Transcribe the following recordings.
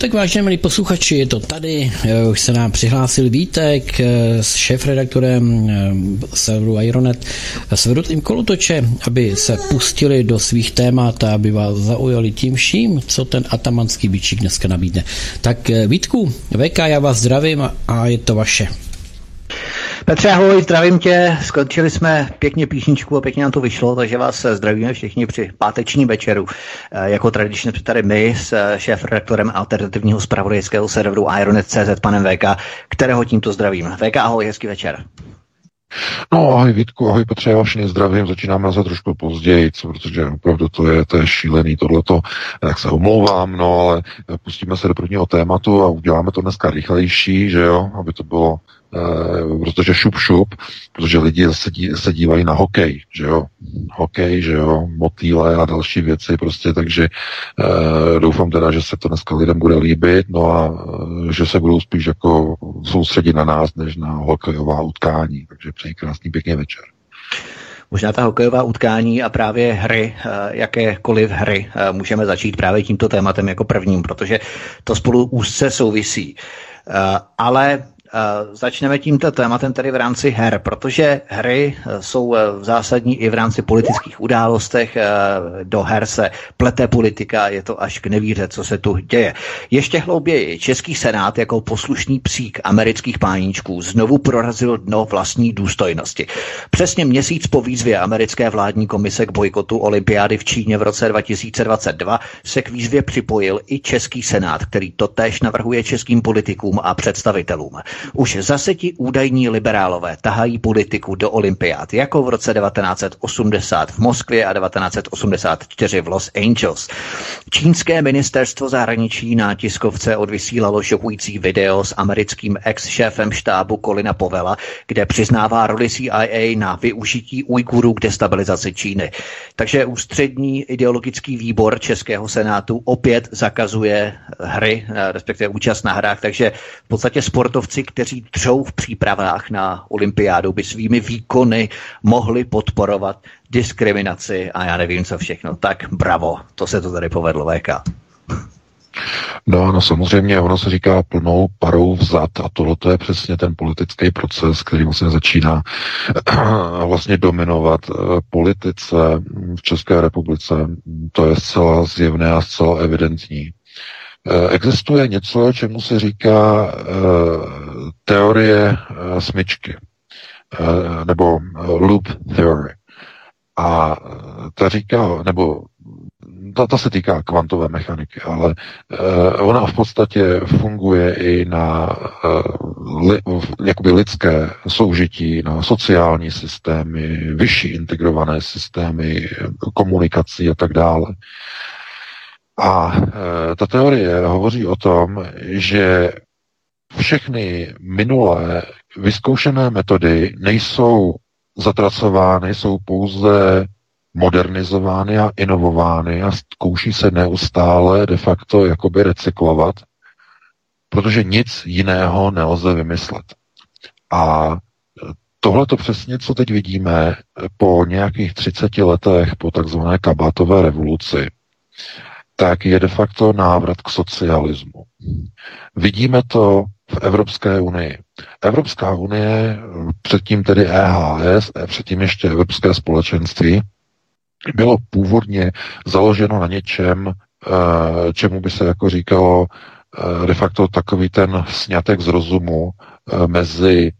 Tak vážně milí posluchači, je to tady, eh, už se nám přihlásil Vítek eh, s šéf-redaktorem eh, serveru Ironet s vedoucím kolutoče, aby se pustili do svých témat a aby vás zaujali tím vším, co ten atamanský bičík dneska nabídne. Tak Vítku, VK, já vás zdravím a je to vaše. Petře, ahoj, zdravím tě. Skončili jsme pěkně píšničku a pěkně nám to vyšlo, takže vás zdravíme všichni při páteční večeru. Eh, jako tradičně tady my s eh, šéf-redaktorem alternativního zpravodajského serveru Ironet.cz panem VK, kterého tímto zdravím. VK, ahoj, hezký večer. No ahoj Vítku, ahoj Petře, já vás zdravím, začínáme za trošku později, co, protože opravdu to je, to je šílený tohleto, tak se omlouvám, no ale pustíme se do prvního tématu a uděláme to dneska rychlejší, že jo, aby to bylo protože šup šup, protože lidi se, dí, se dívají na hokej, že jo, hokej, že jo, motýle a další věci prostě, takže e, doufám teda, že se to dneska lidem bude líbit, no a e, že se budou spíš jako soustředit na nás, než na hokejová utkání, takže přeji krásný pěkný večer. Možná ta hokejová utkání a právě hry, jakékoliv hry, můžeme začít právě tímto tématem jako prvním, protože to spolu úzce souvisí. Ale Začneme tímto tématem tedy v rámci her, protože hry e, jsou e, v zásadní i v rámci politických událostech. Do her se plete politika, je to až k nevíře, co se tu děje. Ještě hlouběji, Český senát jako poslušný psík amerických páníčků znovu prorazil dno vlastní důstojnosti. Přesně měsíc po výzvě americké vládní komise k bojkotu olympiády v Číně v roce 2022 se k výzvě připojil i Český senát, který totéž navrhuje českým politikům a představitelům. Už zase ti údajní liberálové tahají politiku do olympiád, jako v roce 1980 v Moskvě a 1984 v Los Angeles. Čínské ministerstvo zahraničí na tiskovce odvysílalo šokující video s americkým ex-šéfem štábu Kolina Povela, kde přiznává roli CIA na využití Ujgurů k destabilizaci Číny. Takže ústřední ideologický výbor Českého senátu opět zakazuje hry, respektive účast na hrách, takže v podstatě sportovci, kteří třou v přípravách na olympiádu, by svými výkony mohli podporovat diskriminaci a já nevím co všechno. Tak bravo, to se to tady povedlo, VK. No, no samozřejmě, ono se říká plnou parou vzad a tohle je přesně ten politický proces, který vlastně začíná vlastně dominovat eh, politice v České republice. To je zcela zjevné a zcela evidentní. Eh, existuje něco, čemu se říká eh, teorie eh, smyčky, nebo loop theory. A ta říká, nebo ta, ta se týká kvantové mechaniky, ale uh, ona v podstatě funguje i na uh, li, jakoby lidské soužití, na sociální systémy, vyšší integrované systémy komunikací a tak dále. A e, ta teorie hovoří o tom, že všechny minulé vyzkoušené metody nejsou zatracovány, jsou pouze modernizovány a inovovány a zkouší se neustále de facto jakoby recyklovat, protože nic jiného nelze vymyslet. A tohle to přesně, co teď vidíme po nějakých 30 letech po takzvané kabátové revoluci, tak je de facto návrat k socialismu. Vidíme to v Evropské unii. Evropská unie, předtím tedy EHS, předtím ještě Evropské společenství, bylo původně založeno na něčem, eh, čemu by se jako říkalo eh, de facto takový ten snětek z rozumu eh, mezi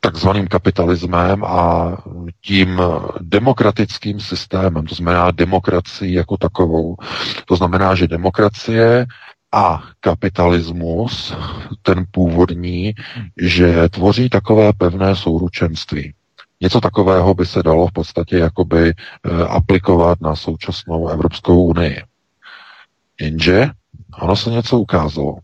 takzvaným kapitalismem a tím demokratickým systémem, to znamená demokracii jako takovou. To znamená, že demokracie a kapitalismus, ten původní, že tvoří takové pevné souručenství. Něco takového by se dalo v podstatě jakoby e, aplikovat na současnou Evropskou unii. Jenže ono se něco ukázalo.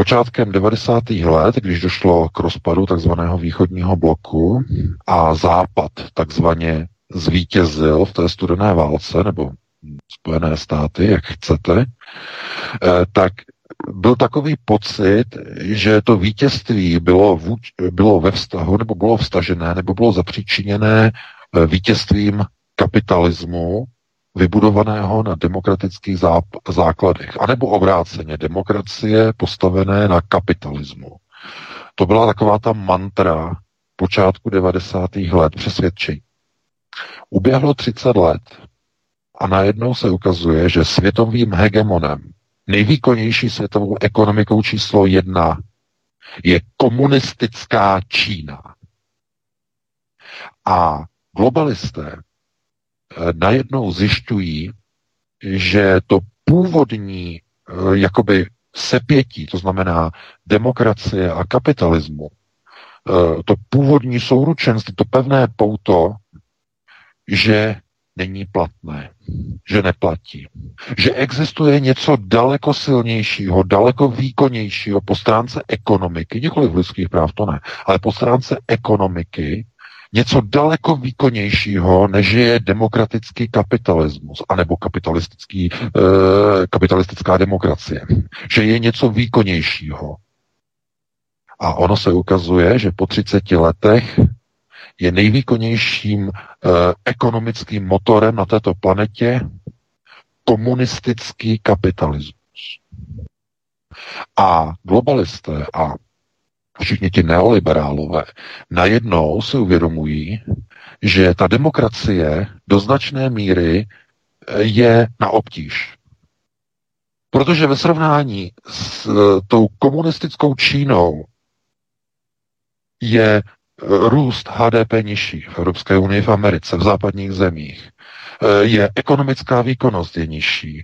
Počátkem 90. let, když došlo k rozpadu takzvaného východního bloku a západ takzvaně zvítězil v té studené válce, nebo Spojené státy, jak chcete, eh, tak byl takový pocit, že to vítězství bylo, vůč, bylo ve vztahu, nebo bylo vstažené, nebo bylo zapříčiněné eh, vítězstvím kapitalismu, vybudovaného na demokratických základech, anebo obráceně demokracie postavené na kapitalismu. To byla taková ta mantra počátku 90. let přesvědčení. Uběhlo 30 let a najednou se ukazuje, že světovým hegemonem, nejvýkonnější světovou ekonomikou číslo jedna je komunistická Čína. A globalisté najednou zjišťují, že to původní eh, jakoby sepětí, to znamená demokracie a kapitalismu, eh, to původní souručenství, to pevné pouto, že není platné, že neplatí. Že existuje něco daleko silnějšího, daleko výkonnějšího po stránce ekonomiky, nikoli v lidských práv, to ne, ale po stránce ekonomiky, něco daleko výkonnějšího, než je demokratický kapitalismus, anebo kapitalistický, e, kapitalistická demokracie. Že je něco výkonnějšího. A ono se ukazuje, že po 30 letech je nejvýkonnějším e, ekonomickým motorem na této planetě komunistický kapitalismus. A globalisté a všichni ti neoliberálové najednou se uvědomují, že ta demokracie do značné míry eh, je na obtíž. Protože ve srovnání s eh, tou komunistickou Čínou je eh, růst HDP nižší v Evropské unii, v Americe, v západních zemích. Je ekonomická výkonnost je nižší.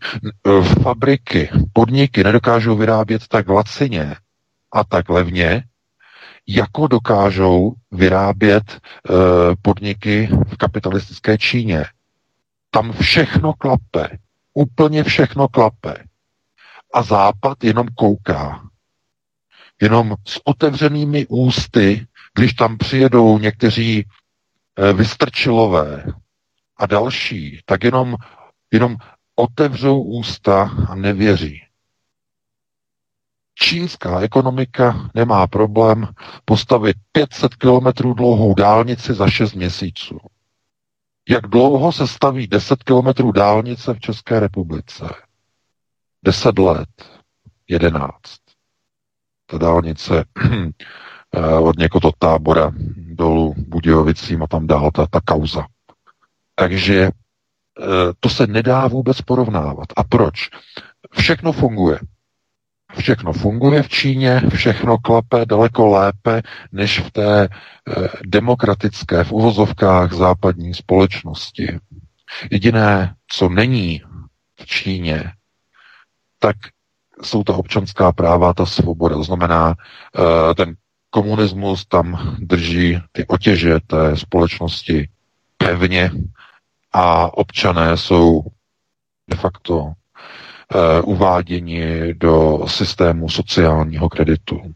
Fabriky, podniky nedokážou vyrábět tak lacině a tak levně, jako dokážou vyrábět e, podniky v kapitalistické Číně. Tam všechno klape. Úplně všechno klape. A Západ jenom kouká. Jenom s otevřenými ústy, když tam přijedou někteří e, vystrčilové a další, tak jenom, jenom otevřou ústa a nevěří. Čínská ekonomika nemá problém postavit 500 kilometrů dlouhou dálnici za 6 měsíců. Jak dlouho se staví 10 kilometrů dálnice v České republice? 10 let. 11. Ta dálnice eh, od někoho tábora dolů Budějovicím a tam dál ta, ta kauza. Takže eh, to se nedá vůbec porovnávat. A proč? Všechno funguje. Všechno funguje v Číně, všechno klape daleko lépe než v té e, demokratické, v uvozovkách západní společnosti. Jediné, co není v Číně, tak jsou ta občanská práva, ta svoboda. To znamená, e, ten komunismus tam drží ty otěže té společnosti pevně a občané jsou de facto Eh, uváděni do systému sociálního kreditu.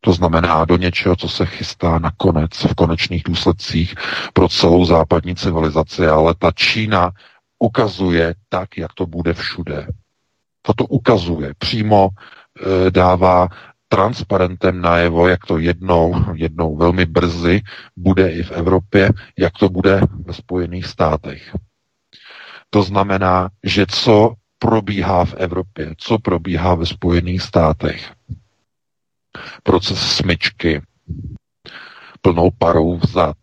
To znamená do něčeho, co se chystá nakonec v konečných důsledcích pro celou západní civilizaci, ale ta Čína ukazuje tak, jak to bude všude. Toto ukazuje, přímo e, dává transparentem najevo, jak to jednou, jednou velmi brzy bude i v Evropě, jak to bude ve Spojených státech. To znamená, že co probíhá v Evropě, co probíhá ve Spojených státech. Proces smyčky, plnou parou vzad,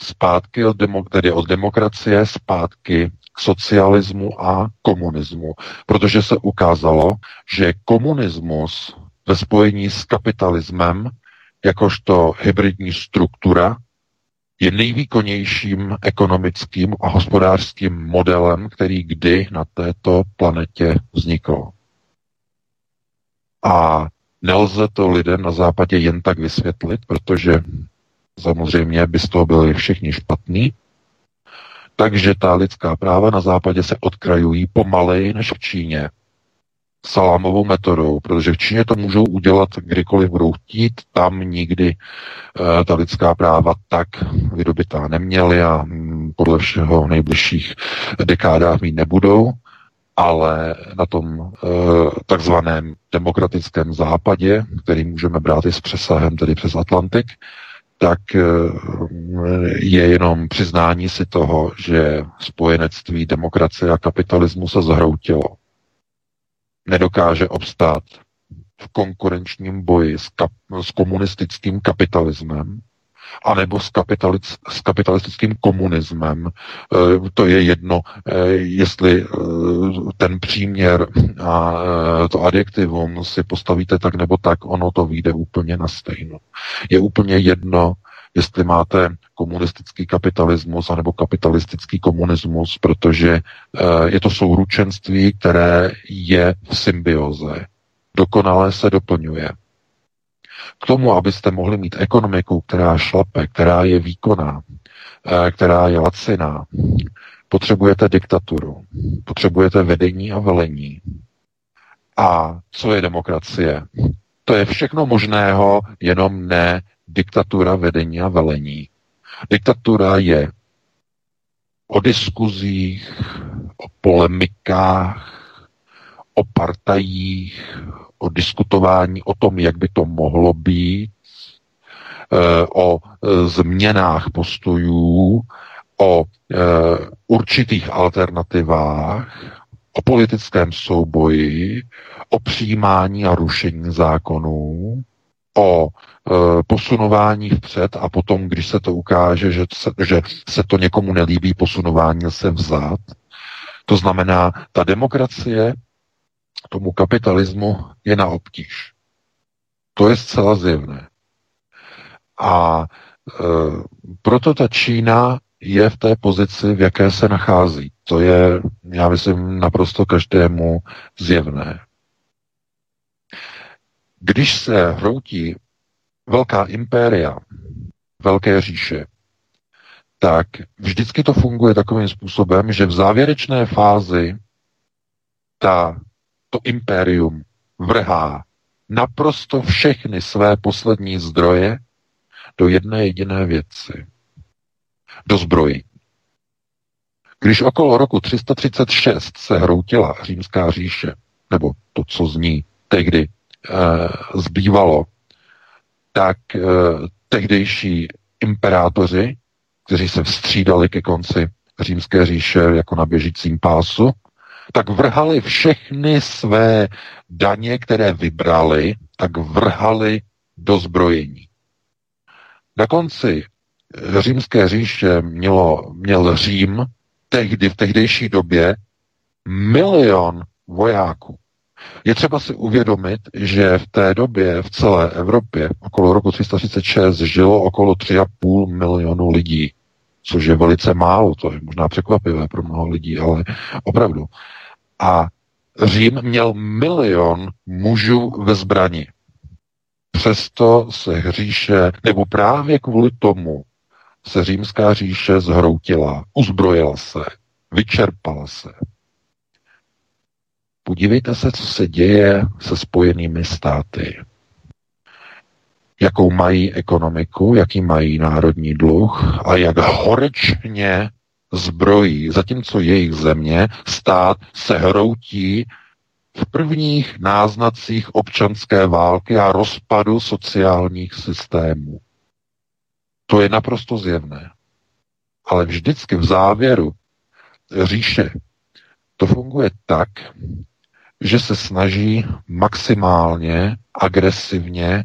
zpátky od, demok- tedy od demokracie, zpátky k socialismu a komunismu, protože se ukázalo, že komunismus ve spojení s kapitalismem jakožto hybridní struktura je nejvýkonnějším ekonomickým a hospodářským modelem, který kdy na této planetě vznikl. A nelze to lidem na západě jen tak vysvětlit, protože samozřejmě by z toho byli všichni špatní. Takže ta lidská práva na západě se odkrajují pomaleji než v Číně salámovou metodou, protože v Číně to můžou udělat kdykoliv budou chtít, tam nikdy e, ta lidská práva tak vydobitá neměli a mm, podle všeho v nejbližších dekádách mít nebudou, ale na tom e, takzvaném demokratickém západě, který můžeme brát i s přesahem, tedy přes Atlantik, tak e, je jenom přiznání si toho, že spojenectví demokracie a kapitalismu se zhroutilo. Nedokáže obstát v konkurenčním boji s, kap, s komunistickým kapitalismem, anebo s, kapitalic, s kapitalistickým komunismem. E, to je jedno, e, jestli e, ten příměr a to adjektivum si postavíte tak nebo tak, ono to vyjde úplně na stejno. Je úplně jedno, jestli máte komunistický kapitalismus anebo kapitalistický komunismus, protože je to souručenství, které je v symbioze. Dokonale se doplňuje. K tomu, abyste mohli mít ekonomiku, která šlape, která je výkonná, eh, která je laciná, potřebujete diktaturu, potřebujete vedení a velení. A co je demokracie? To je všechno možného, jenom ne diktatura vedení a velení. Diktatura je o diskuzích, o polemikách, o partajích, o diskutování o tom, jak by to mohlo být, eh, o eh, změnách postojů, o eh, určitých alternativách, o politickém souboji, o přijímání a rušení zákonů, o posunování vpřed a potom, když se to ukáže, že se, že se to někomu nelíbí, posunování se vzad. To znamená, ta demokracie tomu kapitalismu je na obtíž. To je zcela zjevné. A e, proto ta Čína je v té pozici, v jaké se nachází. To je, já myslím, naprosto každému zjevné. Když se hroutí velká impéria, velké říše, tak vždycky to funguje takovým způsobem, že v závěrečné fázi ta to impérium vrhá naprosto všechny své poslední zdroje do jedné jediné věci. Do zbroji. Když okolo roku 336 se hroutila římská říše, nebo to, co z ní tehdy e, zbývalo, tak e, tehdejší imperátoři, kteří se vstřídali ke konci římské říše jako na běžícím pásu, tak vrhali všechny své daně, které vybrali, tak vrhali do zbrojení. Na konci římské říše mělo, měl Řím tehdy, v tehdejší době milion vojáků. Je třeba si uvědomit, že v té době v celé Evropě okolo roku 336 žilo okolo 3,5 milionu lidí což je velice málo, to je možná překvapivé pro mnoho lidí, ale opravdu. A Řím měl milion mužů ve zbrani. Přesto se hříše, nebo právě kvůli tomu se římská říše zhroutila, uzbrojila se, vyčerpala se. Podívejte se, co se děje se spojenými státy jakou mají ekonomiku, jaký mají národní dluh a jak horečně zbrojí, zatímco jejich země, stát se hroutí v prvních náznacích občanské války a rozpadu sociálních systémů. To je naprosto zjevné. Ale vždycky v závěru říše to funguje tak, že se snaží maximálně agresivně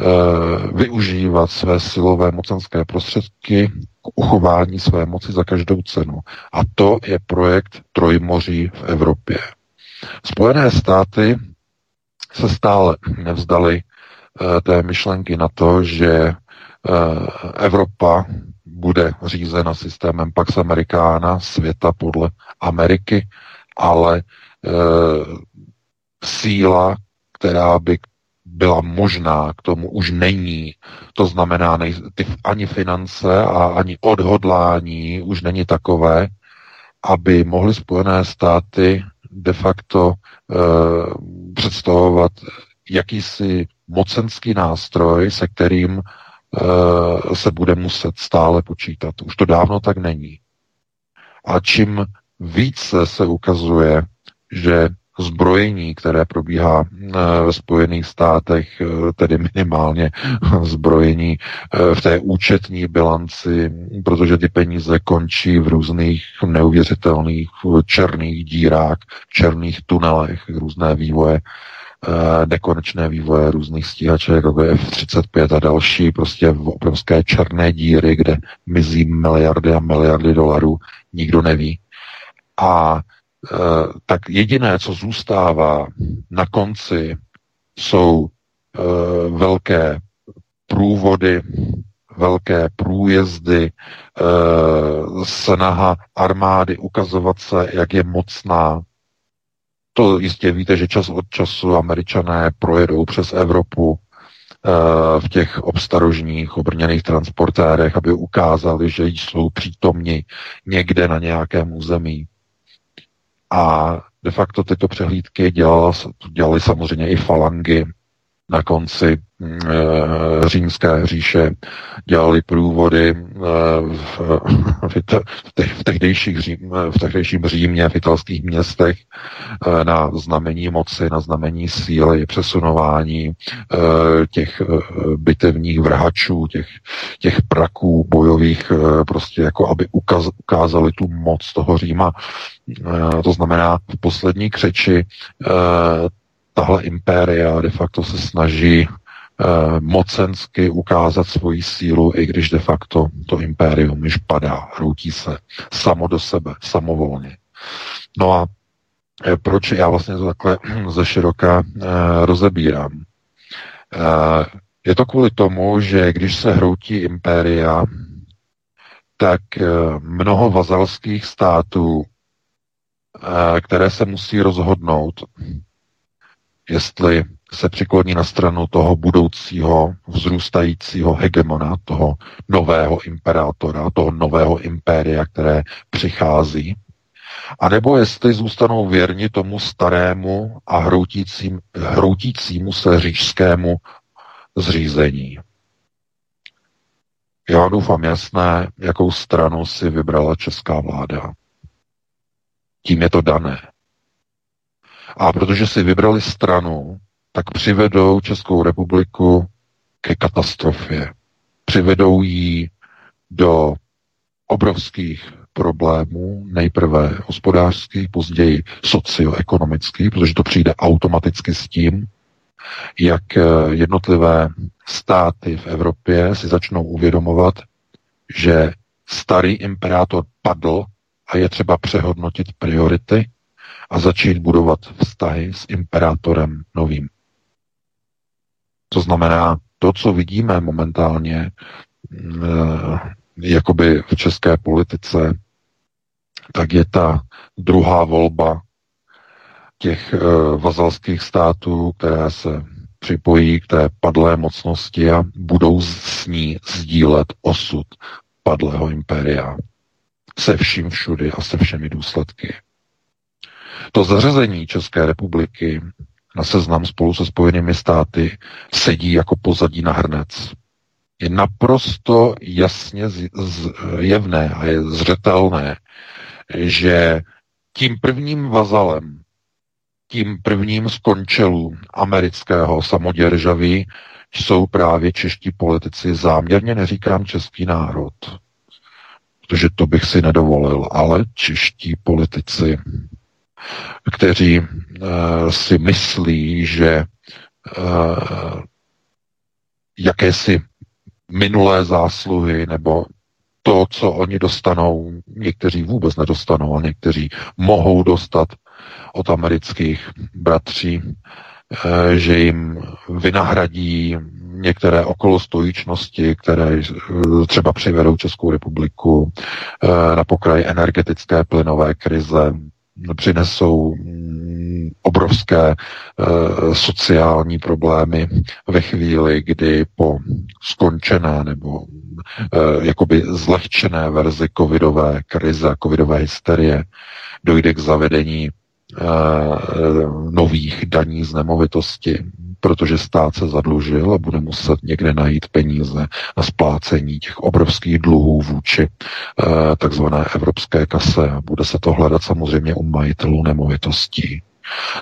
Eh, využívat své silové mocenské prostředky k uchování své moci za každou cenu. A to je projekt Trojmoří v Evropě. Spojené státy se stále nevzdali eh, té myšlenky na to, že eh, Evropa bude řízena systémem Pax Americana, světa podle Ameriky, ale síla, která by byla možná, k tomu už není. To znamená, nej, ty, ani finance a ani odhodlání už není takové, aby mohly Spojené státy de facto e, představovat jakýsi mocenský nástroj, se kterým e, se bude muset stále počítat. Už to dávno tak není. A čím více se ukazuje, že zbrojení, které probíhá eh, ve Spojených státech, eh, tedy minimálně zbrojení eh, v té účetní bilanci, protože ty peníze končí v různých neuvěřitelných černých dírách, černých tunelech, různé vývoje nekonečné vývoje různých stíhaček, jako F-35 a další, prostě v obrovské černé díry, kde mizí miliardy a miliardy dolarů, nikdo neví. A tak jediné, co zůstává na konci, jsou eh, velké průvody, velké průjezdy, eh, snaha armády ukazovat se, jak je mocná. To jistě víte, že čas od času američané projedou přes Evropu v těch obstarožních obrněných transportérech, aby ukázali, že jsou přítomni někde na nějakém území. A de facto tyto přehlídky dělala, dělali samozřejmě i falangy na konci e, římské říše, dělali průvody e, v, v, v, tehdejších řím, v tehdejším Římě, v italských městech na znamení moci, na znamení síly, přesunování těch bitevních vrhačů, těch, těch praků bojových, prostě jako aby ukaz, ukázali tu moc toho Říma. To znamená, v poslední křeči tahle impéria de facto se snaží uh, mocensky ukázat svoji sílu, i když de facto to impérium již padá, hroutí se samo do sebe, samovolně. No a eh, proč já vlastně to takhle ze široka uh, rozebírám? Uh, je to kvůli tomu, že když se hroutí impéria, tak mnoho vazalských států, které se musí rozhodnout, jestli se přikloní na stranu toho budoucího vzrůstajícího hegemona, toho nového imperátora, toho nového impéria, které přichází, a nebo jestli zůstanou věrni tomu starému a hroutícím, hroutícímu se řížskému zřízení. Já doufám jasné, jakou stranu si vybrala česká vláda. Tím je to dané. A protože si vybrali stranu, tak přivedou Českou republiku ke katastrofě. Přivedou ji do obrovských problémů, nejprve hospodářský, později socioekonomický, protože to přijde automaticky s tím, jak eh, jednotlivé státy v Evropě si začnou uvědomovat, že starý imperátor padl a je třeba přehodnotit priority a začít budovat vztahy s imperátorem novým. To znamená, to, co vidíme momentálně eh, jakoby v české politice, tak je ta druhá volba těch eh, vazalských států, které se připojí k té padlé mocnosti a budou s ní sdílet osud padlého impéria se vším všudy a se všemi důsledky. To zařazení České republiky na seznam spolu se Spojenými státy sedí jako pozadí na hrnec. Je naprosto jasně zjevné a je zřetelné, že tím prvním vazalem, tím prvním skončelů amerického samoděržaví jsou právě čeští politici. Záměrně neříkám český národ, protože to bych si nedovolil, ale čeští politici kteří uh, si myslí, že uh, jakési minulé zásluhy nebo to, co oni dostanou, někteří vůbec nedostanou, a někteří mohou dostat od amerických bratří, eh, že jim vynahradí některé okolostojíčnosti, které třeba přivedou Českou republiku na pokraj energetické plynové krize, přinesou mm, obrovské uh, sociální problémy ve chvíli, kdy po skončené nebo uh, jakoby zlehčené verzi covidové krize, covidové hysterie dojde k zavedení uh, nových daní z nemovitosti, protože stát se zadlužil a bude muset někde najít peníze na splácení těch obrovských dluhů vůči eh, takzvané evropské kase. Bude se to hledat samozřejmě u majitelů nemovitostí.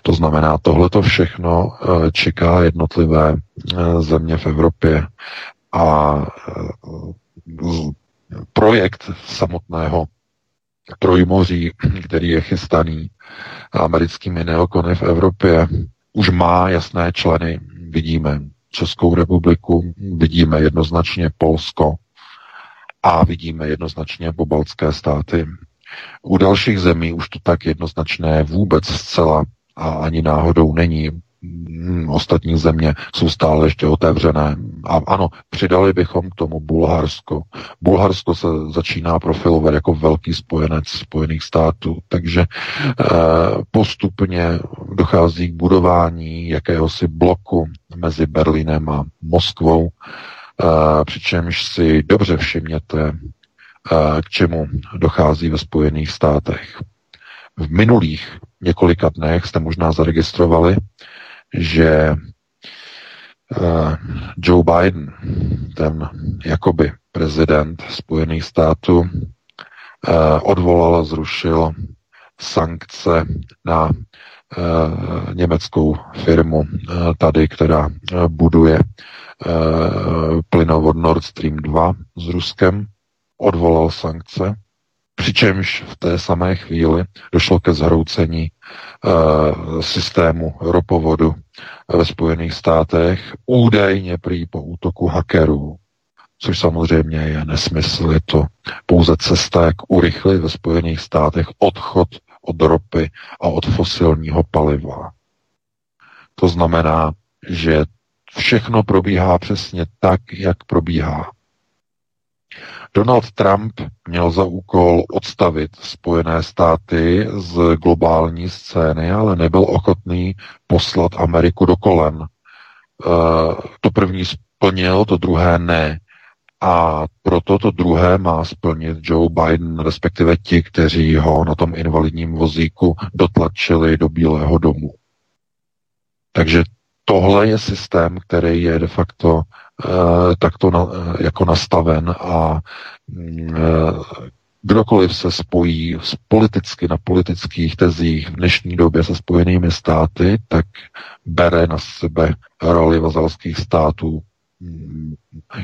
To znamená, tohle to všechno eh, čeká jednotlivé eh, země v Evropě a projekt samotného trojmoří, který je chystaný americkými neokony v Evropě, už má jasné členy. Vidíme Českou republiku, vidíme jednoznačně Polsko a vidíme jednoznačně pobaltské státy. U dalších zemí už to tak jednoznačné vůbec zcela a ani náhodou není. Hmm, ostatní země jsou stále ještě otevřené. A ano, přidali bychom k tomu Bulharsko. Bulharsko se začíná profilovat jako velký spojenec Spojených států, takže eh, postupně dochází k budování jakéhosi bloku mezi Berlínem a Moskvou, eh, přičemž si dobře všimněte, eh, k čemu dochází ve Spojených státech. V minulých několika dnech jste možná zaregistrovali, že uh, Joe Biden, ten jakoby prezident Spojených států, uh, odvolal a zrušil sankce na uh, německou firmu tady, která buduje plynovod Nord Stream 2 s Ruskem, odvolal sankce Přičemž v té samé chvíli došlo ke zhroucení uh, systému ropovodu ve Spojených státech, údajně prý po útoku hackerů, což samozřejmě je nesmysl, je to pouze cesta, jak urychlit ve Spojených státech odchod od ropy a od fosilního paliva. To znamená, že všechno probíhá přesně tak, jak probíhá. Donald Trump měl za úkol odstavit Spojené státy z globální scény, ale nebyl ochotný poslat Ameriku do kolen. E, to první splnil, to druhé ne. A proto to druhé má splnit Joe Biden, respektive ti, kteří ho na tom invalidním vozíku dotlačili do Bílého domu. Takže tohle je systém, který je de facto Eh, takto na, eh, jako nastaven a mm, eh, kdokoliv se spojí s politicky na politických tezích v dnešní době se spojenými státy, tak bere na sebe roli vazalských států mm,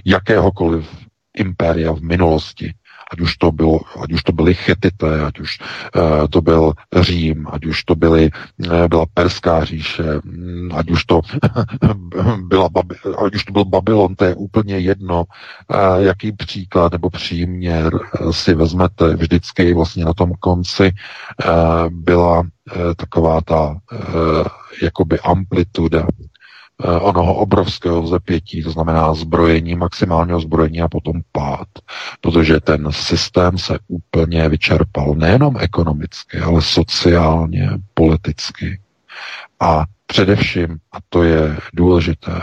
jakéhokoliv impéria v minulosti ať už to, bylo, ať už to byly Chetité, ať už uh, to byl Řím, ať už to byly, uh, byla Perská říše, um, ať už to byla, ať už to byl Babylon, to je úplně jedno, uh, jaký příklad nebo příměr si vezmete, vždycky vlastně na tom konci byla taková ta jakoby amplituda Eh, onoho obrovského vzepětí, to znamená zbrojení, maximálního zbrojení a potom pád. Protože ten systém se úplně vyčerpal nejenom ekonomicky, ale sociálně, politicky. A především, a to je důležité,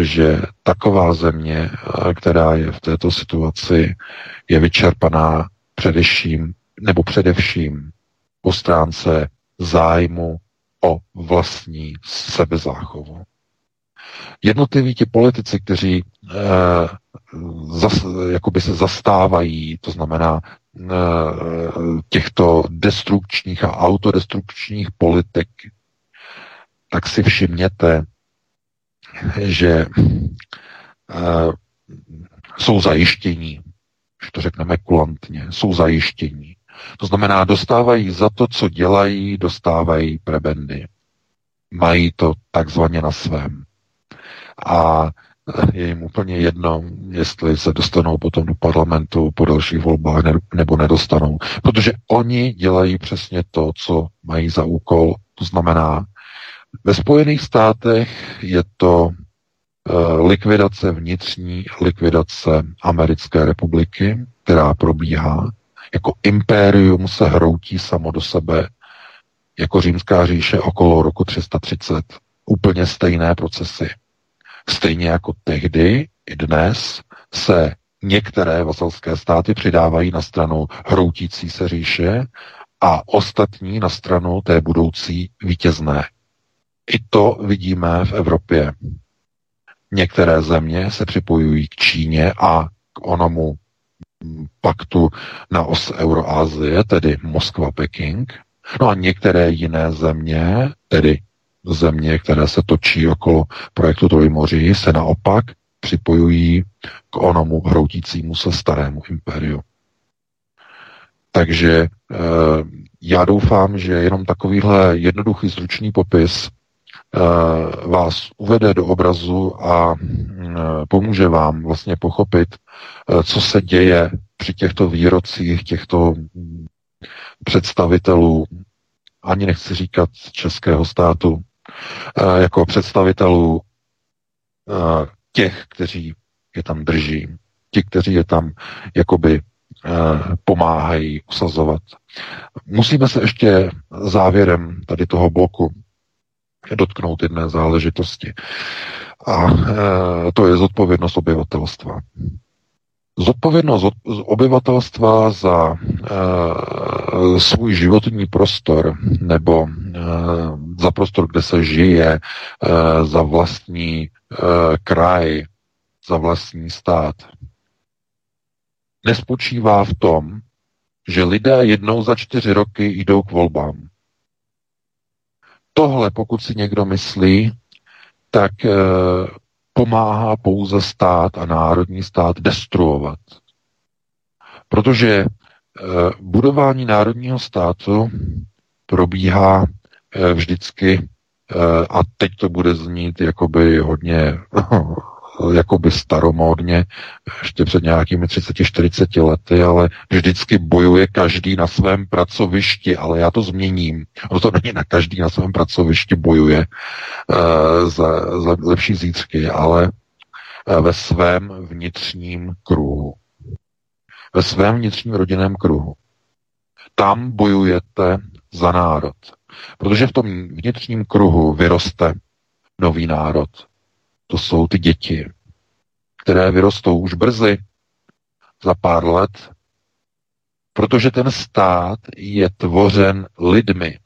že taková země, eh, která je v této situaci, je vyčerpaná především, nebo především po stránce zájmu o vlastní sebezáchovu jednotliví ti politici, kteří eh, zas, jakoby se zastávají, to znamená eh, těchto destrukčních a autodestrukčních politik, tak si všimněte, že eh, jsou zajištění, že to řekneme kulantně, jsou zajištění. To znamená, dostávají za to, co dělají, dostávají prebendy. Mají to takzvaně na svém a je jim úplně jedno, jestli se dostanou potom do parlamentu po dalších volbách nebo nedostanou. Protože oni dělají přesně to, co mají za úkol. To znamená, ve Spojených státech je to eh, likvidace vnitřní, likvidace Americké republiky, která probíhá. Jako impérium se hroutí samo do sebe, jako římská říše okolo roku 330. Úplně stejné procesy. Stejně jako tehdy, i dnes se některé vasalské státy přidávají na stranu hroutící se říše a ostatní na stranu té budoucí vítězné. I to vidíme v Evropě. Některé země se připojují k Číně a k onomu paktu na os Euroázie, tedy Moskva-Peking. No a některé jiné země, tedy země, které se točí okolo projektu Trojmoří, se naopak připojují k onomu hroutícímu se starému impériu. Takže e, já doufám, že jenom takovýhle jednoduchý zručný popis e, vás uvede do obrazu a e, pomůže vám vlastně pochopit, e, co se děje při těchto výrocích těchto představitelů, ani nechci říkat českého státu, jako představitelů těch, kteří je tam drží, ti, kteří je tam jakoby pomáhají usazovat. Musíme se ještě závěrem tady toho bloku dotknout jedné záležitosti. A to je zodpovědnost obyvatelstva. Zodpovědnost obyvatelstva za e, svůj životní prostor nebo e, za prostor, kde se žije, e, za vlastní e, kraj, za vlastní stát, nespočívá v tom, že lidé jednou za čtyři roky jdou k volbám. Tohle, pokud si někdo myslí, tak e, pomáhá pouze stát a národní stát destruovat. Protože e, budování národního státu probíhá e, vždycky, e, a teď to bude znít jakoby hodně jakoby staromódně, ještě před nějakými 30-40 lety, ale vždycky bojuje každý na svém pracovišti, ale já to změním. Ono to není na každý na svém pracovišti bojuje uh, za, za lepší zítřky, ale uh, ve svém vnitřním kruhu. Ve svém vnitřním rodinném kruhu. Tam bojujete za národ. Protože v tom vnitřním kruhu vyroste nový národ, to jsou ty děti, které vyrostou už brzy, za pár let, protože ten stát je tvořen lidmi.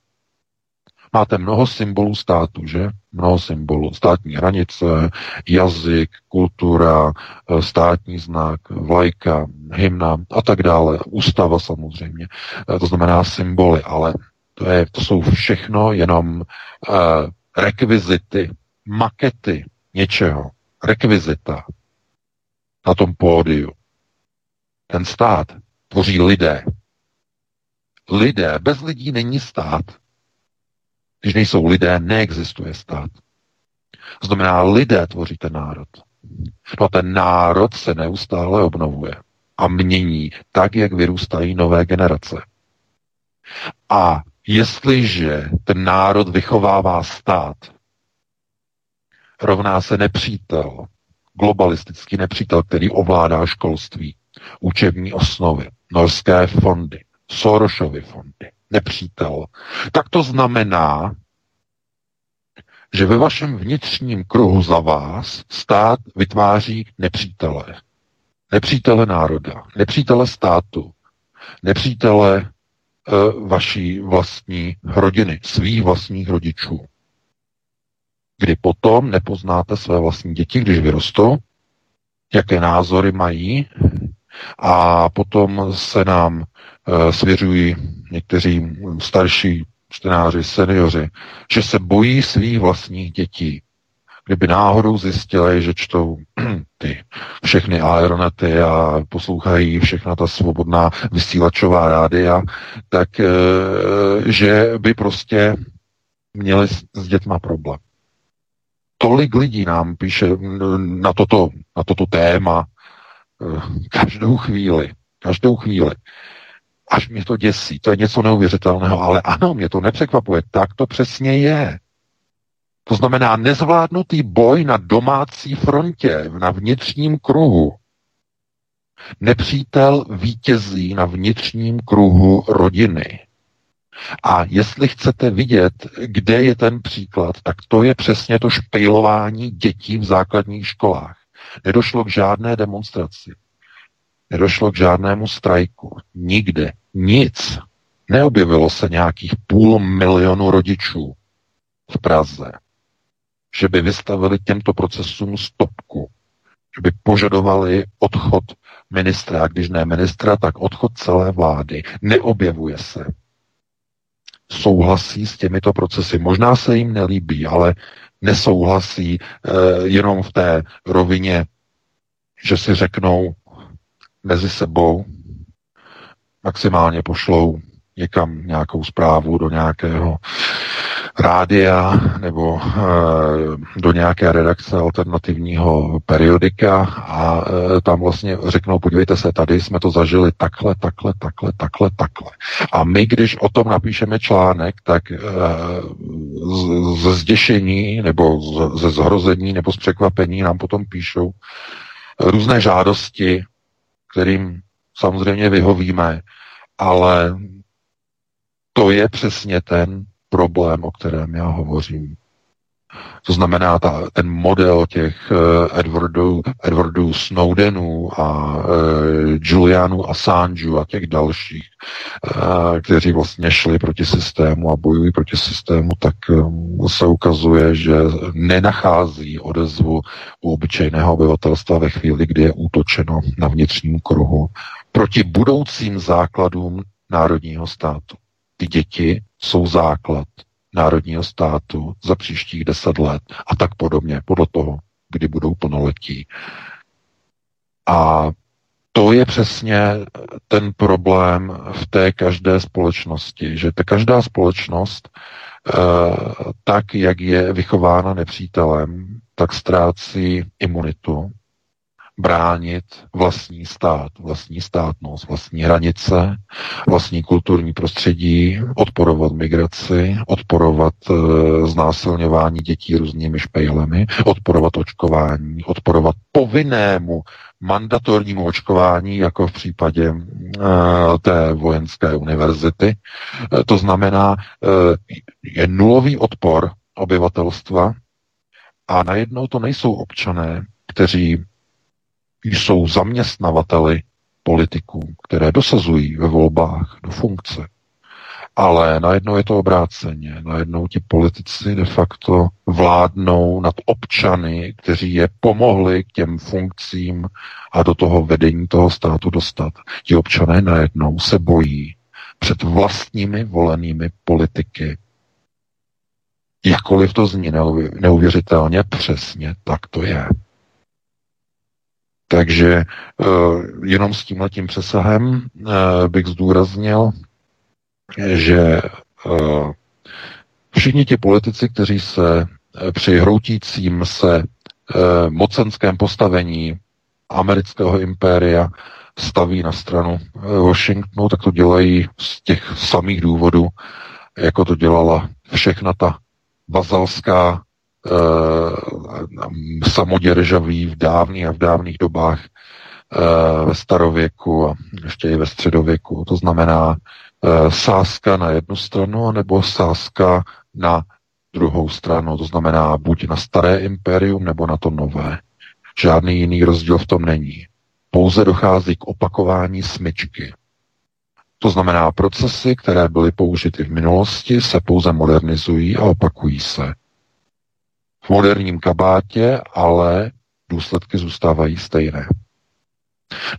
Máte mnoho symbolů státu, že? Mnoho symbolů. Státní hranice, jazyk, kultura, eh, státní znak, vlajka, hymna a tak dále. Ústava samozřejmě. Eh, to znamená symboly, ale to, je, to jsou všechno jenom uh, rekvizity, makety, něčeho, rekvizita na tom pódiu. Ten stát tvoří lidé. Lidé, bez lidí není stát. Když nejsou lidé, neexistuje stát. Znamená, lidé tvoří ten národ. No a ten národ se neustále obnovuje a mění tak, jak vyrůstají nové generace. A jestliže ten národ vychovává stát, rovná se nepřítel, globalistický nepřítel, který ovládá školství, učební osnovy, norské fondy, Sorosovy fondy, nepřítel, tak to znamená, že ve vašem vnitřním kruhu za vás stát vytváří nepřítele. Nepřítele národa, nepřítele státu, nepřítele e, vaší vlastní rodiny, svých vlastních rodičů kdy potom nepoznáte své vlastní děti, když vyrostou, jaké názory mají a potom se nám e, svěřují někteří starší čtenáři, seniori, že se bojí svých vlastních dětí. Kdyby náhodou zjistili, že čtou ty všechny aeronety a poslouchají všechna ta svobodná vysílačová rádia, tak e, že by prostě měli s dětma problém tolik lidí nám píše na toto, na toto téma eh, každou chvíli. Každou chvíli. Až mě to děsí. To je něco neuvěřitelného, ale ano, mě to nepřekvapuje. Tak to přesně je. To znamená nezvládnutý boj na domácí frontě, na vnitřním kruhu. Nepřítel vítězí na vnitřním kruhu rodiny. A jestli chcete vidět, kde je ten příklad, tak to je přesně to špejlování dětí v základních školách. Nedošlo k žádné demonstraci. Nedošlo k žádnému strajku. Nikde. Nic. Neobjevilo se nějakých půl milionu rodičů v Praze, že by vystavili těmto procesům stopku, že by požadovali odchod ministra, a když ne ministra, tak odchod celé vlády. Neobjevuje se. Souhlasí s těmito procesy. Možná se jim nelíbí, ale nesouhlasí eh, jenom v té rovině, že si řeknou mezi sebou, maximálně pošlou někam nějakou zprávu do nějakého rádia nebo e, do nějaké redakce alternativního periodika a e, tam vlastně řeknou, podívejte se, tady jsme to zažili takhle, takhle, takhle, takhle, takhle. A my, když o tom napíšeme článek, tak e, ze zděšení nebo ze zhrození nebo z překvapení nám potom píšou různé žádosti, kterým samozřejmě vyhovíme, ale to je přesně ten problém, o kterém já hovořím. To znamená, ta, ten model těch uh, Edwardů, Edwardů Snowdenů a uh, Julianů Assangeů a těch dalších, uh, kteří vlastně šli proti systému a bojují proti systému, tak um, se ukazuje, že nenachází odezvu u obyčejného obyvatelstva ve chvíli, kdy je útočeno na vnitřním kruhu proti budoucím základům národního státu. Ty děti jsou základ národního státu za příštích deset let a tak podobně, podle toho, kdy budou plnoletí. A to je přesně ten problém v té každé společnosti, že ta každá společnost, eh, tak jak je vychována nepřítelem, tak ztrácí imunitu bránit vlastní stát, vlastní státnost, vlastní hranice, vlastní kulturní prostředí, odporovat migraci, odporovat e, znásilňování dětí různými špejlemi, odporovat očkování, odporovat povinnému mandatornímu očkování, jako v případě e, té vojenské univerzity. E, to znamená, e, je nulový odpor obyvatelstva a najednou to nejsou občané, kteří jsou zaměstnavateli politiků, které dosazují ve volbách do funkce. Ale najednou je to obráceně. Najednou ti politici de facto vládnou nad občany, kteří je pomohli k těm funkcím a do toho vedení toho státu dostat. Ti občané najednou se bojí před vlastními volenými politiky. Jakkoliv to zní neuvěřitelně, přesně tak to je. Takže uh, jenom s tímhletím přesahem uh, bych zdůraznil, že uh, všichni ti politici, kteří se při hroutícím se mocenském postavení amerického impéria staví na stranu Washingtonu, tak to dělají z těch samých důvodů, jako to dělala všechna ta vazalská samoděržaví v dávných a v dávných dobách e, ve starověku a ještě i ve středověku. To znamená e, sázka na jednu stranu, nebo sázka na druhou stranu. To znamená buď na staré impérium, nebo na to nové. Žádný jiný rozdíl v tom není. Pouze dochází k opakování smyčky. To znamená, procesy, které byly použity v minulosti, se pouze modernizují a opakují se v moderním kabátě, ale důsledky zůstávají stejné.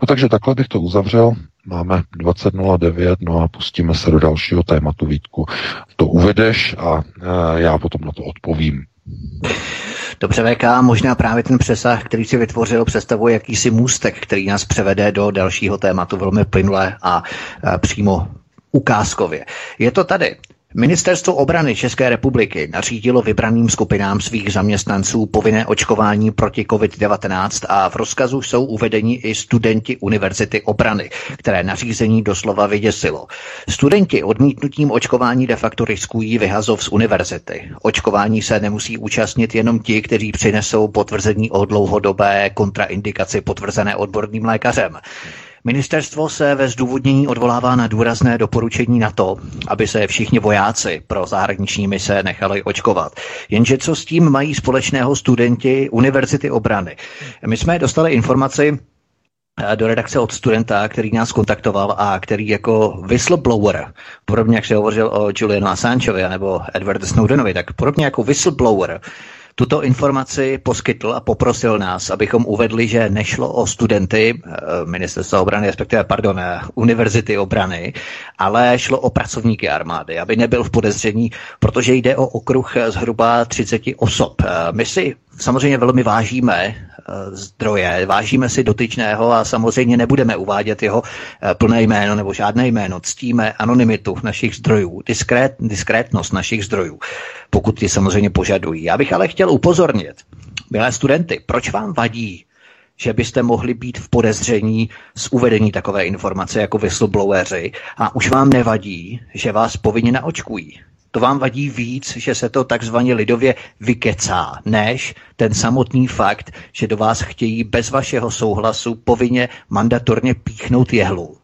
No takže takhle bych to uzavřel. Máme 20.09, no a pustíme se do dalšího tématu, Vítku. To uvedeš a e, já potom na to odpovím. Dobře, VK, možná právě ten přesah, který si vytvořil, představuje jakýsi můstek, který nás převede do dalšího tématu velmi plynule a e, přímo ukázkově. Je to tady. Ministerstvo obrany České republiky nařídilo vybraným skupinám svých zaměstnanců povinné očkování proti COVID-19 a v rozkazu jsou uvedeni i studenti Univerzity obrany, které nařízení doslova vyděsilo. Studenti odmítnutím očkování de facto riskují vyhazov z univerzity. Očkování se nemusí účastnit jenom ti, kteří přinesou potvrzení o dlouhodobé kontraindikaci potvrzené odborným lékařem. Ministerstvo se ve zdůvodnění odvolává na důrazné doporučení na to, aby se všichni vojáci pro zahraniční mise nechali očkovat. Jenže co s tím mají společného studenti Univerzity obrany? My jsme dostali informaci eh, do redakce od studenta, který nás kontaktoval a který jako whistleblower, podobně jak se hovořil o Julianu Assangeovi nebo Edwardu Snowdenovi, tak podobně jako whistleblower Tuto informaci poskytl a poprosil nás, abychom uvedli, že nešlo o studenty eh, ministerstva obrany, respektive, pardon, eh, univerzity obrany, ale šlo o pracovníky armády, aby nebyl v podezření, protože jde o okruh zhruba 30 osob. My si samozřejmě velmi vážíme zdroje, vážíme si dotyčného a samozřejmě nebudeme uvádět jeho plné jméno nebo žádné jméno. Ctíme anonymitu našich zdrojů, diskrét, diskrétnost našich zdrojů, pokud ti samozřejmě požadují. Já bych ale chtěl upozornit, milé studenty, proč vám vadí, že byste mohli být v podezření z uvedení takové informace jako whistlebloweri a už vám nevadí, že vás povinně naočkují. To vám vadí víc, že se to takzvaně lidově vykecá, než ten samotný fakt, že do vás chtějí bez vašeho souhlasu povinně mandatorně píchnout jehlu.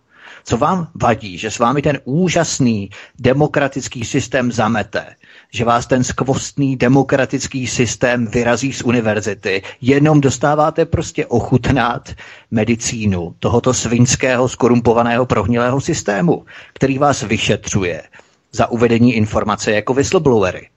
Co vám vadí, že s vámi ten úžasný demokratický systém zamete, že vás ten skvostný demokratický systém vyrazí z univerzity, jenom dostáváte prostě ochutnat medicínu tohoto svinského, skorumpovaného, prohnilého systému, který vás vyšetřuje za uvedení informace jako whistleblowery.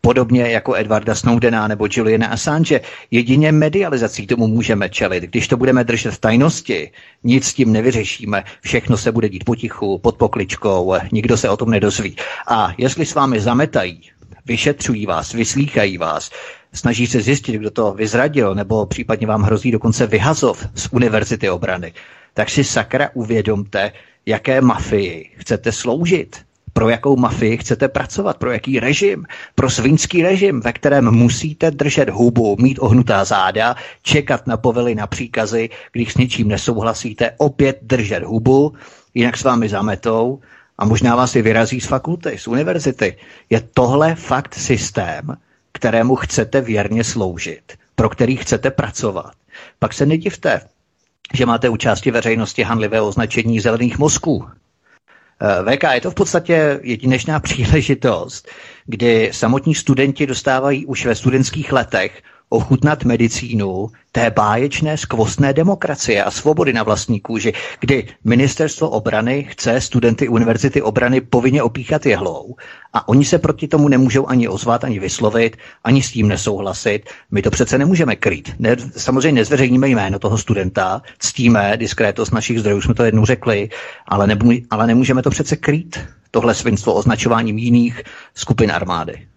Podobně jako Edwarda Snowdena nebo Juliana Assange, jedině medializací tomu můžeme čelit. Když to budeme držet v tajnosti, nic s tím nevyřešíme, všechno se bude dít potichu, pod pokličkou, nikdo se o tom nedozví. A jestli s vámi zametají, vyšetřují vás, vyslýchají vás, snaží se zjistit, kdo to vyzradil, nebo případně vám hrozí dokonce vyhazov z univerzity obrany, tak si sakra uvědomte, jaké mafii chcete sloužit pro jakou mafii chcete pracovat, pro jaký režim, pro svinský režim, ve kterém musíte držet hubu, mít ohnutá záda, čekat na povely, na příkazy, když s ničím nesouhlasíte, opět držet hubu, jinak s vámi zametou a možná vás i vyrazí z fakulty, z univerzity. Je tohle fakt systém, kterému chcete věrně sloužit, pro který chcete pracovat. Pak se nedivte, že máte u části veřejnosti hanlivé označení zelených mozků, VK, je to v podstatě jedinečná příležitost, kdy samotní studenti dostávají už ve studentských letech ochutnat medicínu té báječné skvostné demokracie a svobody na vlastní kůži, kdy ministerstvo obrany chce studenty univerzity obrany povinně opíchat jehlou a oni se proti tomu nemůžou ani ozvat, ani vyslovit, ani s tím nesouhlasit. My to přece nemůžeme krýt. Ne, samozřejmě nezveřejníme jméno toho studenta, ctíme diskrétnost našich zdrojů, jsme to jednou řekli, ale, nemů, ale nemůžeme to přece krýt, tohle svinstvo označováním jiných skupin armády.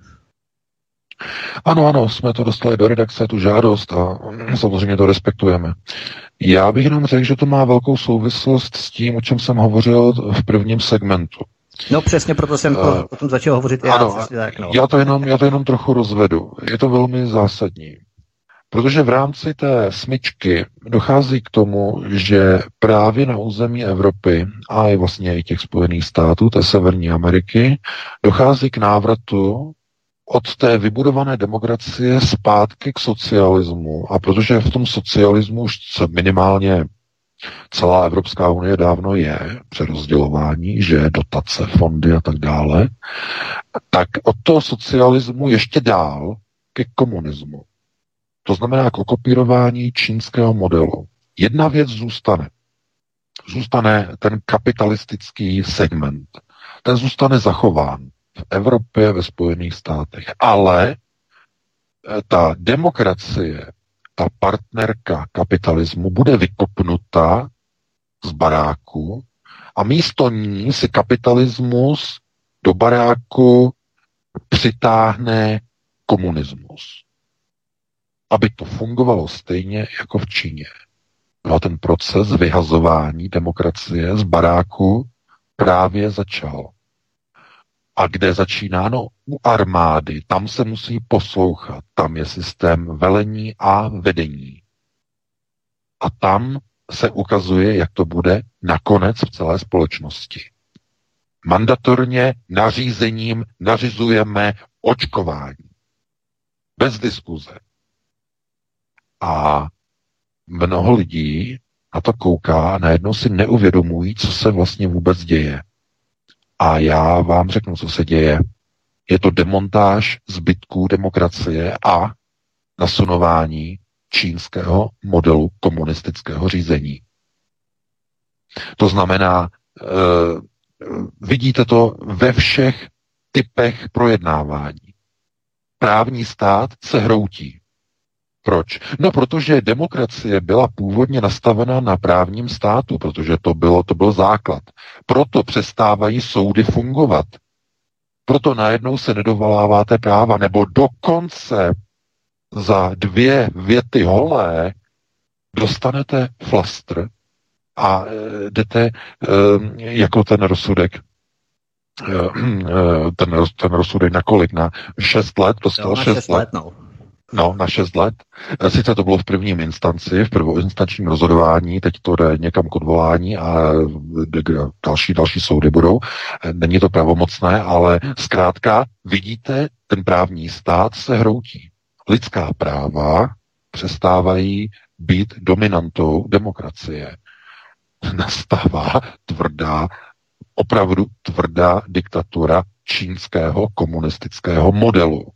Ano, ano, jsme to dostali do redakce, tu žádost a samozřejmě to respektujeme. Já bych jenom řekl, že to má velkou souvislost s tím, o čem jsem hovořil v prvním segmentu. No přesně proto jsem uh, o tom začal hovořit já. Ano, tak, no. já, to jenom, já to jenom trochu rozvedu. Je to velmi zásadní. Protože v rámci té smyčky dochází k tomu, že právě na území Evropy a i vlastně i těch Spojených států, té Severní Ameriky, dochází k návratu od té vybudované demokracie zpátky k socialismu. A protože v tom socialismu už minimálně celá Evropská unie dávno je přerozdělování, že dotace, fondy a tak dále, tak od toho socialismu ještě dál ke komunismu. To znamená k okopírování čínského modelu. Jedna věc zůstane. Zůstane ten kapitalistický segment. Ten zůstane zachován v Evropě, ve Spojených státech. Ale eh, ta demokracie, ta partnerka kapitalismu bude vykopnuta z baráku a místo ní si kapitalismus do baráku přitáhne komunismus. Aby to fungovalo stejně jako v Číně. No a ten proces vyhazování demokracie z baráku právě začal. A kde začíná? No, u armády. Tam se musí poslouchat. Tam je systém velení a vedení. A tam se ukazuje, jak to bude nakonec v celé společnosti. Mandatorně nařízením nařizujeme očkování. Bez diskuze. A mnoho lidí na to kouká a najednou si neuvědomují, co se vlastně vůbec děje. A já vám řeknu, co se děje. Je to demontáž zbytků demokracie a nasunování čínského modelu komunistického řízení. To znamená, e, vidíte to ve všech typech projednávání. právní stát se hroutí. Proč? No, protože demokracie byla původně nastavena na právním státu, protože to, bylo, to byl základ. Proto přestávají soudy fungovat. Proto najednou se nedovoláváte práva, nebo dokonce za dvě věty holé dostanete flastr a e, jdete e, jako ten rozsudek e, ten, ten rozsudek na kolik? Na šest let? Dostal no, šest let? let no. No, na 6 let. Eh, sice to bylo v prvním instanci, v prvoinstančním rozhodování, teď to jde někam k odvolání a další, další soudy budou. Eh, není to pravomocné, ale zkrátka vidíte, ten právní stát se hroutí. Lidská práva přestávají být dominantou demokracie. Nastává tvrdá, opravdu tvrdá diktatura čínského komunistického modelu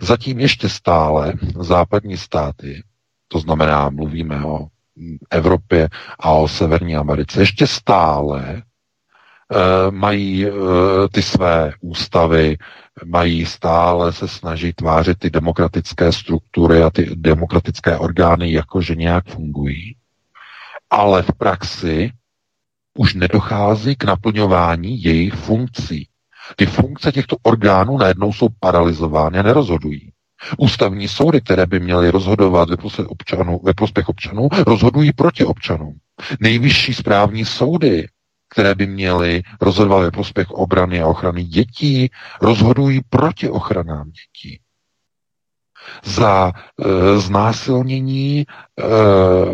Zatím ještě stále západní státy, to znamená, mluvíme o Evropě a o Severní Americe, ještě stále e, mají e, ty své ústavy, mají stále se snažit tvářit ty demokratické struktury a ty demokratické orgány, jakože nějak fungují. Ale v praxi už nedochází k naplňování jejich funkcí. Ty funkce těchto orgánů najednou jsou paralizovány a nerozhodují. Ústavní soudy, které by měly rozhodovat ve prospěch občanů, ve prospěch občanů rozhodují proti občanům. Nejvyšší správní soudy, které by měly rozhodovat ve prospěch obrany a ochrany dětí, rozhodují proti ochranám dětí. Za e, znásilnění e,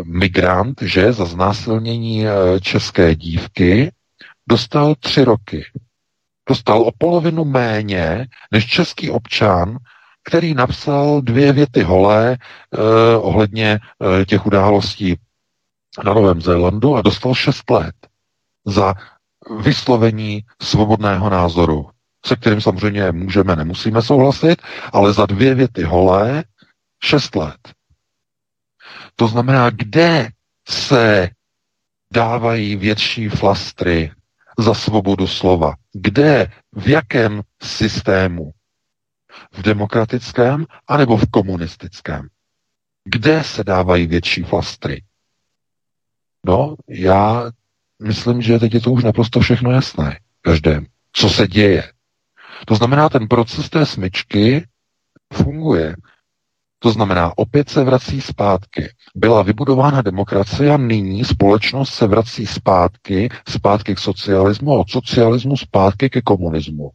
migrant, že za znásilnění e, české dívky dostal tři roky dostal o polovinu méně než český občan, který napsal dvě věty holé eh, ohledně eh, těch událostí na Novém Zélandu a dostal šest let za vyslovení svobodného názoru, se kterým samozřejmě můžeme, nemusíme souhlasit, ale za dvě věty holé šest let. To znamená, kde se dávají větší flastry za svobodu slova. Kde, v jakém systému? V demokratickém anebo v komunistickém? Kde se dávají větší flastry? No, já myslím, že teď je to už naprosto všechno jasné. Každém. Co se děje. To znamená, ten proces té smyčky funguje. To znamená, opět se vrací zpátky. Byla vybudována demokracie a nyní společnost se vrací zpátky, zpátky k socialismu a od socialismu zpátky ke komunismu.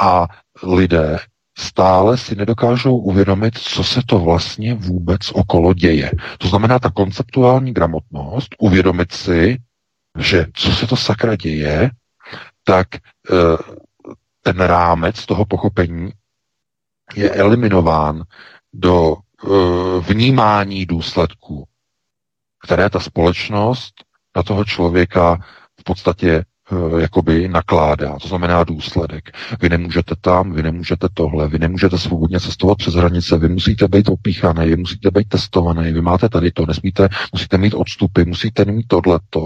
A lidé stále si nedokážou uvědomit, co se to vlastně vůbec okolo děje. To znamená ta konceptuální gramotnost, uvědomit si, že co se to sakra děje, tak eh, ten rámec toho pochopení je eliminován do uh, vnímání důsledků, které ta společnost na toho člověka v podstatě uh, jakoby nakládá. To znamená důsledek. Vy nemůžete tam, vy nemůžete tohle, vy nemůžete svobodně cestovat přes hranice, vy musíte být opíchaný, vy musíte být testovaný, vy máte tady to, nesmíte, musíte mít odstupy, musíte mít tohleto.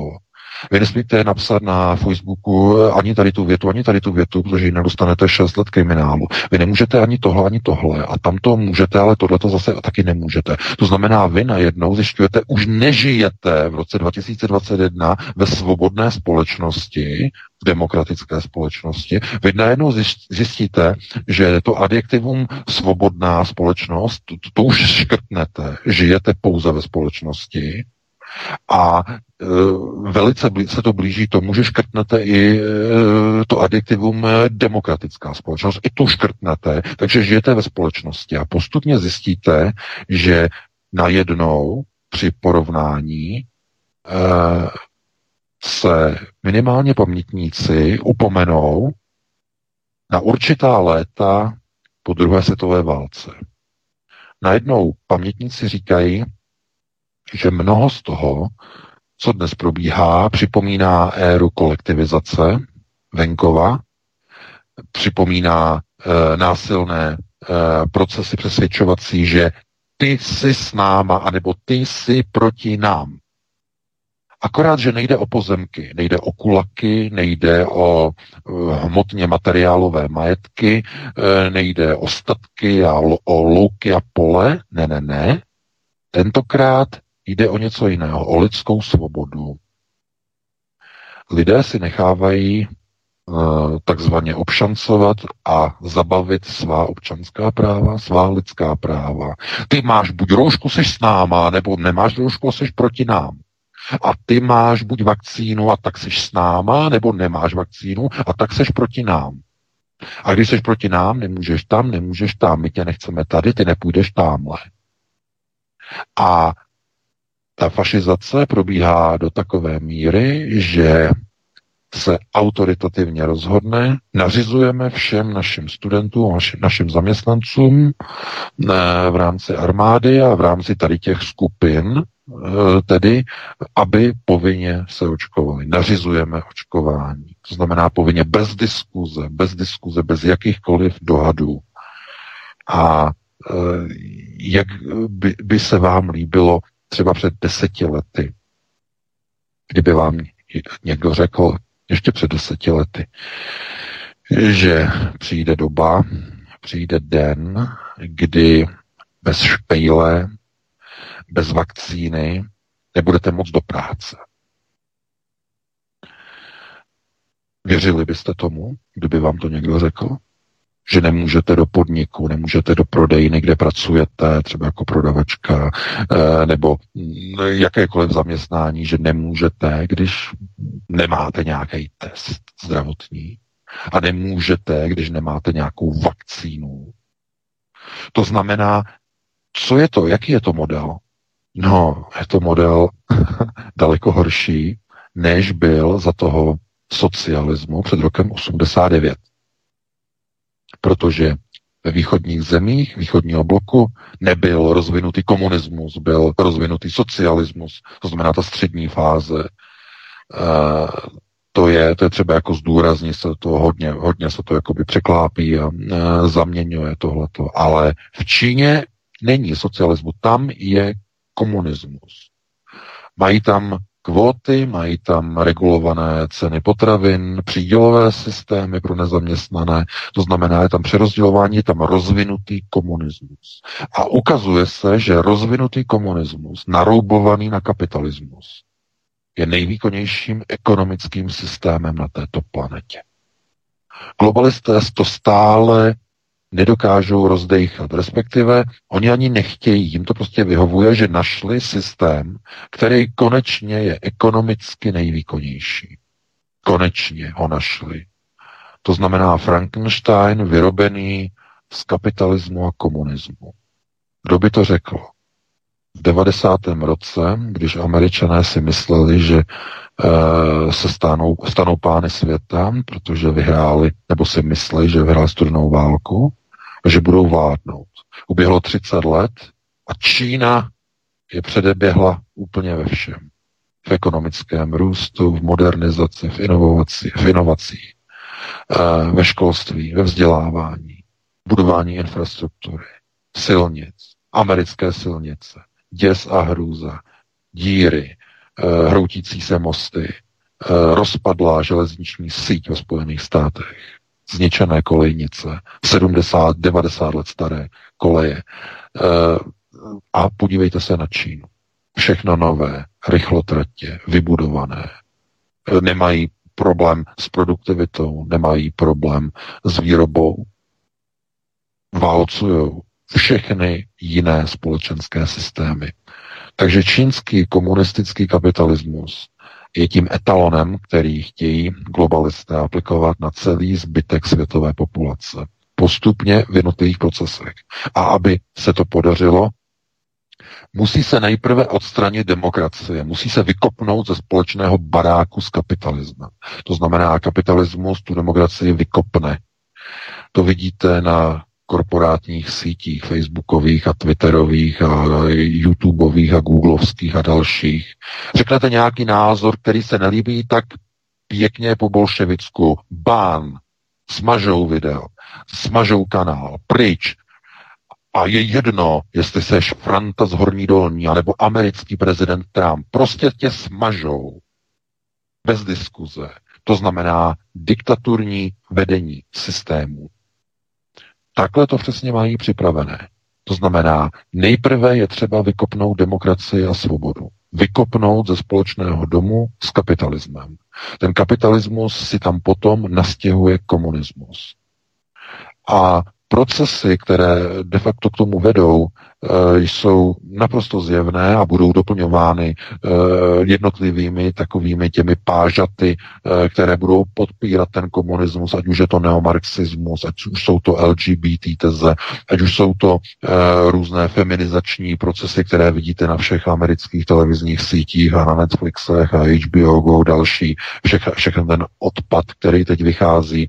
Vy nesmíte napsat na Facebooku ani tady tu větu, ani tady tu větu, protože jinak dostanete 6 let kriminálu. Vy nemůžete ani tohle, ani tohle. A tam to můžete, ale tohle to zase taky nemůžete. To znamená, vy najednou zjišťujete, už nežijete v roce 2021 ve svobodné společnosti, v demokratické společnosti. Vy najednou zjistíte, že to adjektivum svobodná společnost, to, to už škrtnete. Žijete pouze ve společnosti a velice se to blíží tomu, že škrtnete i e, to adjektivum e, demokratická společnost. I to škrtnete, takže žijete ve společnosti a postupně zjistíte, že najednou při porovnání se minimálně pamětníci upomenou na určitá léta po druhé světové válce. Najednou pamětníci říkají, že mnoho z toho, co dnes probíhá, připomíná éru kolektivizace venkova, připomíná e, násilné e, procesy přesvědčovací, že ty jsi s náma, anebo ty jsi proti nám. Akorát, že nejde o pozemky, nejde o kulaky, nejde o uh, hmotně materiálové majetky, nejde o statky a o louky a pole. Ne, ne, ne. Tentokrát jde o něco jiného, o lidskou svobodu. Lidé si nechávají uh, takzvaně obšancovat a zabavit svá občanská práva, svá lidská práva. Ty máš buď roušku, seš s náma, nebo nemáš roušku, seš proti nám a ty máš buď vakcínu a tak seš s náma, nebo nemáš vakcínu a tak seš proti nám. A když seš proti nám, nemůžeš tam, nemůžeš tam, my tě nechceme tady, ty nepůjdeš tamhle. A ta fašizace probíhá do takové míry, že se autoritativně rozhodne, nařizujeme všem našim studentům, našim zaměstnancům v rámci armády a v rámci tady těch skupin, Eh, tedy, aby povinně se očkovali. Nařizujeme očkování. To znamená povinně bez diskuze, bez diskuze, bez jakýchkoliv dohadů. A eh, jak by, by se vám líbilo třeba před deseti lety, kdyby vám někdo řekl, ještě před deseti lety, že přijde doba, přijde den, kdy bez špejle, bez vakcíny nebudete moc do práce. Věřili byste tomu, kdyby vám to někdo řekl? Že nemůžete do podniku, nemůžete do prodejny, kde pracujete, třeba jako prodavačka, eh, nebo mm, jakékoliv zaměstnání, že nemůžete, když nemáte nějaký test zdravotní a nemůžete, když nemáte nějakou vakcínu. To znamená, co je to, jaký je to model? No, je to model daleko horší, než byl za toho socialismu před rokem 89. Protože ve východních zemích východního bloku nebyl rozvinutý komunismus, byl rozvinutý socialismus, to znamená ta střední fáze. E, to je, to je třeba jako zdůraznit se to hodně, hodně se to jakoby překlápí a e, zaměňuje tohleto. Ale v Číně není socialismu, tam je komunismus. Mají tam kvóty, mají tam regulované ceny potravin, přídělové systémy pro nezaměstnané, to znamená, je tam přerozdělování, je tam rozvinutý komunismus. A ukazuje se, že rozvinutý komunismus, naroubovaný na kapitalismus, je nejvýkonnějším ekonomickým systémem na této planetě. Globalisté to stále nedokážou rozdejchat, respektive oni ani nechtějí, jim to prostě vyhovuje, že našli systém, který konečně je ekonomicky nejvýkonnější. Konečně ho našli. To znamená Frankenstein vyrobený z kapitalismu a komunismu. Kdo by to řekl? V 90. roce, když američané si mysleli, že e, se stanou, stanou pány světa, protože vyhráli, nebo si mysleli, že vyhráli studenou válku, že budou vládnout. Uběhlo 30 let a Čína je předeběhla úplně ve všem. V ekonomickém růstu, v modernizaci, v, inovaci, v inovacích, eh, ve školství, ve vzdělávání, budování infrastruktury, silnic, americké silnice, děs a hrůza, díry, eh, hroutící se mosty, eh, rozpadlá železniční síť ve Spojených státech, zničené kolejnice, 70, 90 let staré koleje. Eh, a podívejte se na Čínu. Všechno nové, rychlotratě, vybudované. Eh, nemají problém s produktivitou, nemají problém s výrobou. Válcují všechny jiné společenské systémy. Takže čínský komunistický kapitalismus je tím etalonem, který chtějí globalisté aplikovat na celý zbytek světové populace. Postupně v jednotlivých procesech. A aby se to podařilo, musí se nejprve odstranit demokracie, musí se vykopnout ze společného baráku s kapitalismem. To znamená, kapitalismus tu demokracii vykopne. To vidíte na korporátních sítích, facebookových a twitterových a youtubeových a googlovských a dalších. Řeknete nějaký názor, který se nelíbí, tak pěkně po bolševicku, bán, smažou video, smažou kanál, pryč. A je jedno, jestli seš Franta z Horní Dolní, anebo americký prezident Trump. Prostě tě smažou. Bez diskuze. To znamená diktaturní vedení systému. Takhle to přesně mají připravené. To znamená, nejprve je třeba vykopnout demokracii a svobodu. Vykopnout ze společného domu s kapitalismem. Ten kapitalismus si tam potom nastěhuje komunismus. A procesy, které de facto k tomu vedou, jsou naprosto zjevné a budou doplňovány eh, jednotlivými takovými těmi pážaty, eh, které budou podpírat ten komunismus, ať už je to neomarxismus, ať už jsou to LGBT teze, ať už jsou to různé feminizační procesy, které vidíte na všech amerických televizních sítích a na Netflixech a HBO Go další, všechny ten odpad, který teď vychází,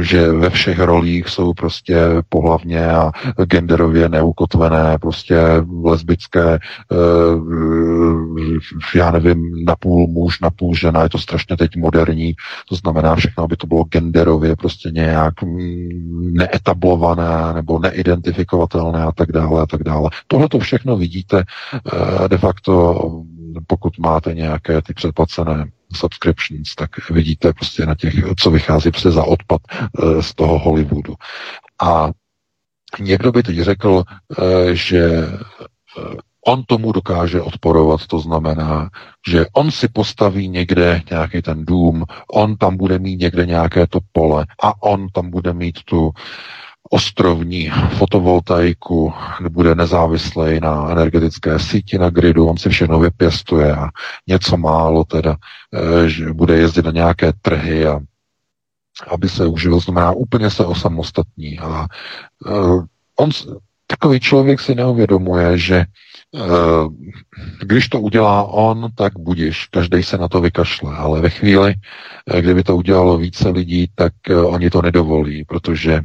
že ve všech rolích jsou prostě pohlavně a genderově neukotvené zakotvené, prostě lesbické, eh, já nevím, napůl muž, napůl žena, je to strašně teď moderní, to znamená všechno, aby to bylo genderově prostě nějak mm, neetablované nebo neidentifikovatelné a tak dále a tak dále. Tohle to všechno vidíte eh, de facto, pokud máte nějaké ty předplacené subscriptions, tak vidíte prostě na těch, co vychází prostě za odpad eh, z toho Hollywoodu. A Někdo by teď řekl, eh, že eh, on tomu dokáže odporovat, to znamená, že on si postaví někde nějaký ten dům, on tam bude mít někde nějaké to pole a on tam bude mít tu ostrovní fotovoltaiku, bude nezávislý na energetické síti na gridu, on si všechno vypěstuje a něco málo teda, eh, že bude jezdit na nějaké trhy a aby se uživil, znamená úplně se osamostatní. A uh, on, takový člověk si neuvědomuje, že uh, když to udělá on, tak budíš, každý se na to vykašle, ale ve chvíli, uh, kdyby to udělalo více lidí, tak uh, oni to nedovolí, protože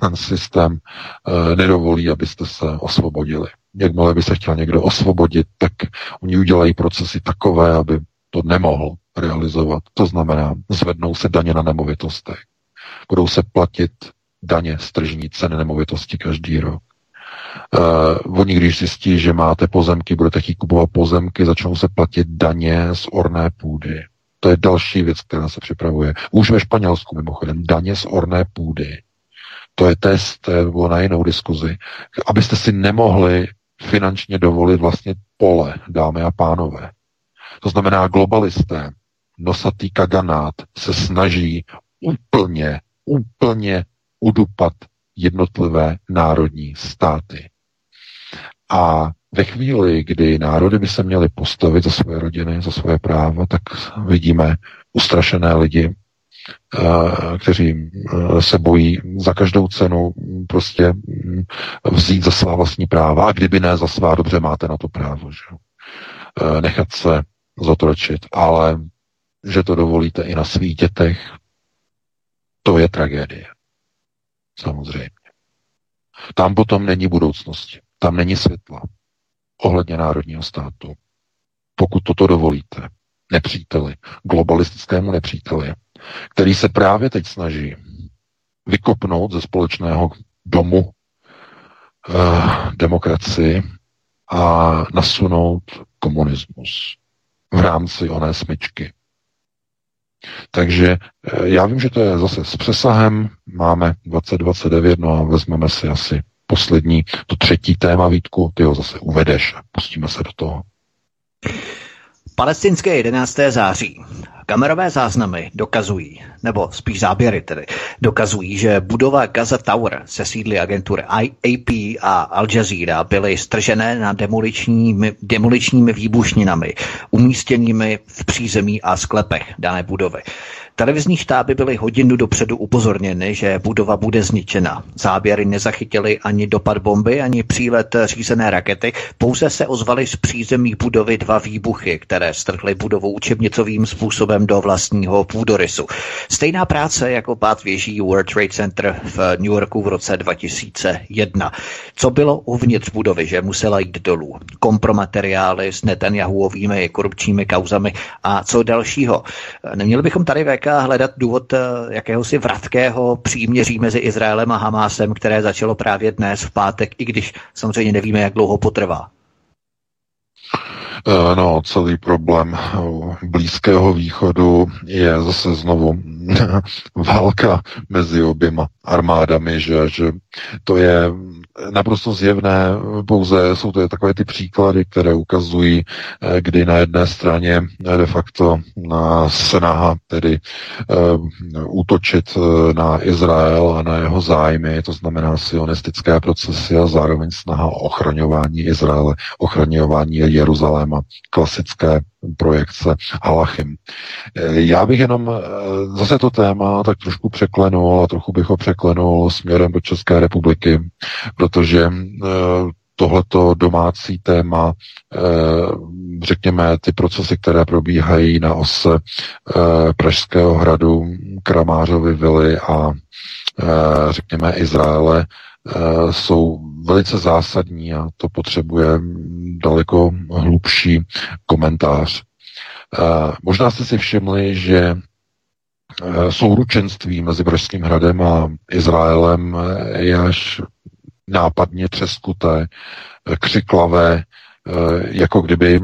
ten systém uh, nedovolí, abyste se osvobodili. Jakmile by se chtěl někdo osvobodit, tak oni udělají procesy takové, aby to nemohl realizovat. To znamená, zvednou se daně na nemovitostech. Budou se platit daně z tržní ceny nemovitosti každý rok. Uh, oni, když zjistí, že máte pozemky, budete chtít kupovat pozemky, začnou se platit daně z orné půdy. To je další věc, která se připravuje. Už ve Španělsku mimochodem daně z orné půdy. To je test, to bylo na jinou diskuzi. Abyste si nemohli finančně dovolit vlastně pole, dámy a pánové. To znamená, globalisté, nosatý kaganát se snaží úplně, úplně udupat jednotlivé národní státy. A ve chvíli, kdy národy by se měly postavit za své rodiny, za své práva, tak vidíme ustrašené lidi, eh, kteří eh, se bojí za každou cenu prostě mm, vzít za svá vlastní práva. A kdyby ne za svá, dobře máte na to právo. Že? Eh, nechat se zotročit, ale že to dovolíte i na svých dětech, to je tragédie. Samozřejmě. Tam potom není budoucnosti. Tam není světla ohledně národního státu. Pokud toto dovolíte nepříteli, globalistickému nepříteli, který se právě teď snaží vykopnout ze společného domu eh, demokracii a nasunout komunismus v rámci oné smyčky. Takže eh, já vím, že to je zase s přesahem, máme 2029, no a vezmeme si asi poslední, to třetí téma, Vítku, ty ho zase uvedeš a pustíme se do toho. Palestinské 11. září. Kamerové záznamy dokazují, nebo spíš záběry tedy, dokazují, že budova Gaza Tower se sídly agentury AP a Al Jazeera byly stržené na demoličními, demoličními výbušninami umístěnými v přízemí a sklepech dané budovy. Televizní štáby byly hodinu dopředu upozorněny, že budova bude zničena. Záběry nezachytily ani dopad bomby, ani přílet řízené rakety, pouze se ozvaly z přízemí budovy dva výbuchy, které strhly budovu učebnicovým způsobem do vlastního půdorysu. Stejná práce jako pád věží World Trade Center v New Yorku v roce 2001. Co bylo uvnitř budovy, že musela jít dolů? Kompromateriály s Netanyahuovými korupčními kauzami a co dalšího? Neměli bychom tady ve zkrátka hledat důvod eh, jakéhosi vratkého příměří mezi Izraelem a Hamásem, které začalo právě dnes v pátek, i když samozřejmě nevíme, jak dlouho potrvá. Eh, no, celý problém Blízkého východu je zase znovu válka mezi oběma armádami, že, že to je naprosto zjevné, pouze jsou to takové ty příklady, které ukazují, eh, kdy na jedné straně eh, de facto na snaha tedy uh, útočit na Izrael a na jeho zájmy, to znamená sionistické procesy a zároveň snaha o ochraňování Izraele, ochraňování Jeruzaléma, klasické projekce Halachim. Já bych jenom zase to téma tak trošku překlenul a trochu bych ho překlenul směrem do České republiky, protože eh, tohleto domácí téma, eh, řekněme, ty procesy, které probíhají na ose eh, Pražského hradu, Kramářovy vily a řekněme Izraele, jsou velice zásadní a to potřebuje daleko hlubší komentář. Možná jste si všimli, že souručenství mezi Pražským hradem a Izraelem je až nápadně třeskuté, eh, křiklavé, eh, jako kdyby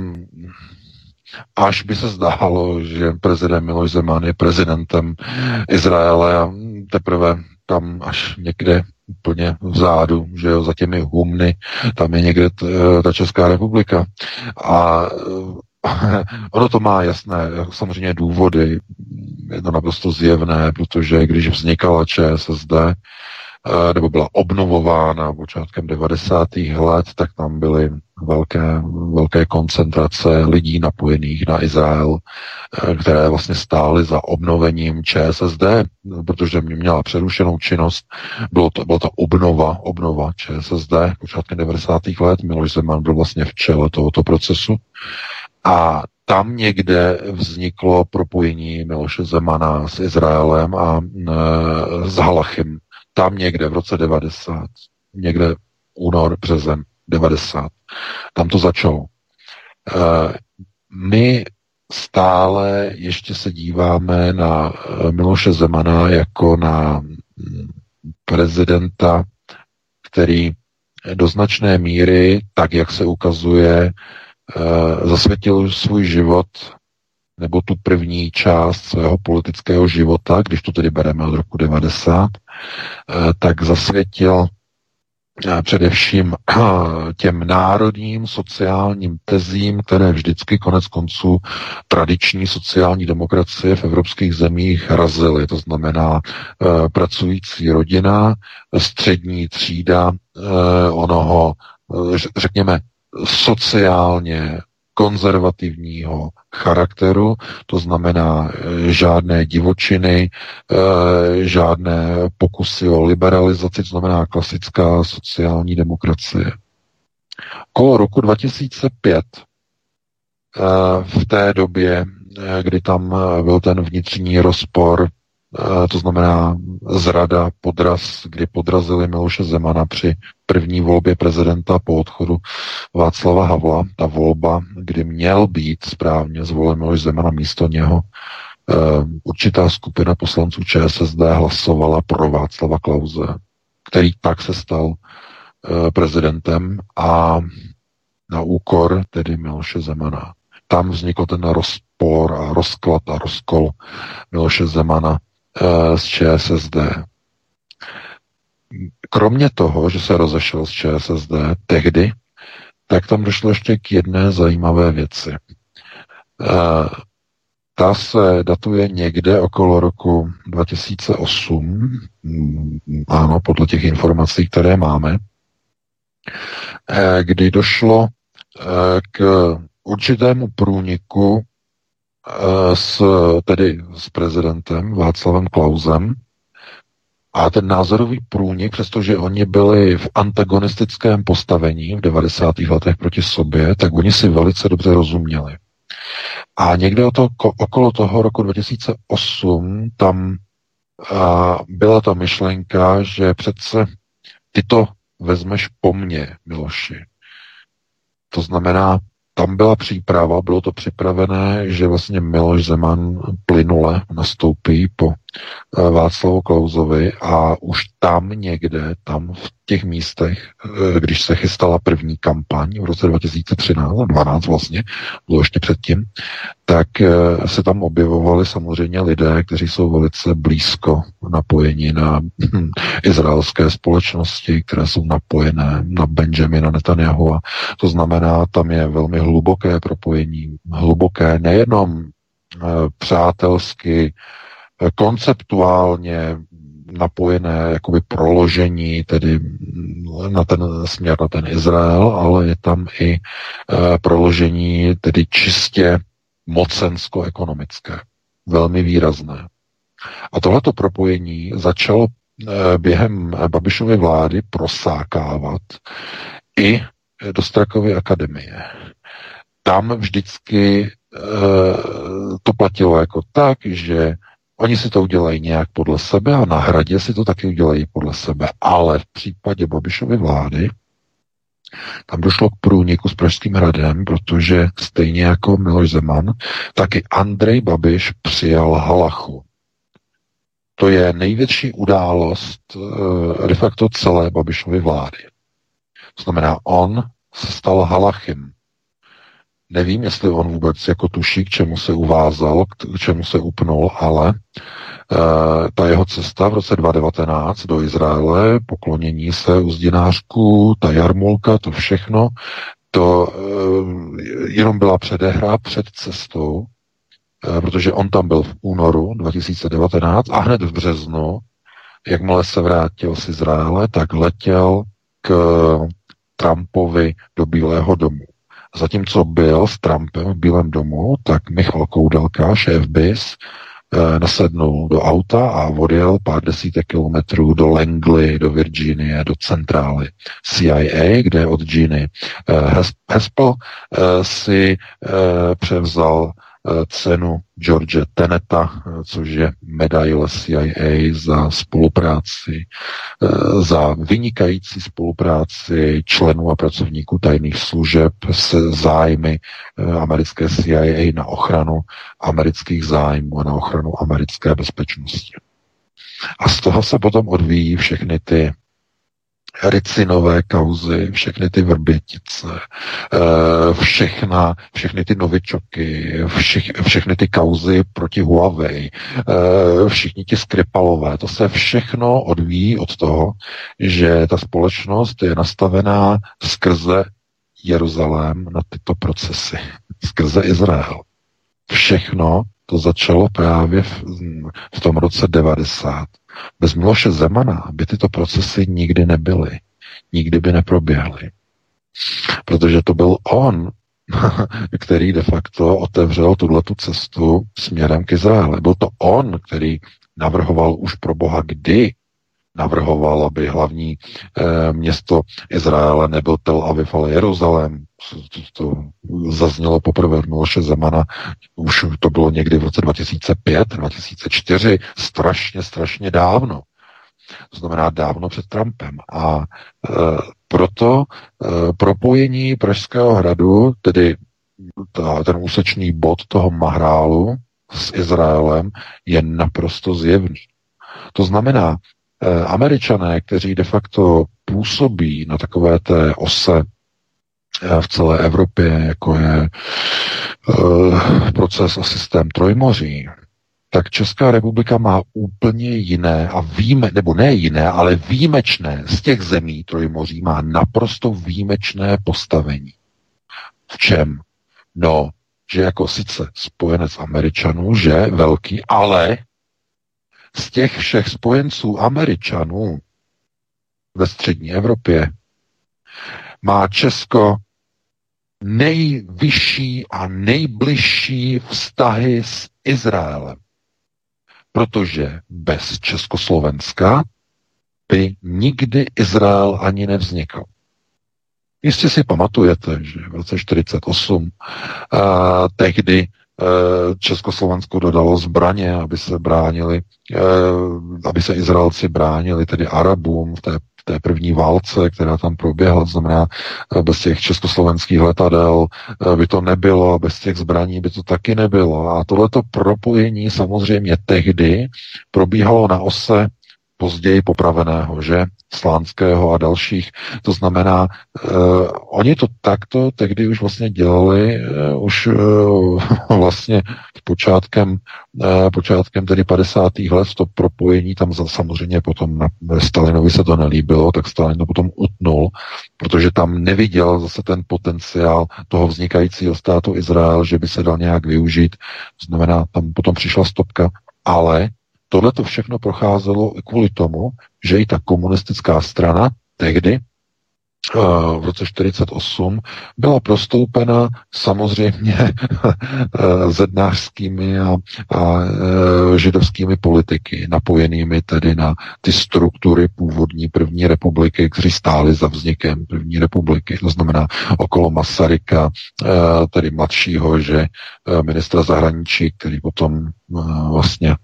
až by se zdálo, že prezident Miloš Zeman je prezidentem Izraele a teprve tam až někde úplně vzadu, že jo, za těmi humny, tam je někde t, eh, ta Česká republika. A ono to má jasné samozřejmě důvody, je to naprosto zjevné, protože když vznikala ČSSD, Eh, nebo byla obnovována počátkem 90. let, tak tam byly velké, velké koncentrace lidí napojených na Izrael, eh, které vlastně stály za obnovením ČSSD, protože mě měla přerušenou činnost. Bylo to, byla to obnova, obnova ČSSD počátkem 90. let. Miloš Zeman byl vlastně v čele tohoto procesu. A tam někde vzniklo propojení Miloše Zemana s Izraelem a e, s Halachim, tam někde v roce 90, někde únor, březen 90, tam to začalo. Eh, my stále ještě se díváme na eh, Miloše Zemana jako na mm, prezidenta, který do značné míry, tak jak se ukazuje, eh, zasvětil svůj život nebo tu první část svého politického života, když to tedy bereme od roku 90, eh, tak zasvětil eh, především eh, těm národním sociálním tezím, které vždycky konec konců tradiční sociální demokracie v evropských zemích razily. To znamená pracující rodina, střední třída, onoho, řekněme, sociálně konzervativního charakteru, to znamená eh, žádné divočiny, eh, žádné pokusy o liberalizaci, to znamená klasická sociální demokracie. Kolo roku 2005 eh, v té době, kdy tam byl ten vnitřní rozpor to znamená zrada, podraz, kdy podrazili Miloše Zemana při první volbě prezidenta po odchodu Václava Havla. Ta volba, kdy měl být správně zvolen Miloš Zemana místo něho, určitá skupina poslanců ČSSD hlasovala pro Václava Klauze, který tak se stal prezidentem a na úkor tedy Miloše Zemana. Tam vznikl ten rozpor a rozklad a rozkol Miloše Zemana Eh, z ČSSD. Kromě toho, že se rozešel z ČSSD tehdy, tak tam došlo ještě k jedné zajímavé věci. Eh, ta se datuje někde okolo roku 2008, mm, ano, podle těch informací, které máme, eh, kdy došlo k určitému průniku Eh, s, tedy s prezidentem Václavem Klausem a ten názorový průnik, přestože oni byli v antagonistickém postavení v 90. letech proti sobě, tak oni si velice dobře rozuměli. A někde o to, okolo toho roku 2008 tam a, byla ta myšlenka, že přece ty to vezmeš po mně, Miloši. To znamená, tam byla příprava, bylo to připravené, že vlastně Miloš Zeman plynule nastoupí po Václavu Klauzovi a už tam někde, tam v těch místech, eh, když se chystala první kampaň v roce 2013 a 12 vlastně, bylo ještě předtím, tak eh, se tam objevovali samozřejmě lidé, kteří jsou velice blízko napojeni na hm, izraelské společnosti, které jsou napojené na Benjamina Netanyahu. A to znamená, tam je velmi hluboké propojení, hluboké nejenom eh, přátelsky, eh, konceptuálně napojené jakoby proložení tedy na ten směr, na ten Izrael, ale je tam i proložení tedy čistě mocensko-ekonomické. Velmi výrazné. A tohleto propojení začalo eh, během Babišovy vlády prosákávat i do Strakovy akademie. Tam vždycky eh, to platilo jako tak, že oni si to udělají nějak podle sebe a na hradě si to taky udělají podle sebe. Ale v případě Babišovy vlády tam došlo k průniku s Pražským hradem, protože stejně jako Miloš Zeman, taky Andrej Babiš přijal Halachu. To je největší událost eh, de facto celé Babišovy vlády. To znamená, on se stal Halachim. Nevím, jestli on vůbec jako tuší, k čemu se uvázal, k čemu se upnul, ale Eh, ta jeho cesta v roce 2019 do Izraele, poklonění se uzdinářku, ta jarmulka, to všechno, to uh, jenom byla předehra před cestou, uh, protože on tam byl v únoru 2019 a hned v březnu, jakmile se vrátil z Izraele, tak letěl k Trumpovi do Bílého domu. Zatímco byl s Trumpem v Bílém domu, tak Michal Koudelka, šéf BIS, Eh, nasednul do auta a odjel pár desítek kilometrů do Langley, do Virginie, do centrály CIA, kde od Giny eh, Hespel eh, si převzal cenu George Teneta, eh, což je medaile CIA za spolupráci, eh, za vynikající spolupráci členů a pracovníků tajných služeb se zájmy americké CIA na ochranu amerických zájmů a na ochranu americké bezpečnosti. A z toho se potom odvíjí všechny ty ricinové kauzy, všechny ty vrbětice, eh, všechna, všechny ty novičoky, všech, všechny ty kauzy proti Huawei, eh, všichni ti skripalové, to se všechno odvíjí od toho, že ta společnost je nastavená skrze Jeruzalém na tyto procesy, skrze Izrael. Všechno to začalo právě v, v tom roce 90 bez Miloše Zemana by tyto procesy nikdy nebyly. Nikdy by neproběhly. Protože to byl on, který de facto otevřel tuhletu cestu směrem k Izraeli. Byl to on, který navrhoval už pro Boha kdy navrhoval, aby hlavní e, město Izraele nebyl Tel Aviv, ale Jeruzalém. To, to zaznělo poprvé od Miloše Zemana, už to bylo někdy v roce 2005, 2004, strašně, strašně dávno. To znamená dávno před Trumpem. A e, proto e, propojení Pražského hradu, tedy ta, ten úsečný bod toho Mahrálu s Izraelem, je naprosto zjevný. To znamená, američané, kteří de facto působí na takové té ose eh, v celé Evropě, jako je uh, proces a systém Trojmoří, tak Česká republika má úplně jiné a víme, nebo ne jiné, ale výjimečné z těch zemí Trojmoří má naprosto výjimečné postavení. V čem? No, že jako sice spojenec Američanů, že velký, ale z těch všech spojenců Američanů ve střední Evropě má Česko nejvyšší a nejbližší vztahy s Izraelem. Protože bez Československa by nikdy Izrael ani nevznikl. Jistě si pamatujete, že v roce 1948 uh, tehdy Eh, Československo dodalo zbraně, aby se bránili, eh, aby se Izraelci bránili, tedy Arabům v té té první válce, která tam proběhla, to znamená, eh, bez těch československých letadel eh, by to nebylo, bez těch zbraní by to taky nebylo. A tohleto propojení samozřejmě tehdy probíhalo na ose později popraveného, že? Slánského a dalších. To znamená, uh, oni to takto tehdy už vlastně dělali, uh, už uh, vlastně počátkem, uh, počátkem tedy 50. let to propojení, tam za, samozřejmě potom na Stalinovi se to nelíbilo, tak Stalin to potom utnul, protože tam neviděl zase ten potenciál toho vznikajícího státu Izrael, že by se dal nějak využít. To znamená, tam potom přišla stopka, ale Tohle to všechno procházelo kvůli tomu, že i ta komunistická strana tehdy Eh, v roce 48 byla prostoupena samozřejmě eh, zednářskými a, a eh, židovskými politiky, napojenými tedy na ty struktury původní první republiky, kteří stáli za vznikem první republiky, to znamená okolo Masaryka, tedy mladšího, že ministra zahraničí, který potom vlastně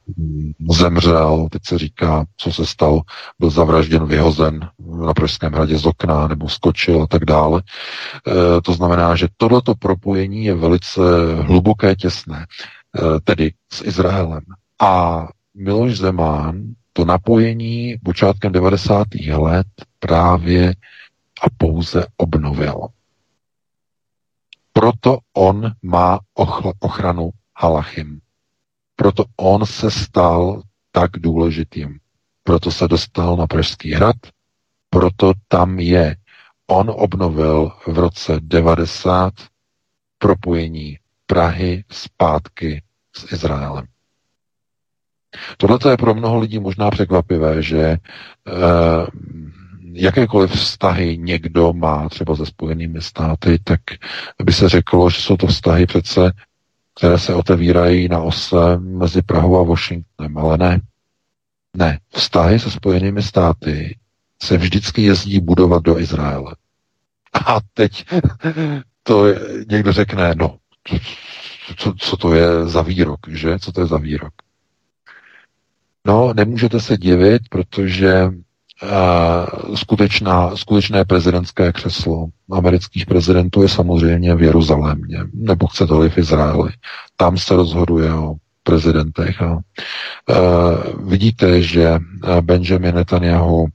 zemřel, teď se říká, co se stalo, byl zavražděn, vyhozen na Pražském hradě z okna nebo skočil a tak dále. E, to znamená, že tohleto propojení je velice hluboké, těsné, e, tedy s Izraelem. A Miloš Zemán to napojení počátkem 90. let právě a pouze obnovil. Proto on má ochranu Halachim. Proto on se stal tak důležitým. Proto se dostal na Pražský hrad, proto tam je. On obnovil v roce 90 propojení Prahy zpátky s Izraelem. Tohle je pro mnoho lidí možná překvapivé, že eh, jakékoliv vztahy někdo má třeba se spojenými státy, tak by se řeklo, že jsou to vztahy přece, které se otevírají na ose mezi Prahou a Washingtonem, ale ne. Ne, vztahy se spojenými státy se vždycky jezdí budovat do Izraele. A teď to někdo řekne, no, co, co to je za výrok, že? Co to je za výrok? No, nemůžete se divit, protože uh, skutečná, skutečné prezidentské křeslo amerických prezidentů je samozřejmě v Jeruzalémě, nebo chcete-li v Izraeli. Tam se rozhoduje o prezidentech. A, uh, vidíte, že Benjamin Netanyahu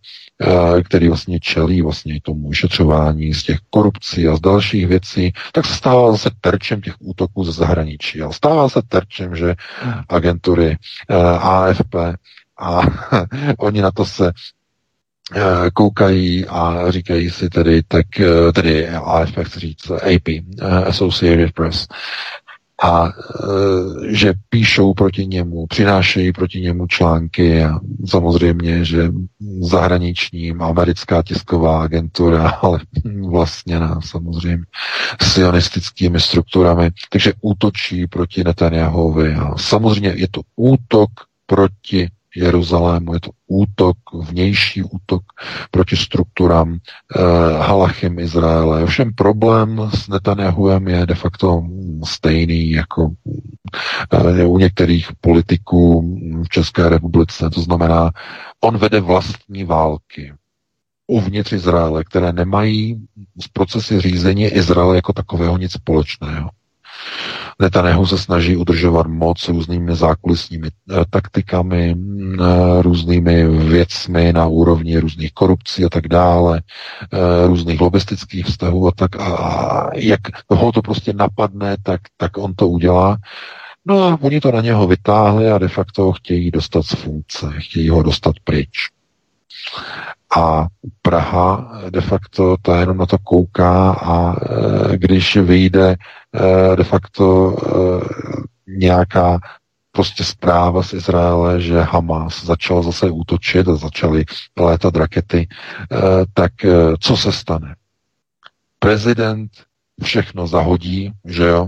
Eh, který vlastně čelí vlastně tomu vyšetřování z těch korupcí a z dalších věcí, tak se stává zase terčem těch útoků ze zahraničí. A stává se terčem, že agentury eh, AFP a oni na to se eh, koukají a říkají si tedy, tak, tedy AFP chci říct, AP, Associated Press, a e, že píšou proti němu, přinášejí proti němu články a samozřejmě, že zahraniční americká tisková agentura, ale vlastně na samozřejmě sionistickými strukturami, takže útočí proti Netanyahovi a samozřejmě je to útok proti Jeruzalému. Je to útok, vnější útok proti strukturám eh, Halachim Izraele. Ovšem problém s Netanyahuem je de facto stejný jako eh, u některých politiků v České republice. To znamená, on vede vlastní války uvnitř Izraele, které nemají z procesy řízení Izraele jako takového nic společného. Netanyahu se snaží udržovat moc různými zákulisními eh, taktikami, eh, různými věcmi na úrovni různých korupcí a tak dále, eh, různých lobistických vztahů a tak a jak ho to prostě napadne, tak, tak on to udělá. No a oni to na něho vytáhli a de facto ho chtějí dostat z funkce, chtějí ho dostat pryč. A Praha de facto ta jenom na to kouká a když vyjde de facto eh, nějaká prostě zpráva z Izraele, že Hamas začal zase útočit a začaly létat rakety, eh, tak co se stane? Prezident všechno zahodí, že jo,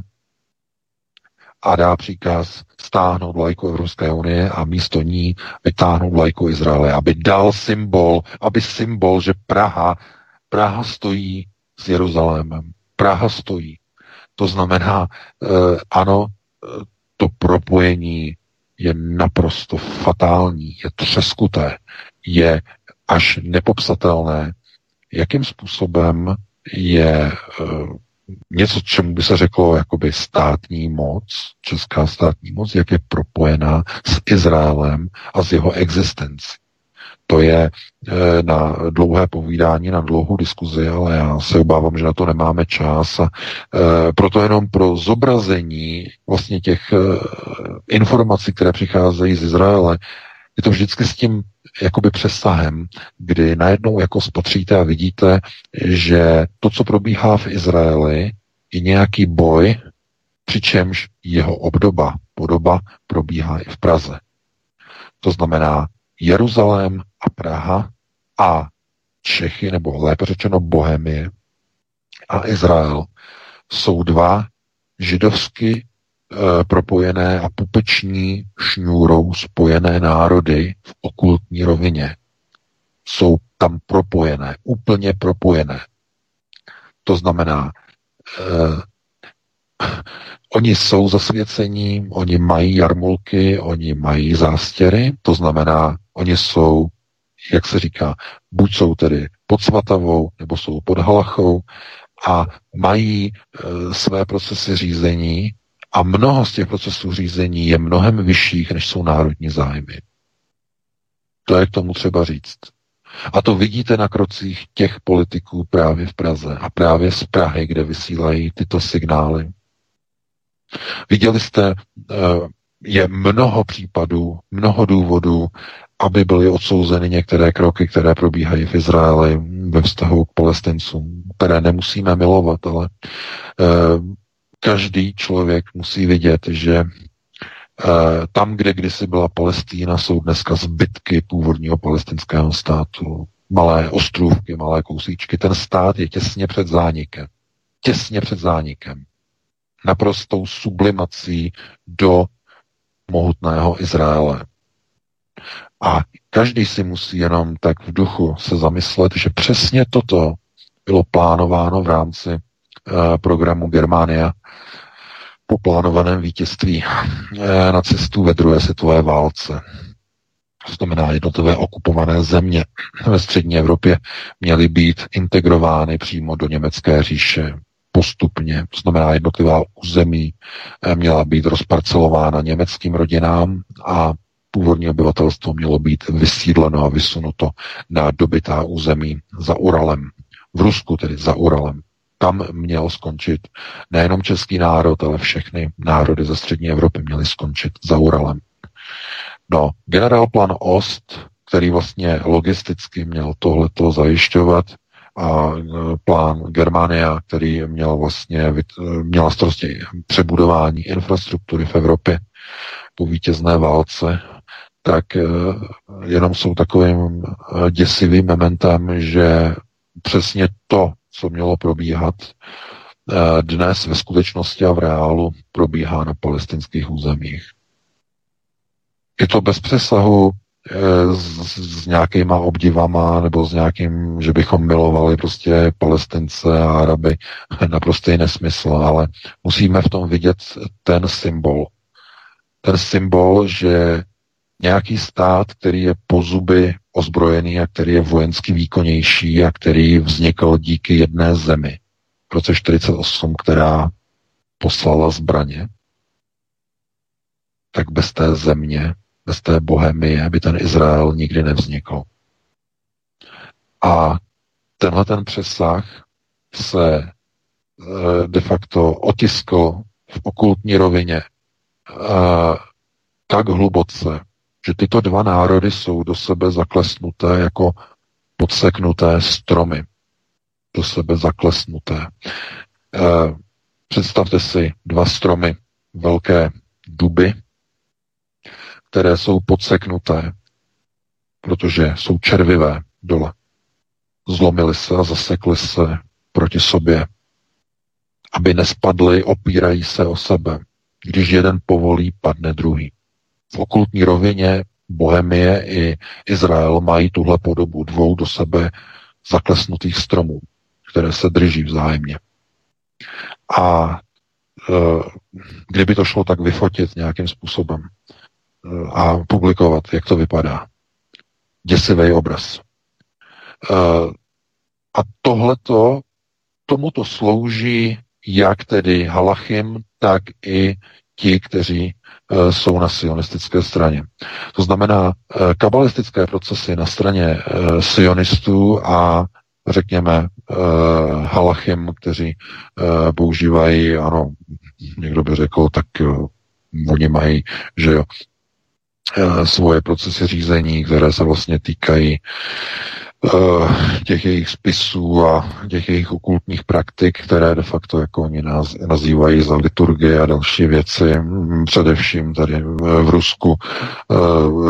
a dá příkaz stáhnout vlajku Evropské unie a místo ní vytáhnout vlajku Izraele, aby dal symbol, aby symbol, že Praha, Praha stojí s Jeruzalémem. Praha stojí. To znamená, eh, ano, eh, to propojení je naprosto fatální, je třeskuté, je až nepopsatelné, jakým způsobem je něco, čemu by se řeklo jakoby státní moc, česká státní moc, jak je propojená s Izraelem a s jeho existencí. To je eh, na dlouhé povídání, na dlouhou diskuzi, ale já se obávám, že na to nemáme čas a eh, proto jenom pro zobrazení vlastně těch eh, informací, které přicházejí z Izraele, je to vždycky s tím jakoby přesahem, kdy najednou jako spatříte a vidíte, že to, co probíhá v Izraeli, je nějaký boj, přičemž jeho obdoba, podoba probíhá i v Praze. To znamená Jeruzalém a Praha a Čechy, nebo lépe řečeno Bohemie a Izrael jsou dva židovsky e, propojené a pupeční šňůrou spojené národy v okultní rovině. Jsou tam propojené, úplně propojené. To znamená, e, Oni jsou zasvěcení, oni mají jarmulky, oni mají zástěry, to znamená, oni jsou, jak se říká, buď jsou tedy pod Svatavou, nebo jsou pod Halachou a mají e, své procesy řízení a mnoho z těch procesů řízení je mnohem vyšších, než jsou národní zájmy. To je k tomu třeba říct. A to vidíte na krocích těch politiků právě v Praze a právě z Prahy, kde vysílají tyto signály Viděli jste, eh, je mnoho případů, mnoho důvodů, aby byly odsouzeny některé kroky, které probíhají v Izraeli ve vztahu k palestincům, které nemusíme milovat, ale eh, každý člověk musí vidět, že eh, tam, kde kdysi byla Palestína, jsou dneska zbytky původního palestinského státu. Malé ostrůvky, malé kousíčky. Ten stát je těsně před zánikem. Těsně před zánikem naprostou sublimací do mohutného Izraele. A každý si musí jenom tak v duchu se zamyslet, že přesně toto bylo plánováno v rámci uh, programu Germánia po plánovaném vítězství uh, nacistů ve druhé světové válce. To znamená, jednotlivé okupované země ve střední Evropě měly být integrovány přímo do německé říše postupně, to znamená jednotlivá území, eh, měla být rozparcelována německým rodinám a původní obyvatelstvo mělo být vysídleno a vysunuto na dobytá území za Uralem. V Rusku tedy za Uralem. Tam měl skončit nejenom český národ, ale všechny národy ze střední Evropy měly skončit za Uralem. No, generálplan Ost, který vlastně logisticky měl tohleto zajišťovat, a e, plán Germania, který měl vlastně měla starosti přebudování infrastruktury v Evropě po vítězné válce, tak e, jenom jsou takovým e, děsivým mementem, že přesně to, co mělo probíhat dnes ve skutečnosti a v reálu, probíhá na palestinských územích. Je to bez přesahu s, s nějakýma obdivama nebo s nějakým, že bychom milovali prostě palestince a Araby, naprostý nesmysl, ale musíme v tom vidět ten symbol. Ten symbol, že nějaký stát, který je po zuby ozbrojený a který je vojensky výkonnější a který vznikl díky jedné zemi v roce 48, která poslala zbraně, tak bez té země bez té bohemie by ten Izrael nikdy nevznikl. A tenhle ten přesah se e, de facto otiskl v okultní rovině e, tak hluboce, že tyto dva národy jsou do sebe zaklesnuté jako podseknuté stromy. Do sebe zaklesnuté. E, představte si dva stromy, velké duby, které jsou podseknuté, protože jsou červivé dole. Zlomili se a zasekli se proti sobě, aby nespadly, opírají se o sebe. Když jeden povolí, padne druhý. V okultní rovině Bohemie i Izrael mají tuhle podobu dvou do sebe zaklesnutých stromů, které se drží vzájemně. A e, kdyby to šlo tak vyfotit nějakým způsobem, a publikovat, jak to vypadá. Děsivý obraz. A tohleto, tomuto slouží jak tedy Halachim, tak i ti, kteří jsou na sionistické straně. To znamená, kabalistické procesy na straně sionistů a řekněme, halachim, kteří používají, ano, někdo by řekl, tak oni mají, že jo, svoje procesy řízení, které se vlastně týkají Eh, těch jejich spisů a těch jejich okultních praktik, které de facto jako oni nás, nazývají za liturgie a další věci, mm, především tady v Rusku eh,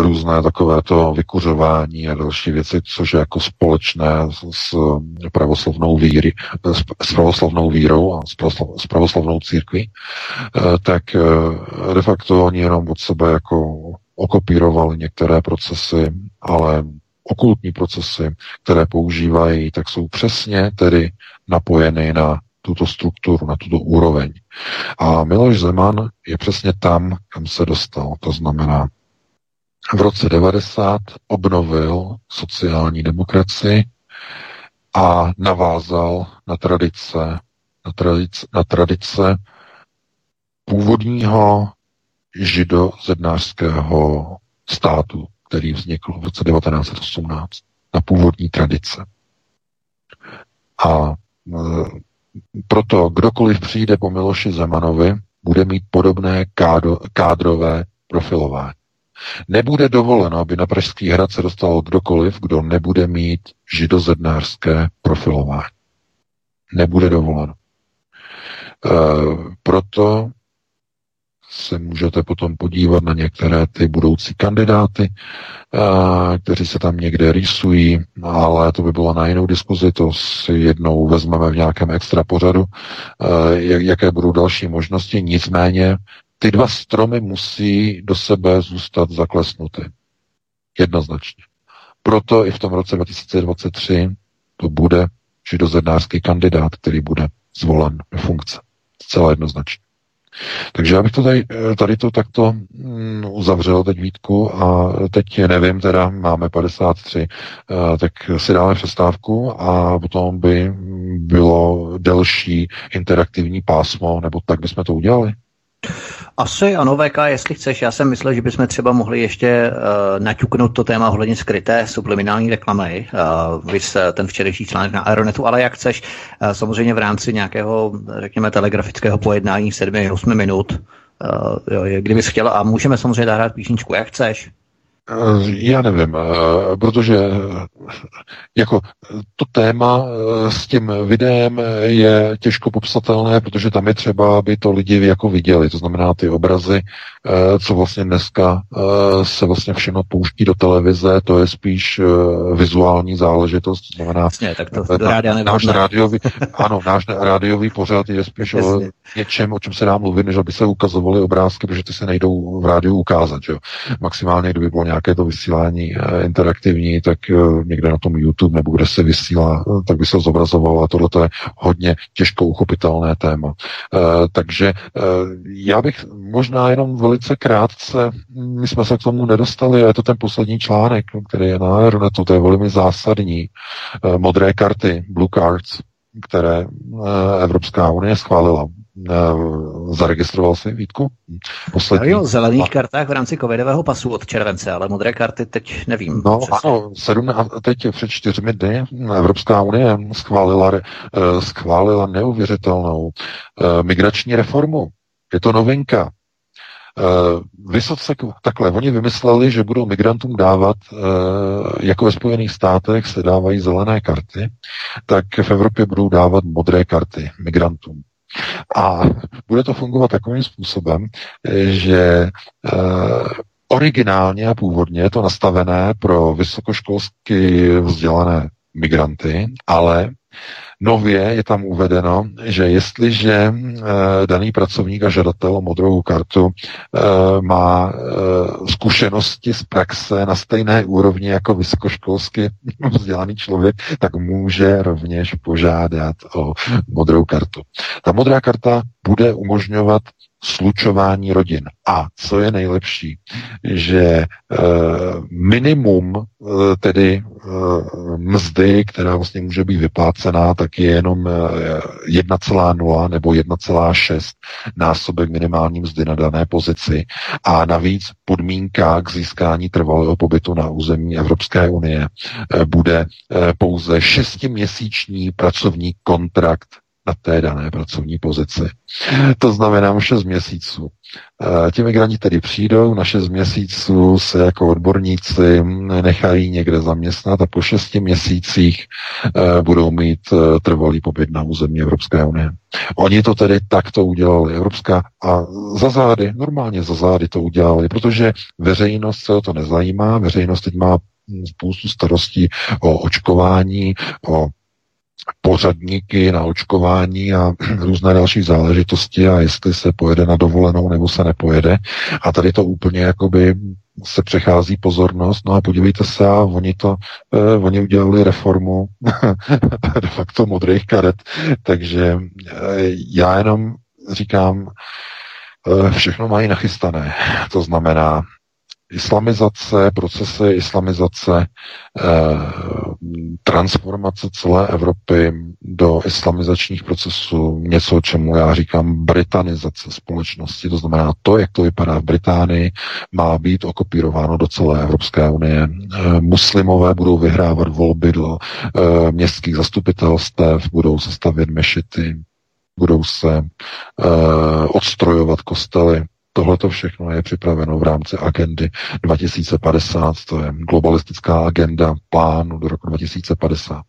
různé takovéto vykuřování a další věci, což je jako společné s pravoslavnou víry, s pravoslavnou vírou a s pravoslavnou církví, eh, tak de facto oni jenom od sebe jako okopírovali některé procesy, ale okultní procesy, které používají, tak jsou přesně tedy napojeny na tuto strukturu, na tuto úroveň. A Miloš Zeman je přesně tam, kam se dostal. To znamená, v roce 90 obnovil sociální demokracii a navázal na tradice, na tradice, na tradice původního židozednářského státu, který vznikl v roce 1918 na původní tradice. A e, proto kdokoliv přijde po Miloši Zemanovi, bude mít podobné kádo, kádrové profilování. Nebude dovoleno, aby na Pražský hrad se dostal kdokoliv, kdo nebude mít židozednářské profilování. Nebude dovoleno. E, proto se můžete potom podívat na některé ty budoucí kandidáty, kteří se tam někde rýsují, ale to by bylo na jinou diskuzi, to si jednou vezmeme v nějakém extra pořadu, jaké budou další možnosti, nicméně ty dva stromy musí do sebe zůstat zaklesnuty. Jednoznačně. Proto i v tom roce 2023 to bude židozednářský kandidát, který bude zvolen do funkce. Zcela jednoznačně. Takže já bych to tady, tady to takto mm, uzavřel teď Vítku a teď nevím, teda máme 53, eh, tak si dáme přestávku a potom by bylo delší interaktivní pásmo, nebo tak bychom to udělali. Asi ano, VK, jestli chceš. Já jsem myslel, že bychom třeba mohli ještě uh, naťuknout to téma ohledně skryté subliminální reklamy. Uh, vys ten včerejší článek na Aeronetu, ale jak chceš. Uh, samozřejmě v rámci nějakého, řekněme, telegrafického pojednání 7-8 minut. Uh, jo, kdybys chtěl. A můžeme samozřejmě zahrát písničku, jak chceš. Eh, já nevím, eh, protože eh, jako to téma s tím videem je těžko popsatelné, protože tam je třeba, aby to lidi jako viděli, to znamená ty obrazy, co vlastně dneska se vlastně všechno pouští do televize, to je spíš vizuální záležitost, to znamená Jasně, tak to na, náš rádiový, ano, náš rádiový pořad je spíš Jasně. o něčem, o čem se dá mluvit, než aby se ukazovaly obrázky, protože ty se nejdou v rádiu ukázat, že? maximálně kdyby bylo nějaké to vysílání eh, interaktivní, tak eh, někde na tom YouTube nebo kde se vysílá, eh, tak by se zobrazovalo a tohle je hodně těžko uchopitelné téma. Takže já bych možná jenom velice krátce, my jsme se k tomu nedostali, a je to ten poslední článek, který je na Aeronetu, to je velmi zásadní. Modré karty, blue cards, které Evropská unie schválila Eh, zaregistroval si Vítku? Poslední. Jo, zelených kartách v rámci covidového pasu od července, ale modré karty teď nevím. No přesně. ano, 17, teď před čtyřmi dny Evropská unie schválila, eh, schválila neuvěřitelnou eh, migrační reformu. Je to novinka. Vysoce takhle, oni vymysleli, že budou migrantům dávat, jako ve Spojených státech se dávají zelené karty, tak v Evropě budou dávat modré karty migrantům. A bude to fungovat takovým způsobem, že e, originálně a původně je to nastavené pro vysokoškolsky vzdělané migranty, ale Nově je tam uvedeno, že jestliže e, daný pracovník a žadatel o modrou kartu e, má e, zkušenosti z praxe na stejné úrovni jako vysokoškolsky vzdělaný člověk, tak může rovněž požádat o modrou kartu. Ta modrá karta bude umožňovat slučování rodin. A co je nejlepší, že e, minimum e, tedy e, mzdy, která vlastně může být vyplácená, tak je jenom 1,0 nebo 1,6 násobek minimální mzdy na dané pozici. A navíc podmínka k získání trvalého pobytu na území Evropské unie bude pouze šestiměsíční pracovní kontrakt na té dané pracovní pozici. To znamená 6 měsíců. Eh, ti migranti tedy přijdou, na 6 měsíců se jako odborníci nechají někde zaměstnat a po 6 měsících eh, budou mít eh, trvalý pobyt na území Evropské unie. Oni to tedy takto udělali. Evropská a za zády, normálně za zády to udělali, protože veřejnost se o to nezajímá, veřejnost teď má spoustu starostí o očkování, o pořadníky na očkování a různé další záležitosti a jestli se pojede na dovolenou nebo se nepojede. A tady to úplně jakoby se přechází pozornost, no a podívejte se, a oni to, eh, oni udělali reformu de facto modrých karet, takže eh, já jenom říkám, eh, všechno mají nachystané. To znamená, islamizace, procesy islamizace, eh, transformace celé Evropy do islamizačních procesů, něco, čemu já říkám britanizace společnosti, to znamená to, jak to vypadá v Británii, má být okopírováno do celé Evropské unie. Eh, muslimové budou vyhrávat volby do eh, městských zastupitelstev, budou se stavět mešity, budou se odstrojovat kostely, Tohle to všechno je připraveno v rámci agendy 2050, to je globalistická agenda plánu do roku 2050.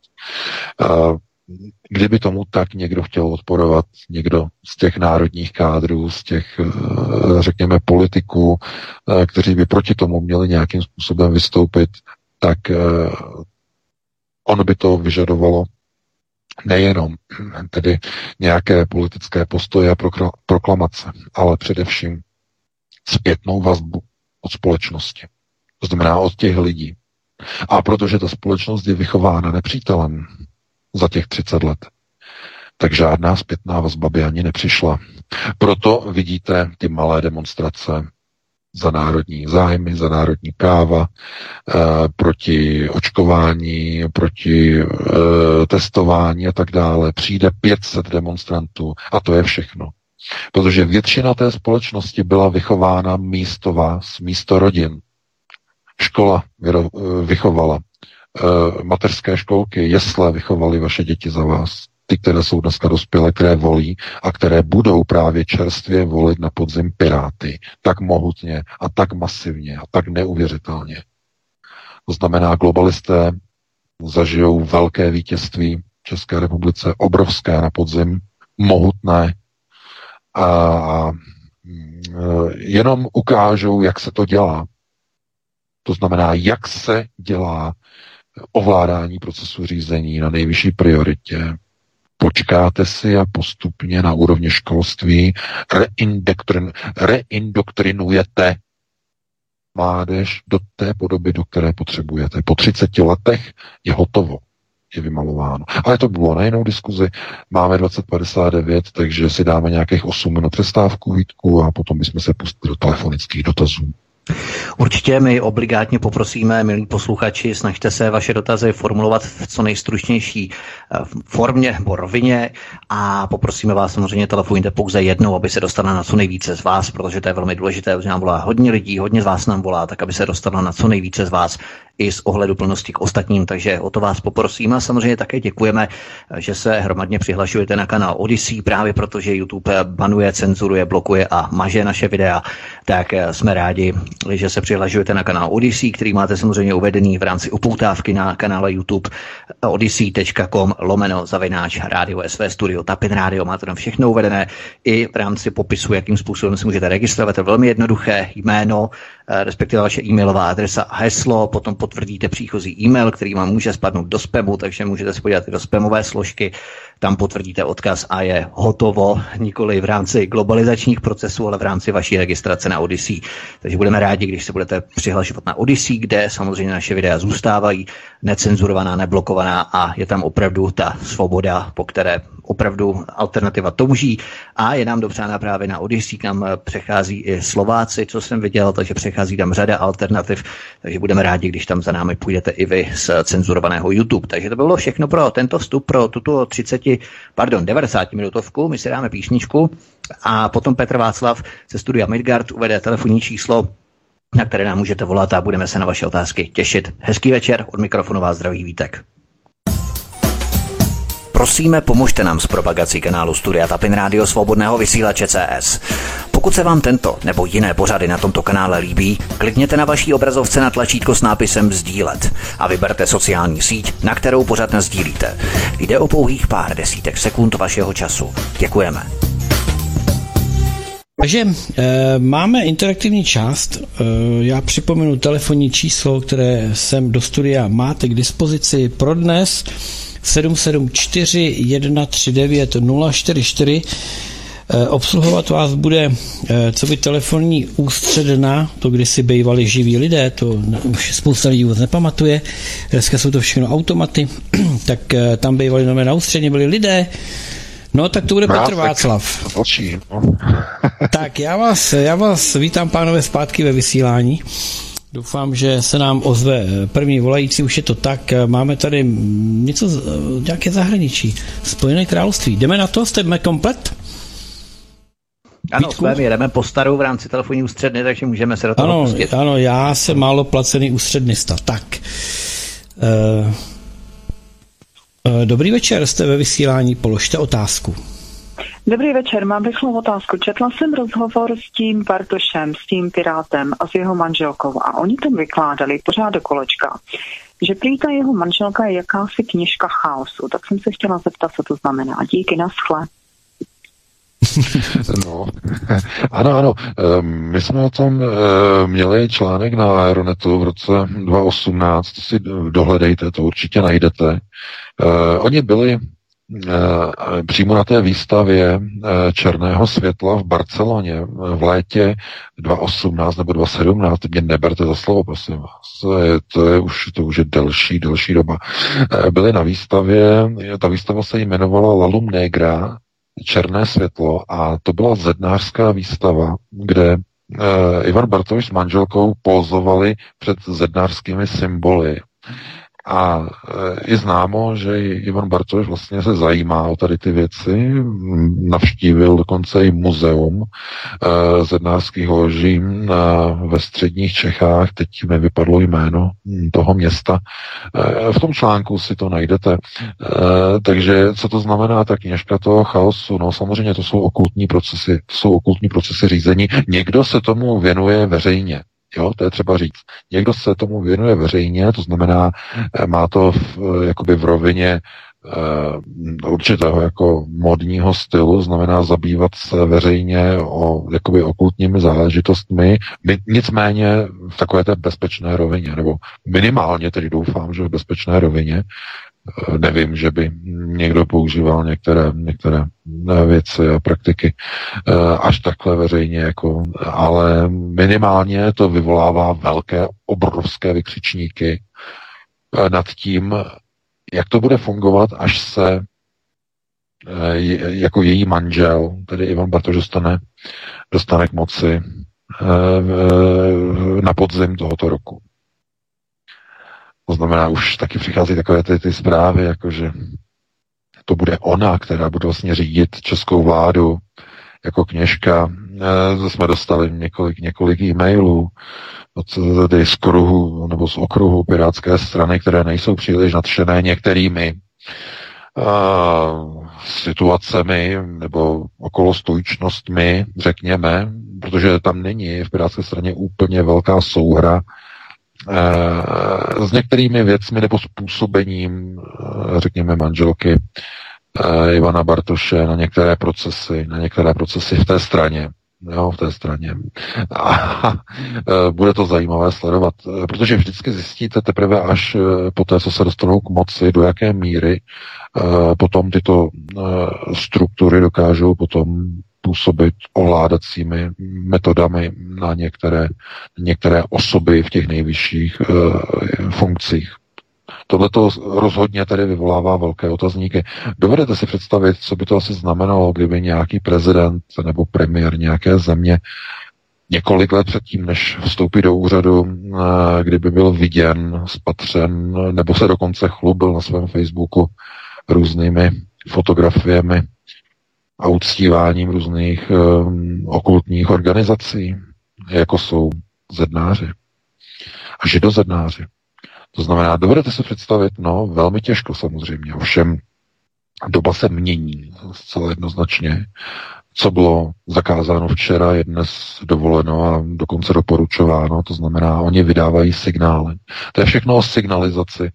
Kdyby tomu tak někdo chtěl odporovat, někdo z těch národních kádrů, z těch, eh, řekněme, politiků, eh, kteří by proti tomu měli nějakým způsobem vystoupit, tak eh, ono by to vyžadovalo nejenom tedy nějaké politické postoje a proklamace, ale především zpětnou vazbu od společnosti. To znamená od těch lidí. A protože ta společnost je vychována nepřítelem za těch 30 let, tak žádná zpětná vazba by ani nepřišla. Proto vidíte ty malé demonstrace za národní zájmy, za národní práva, e, proti očkování, proti e, testování a tak dále. Přijde 500 demonstrantů a to je všechno. Protože většina té společnosti byla vychována místo vás, místo rodin. Škola vychovala, eh, mateřské školky, jesle vychovaly vaše děti za vás. Ty, které jsou dneska dospělé, které volí a které budou právě čerstvě volit na podzim Piráty. Tak mohutně a tak masivně a tak neuvěřitelně. To znamená, globalisté zažijou velké vítězství v České republice, obrovské na podzim, mohutné, a jenom ukážou, jak se to dělá. To znamená, jak se dělá ovládání procesu řízení na nejvyšší prioritě. Počkáte si a postupně na úrovni školství reindoktrin, reindoktrinujete mládež do té podoby, do které potřebujete. Po 30 letech je hotovo je vymalováno. Ale to bylo na jinou diskuzi. Máme 2059, takže si dáme nějakých 8 minut přestávku, Vítku, a potom bychom se pustili do telefonických dotazů. Určitě my obligátně poprosíme, milí posluchači, snažte se vaše dotazy formulovat v co nejstručnější eh, formě nebo rovině a poprosíme vás samozřejmě telefonujte pouze jednou, aby se dostala na co nejvíce z vás, protože to je velmi důležité, protože nám volá hodně lidí, hodně z vás nám volá, tak aby se dostala na co nejvíce z vás i z ohledu plnosti k ostatním, takže o to vás poprosím. A samozřejmě také děkujeme, že se hromadně přihlašujete na kanál Odyssey, právě protože YouTube banuje, cenzuruje, blokuje a maže naše videa, tak jsme rádi, že se přihlašujete na kanál Odyssey, který máte samozřejmě uvedený v rámci upoutávky na kanále YouTube odyssey.com lomeno zavináč rádio SV Studio Tapin Radio, máte tam všechno uvedené. I v rámci popisu, jakým způsobem se můžete registrovat, to je velmi jednoduché jméno, Eh, respektive vaše e-mailová adresa a heslo, potom potvrdíte příchozí e-mail, který vám může spadnout do spamu, takže můžete se podívat i do spamové složky, tam potvrdíte odkaz a je hotovo, nikoli v rámci globalizačních procesů, ale v rámci vaší registrace na Odyssey. Takže budeme rádi, když se budete přihlašovat na Odyssey, kde samozřejmě naše videa zůstávají necenzurovaná, neblokovaná a je tam opravdu ta svoboda, po které opravdu alternativa touží a je nám dopřána právě na Odyssey, kam přechází i Slováci, co jsem viděl, takže přechází tam řada alternativ, takže budeme rádi, když tam za námi půjdete i vy z cenzurovaného YouTube. Takže to bylo všechno pro tento vstup, pro tuto 30, pardon, 90 minutovku, my si dáme písničku a potom Petr Václav ze studia Midgard uvede telefonní číslo na které nám můžete volat a budeme se na vaše otázky těšit. Hezký večer, od mikrofonu vás zdraví Vítek. Prosíme, pomožte nám s propagací kanálu Studia Tapin Rádio Svobodného vysílače CS. Pokud se vám tento nebo jiné pořady na tomto kanále líbí, klikněte na vaší obrazovce na tlačítko s nápisem Sdílet a vyberte sociální síť, na kterou pořad sdílíte. Jde o pouhých pár desítek sekund vašeho času. Děkujeme. Takže e, máme interaktivní část. E, já připomenu telefonní číslo, které sem do studia máte k dispozici pro dnes. 774 139 044. Obsluhovat vás bude, eh, co by telefonní ústředna, to kdysi bývali živí lidé, to už spousta lidí vůbec nepamatuje, dneska jsou to všechno automaty, tak eh, tam bývali na ústředně, byli lidé, No, tak to bude Petr Václav. No. tak já vás, já vás vítám, pánové, zpátky ve vysílání. Doufám, že se nám ozve první volající, už je to tak. Máme tady něco, nějaké zahraničí. Spojené království. Jdeme na to? Jste komplet? Ano, jsme, jedeme po starou v rámci telefonní ústředny, takže můžeme se do toho ano, pustit. Ano, já jsem málo placený ústřednista. Tak. Uh, uh, dobrý večer, jste ve vysílání, položte otázku. Dobrý večer, mám rychlou otázku. Četla jsem rozhovor s tím Bartošem, s tím Pirátem a s jeho manželkou a oni tam vykládali pořád do kolečka, že prý ta jeho manželka je jakási knižka chaosu. Tak jsem se chtěla zeptat, co to znamená. Díky, naschle. No, ano, ano. Ehm, my jsme o tom ehm, měli článek na Aeronetu v roce 2018, to si dohledejte, to určitě najdete. Ehm, oni byli přímo na té výstavě eh, černého světla v Barceloně v létě 2018 nebo 2017, mě neberte za slovo, prosím vás, to je, už, to už je delší, delší doba. Eh, byli na výstavě, ta výstava se jmenovala Lalum Negra, černé světlo a to byla zednářská výstava, kde Ivan Bartoš s manželkou pozovali před zednářskými symboly. A e, je známo, že Ivan Bartoš vlastně se zajímá o tady ty věci, navštívil dokonce i muzeum e, zednářských loží ve středních Čechách, teď mi vypadlo jméno toho města. E, v tom článku si to najdete. Takže co to znamená ta kněžka toho chaosu? No samozřejmě to jsou okultní procesy, to jsou okultní procesy řízení. Někdo se tomu věnuje veřejně. Jo, to je třeba říct. Někdo se tomu věnuje veřejně, to znamená, eh, má to v, eh, jakoby v rovině uh, určitého jako modního stylu, znamená zabývat se veřejně o jakoby okultními záležitostmi, nicméně v takové té bezpečné rovině, nebo minimálně tedy doufám, že v bezpečné rovině, nevím, že by někdo používal některé, některé eh, věci a praktiky eh, až takhle veřejně, jako, ale minimálně to vyvolává velké, obrovské vykřičníky nad tím, jak to bude fungovat, až se jako její manžel, tedy Ivan Bartoš dostane, dostane k moci na podzim tohoto roku. To znamená, už taky přichází takové ty, ty zprávy, jako že to bude ona, která bude vlastně řídit českou vládu jako kněžka. E, jsme dostali několik, několik e-mailů od tedy z kruhu nebo z okruhu pirátské strany, které nejsou příliš nadšené některými uh, situacemi nebo okolo stojčnostmi, řekněme, protože tam není v pirátské straně úplně velká souhra s některými věcmi nebo způsobením, eh, řekněme, manželky eh, Ivana Bartoše na některé procesy, na některé procesy v té straně. jo, v té straně. A bude to zajímavé sledovat, protože vždycky zjistíte teprve až po té, co se dostanou k moci, do jaké míry potom tyto struktury dokážou potom působit ovládacími metodami na některé, některé osoby v těch nejvyšších uh, funkcích. Tohle to rozhodně tady vyvolává velké otazníky. Dovedete si představit, co by to asi znamenalo, kdyby nějaký prezident nebo premiér nějaké země několik let předtím, než vstoupí do úřadu, eh, kdyby byl viděn, spatřen, nebo se dokonce chlubil na svém Facebooku různými fotografiemi a uctíváním různých um, okultních organizací, jako jsou zednáři a židozednáři. To znamená, dovedete se představit, no, velmi těžko samozřejmě, ovšem doba se mění zcela jednoznačně. Co bylo zakázáno včera, je dnes dovoleno a dokonce doporučováno, to znamená, oni vydávají signály. To je všechno o signalizaci.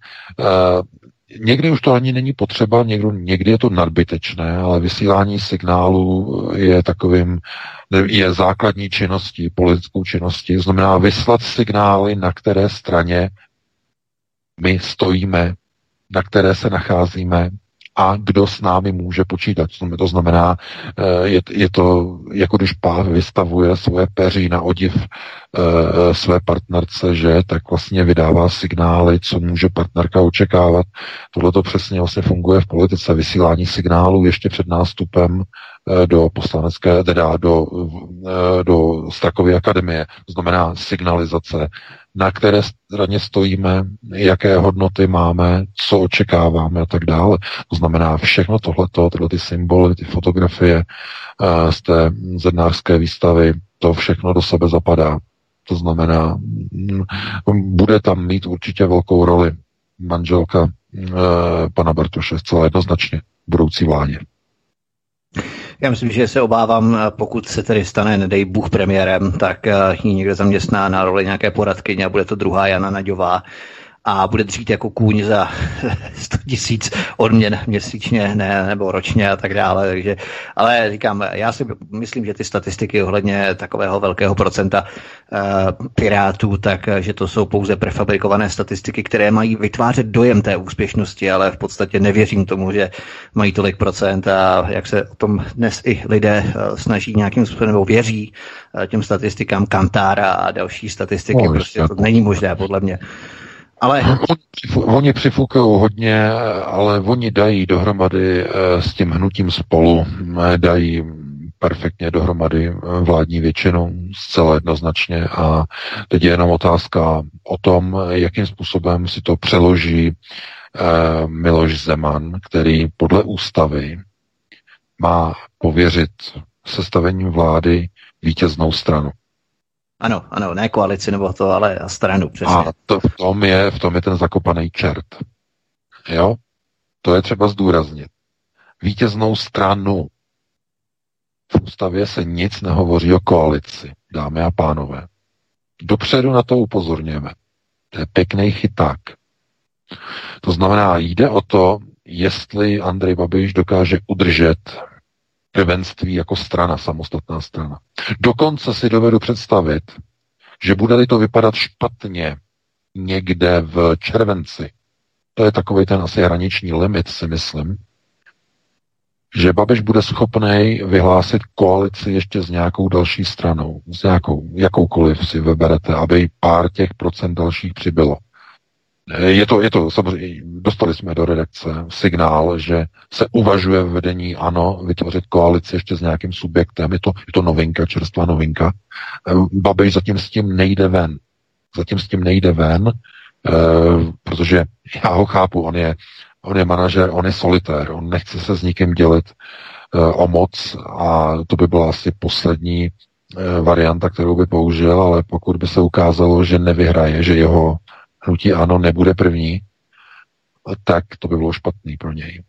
Někdy už to ani není potřeba, někdy, někdy je to nadbytečné, ale vysílání signálu je takovým, je základní činností, politickou činností. Znamená vyslat signály, na které straně my stojíme, na které se nacházíme, a kdo s námi může počítat. To znamená, eh, je, je to jako když páv vystavuje svoje peří na odiv e, své partnerce, že tak vlastně vydává signály, co může partnerka očekávat. Tohle to přesně vlastně funguje v politice, vysílání signálů ještě před nástupem e, do poslanecké, teda do, do Strakovy akademie. To znamená signalizace, na které straně stojíme, jaké hodnoty máme, co očekáváme a tak dále. To znamená všechno tohleto, tyhle ty symboly, ty fotografie uh, z té zednářské výstavy, to všechno do sebe zapadá. To znamená, mm, bude tam mít určitě velkou roli manželka uh, pana Bartoše, zcela jednoznačně, budoucí vládě. Já myslím, že se obávám, pokud se tedy stane, nedej Bůh premiérem, tak eh, ji někde zaměstná na roli nějaké poradkyně a bude to druhá Jana Naďová a bude dřít jako kůň za 100 tisíc odměn měsíčně ne, nebo ročně a tak dále. Takže, ale říkám, já si myslím, že ty statistiky ohledně takového velkého procenta uh, pirátů, tak že to jsou pouze prefabrikované statistiky, které mají vytvářet dojem té úspěšnosti, ale v podstatě nevěřím tomu, že mají tolik procent a jak se o tom dnes i lidé uh, snaží nějakým způsobem nebo věří uh, těm statistikám Kantára a další statistiky, no, prostě to není možné podle mě. Ale... Oni přifukují hodně, ale oni dají dohromady eh, s tím hnutím spolu, eh, dají perfektně dohromady eh, vládní většinu, zcela jednoznačně. A teď je jenom otázka o tom, jakým způsobem si to přeloží Miloš Zeman, který podle ústavy má pověřit sestavením vlády vítěznou stranu. Ano, ano, ne koalici nebo to, ale stranu, přesně. A to v tom je, v tom je ten zakopaný čert. Jo? To je třeba zdůraznit. Vítěznou stranu. V ústavě se nic nehovoří o koalici, dámy a pánové. Dopředu na to upozorněme. To je pěkný chyták. To znamená, jde o to, jestli Andrej Babiš dokáže udržet prvenství jako strana, samostatná strana. Dokonce si dovedu představit, že bude-li to vypadat špatně někde v červenci, to je takový ten asi hraniční limit, si myslím, že Babiš bude schopný vyhlásit koalici ještě s nějakou další stranou, s nějakou, jakoukoliv si vyberete, aby pár těch procent dalších přibylo. Je to, je to samozřejmě, dostali jsme do redakce signál, že se uvažuje v vedení ANO vytvořit koalici ještě s nějakým subjektem. Je to, je to novinka, čerstvá novinka. Eh, Babiš zatím s tím nejde ven. Zatím s tím nejde ven, eh, protože já ho chápu, on je, on je manažer, on je solitér, on nechce se s nikým dělit eh, o moc a to by byla asi poslední varianta, kterou by použil, ale pokud by se ukázalo, že nevyhraje, že jeho hnutí ano nebude první, tak to by bylo špatný pro něj.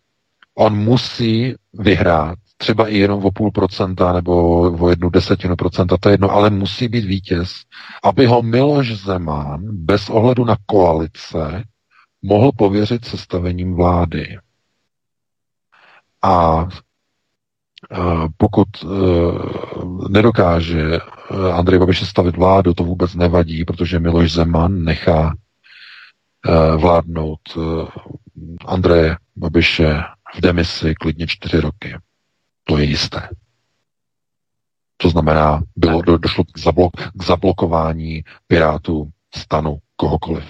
On musí vyhrát, třeba i jenom o půl procenta nebo o jednu desetinu procenta, to je jedno, ale musí být vítěz, aby ho Miloš Zeman bez ohledu na koalice mohl pověřit sestavením vlády. A pokud nedokáže Andrej Babiš stavit vládu, to vůbec nevadí, protože Miloš Zeman nechá vládnout Andreje Babiše v demisi klidně čtyři roky. To je jisté. To znamená, bylo, do, došlo k, zablok, k zablokování Pirátů, stanu, kohokoliv.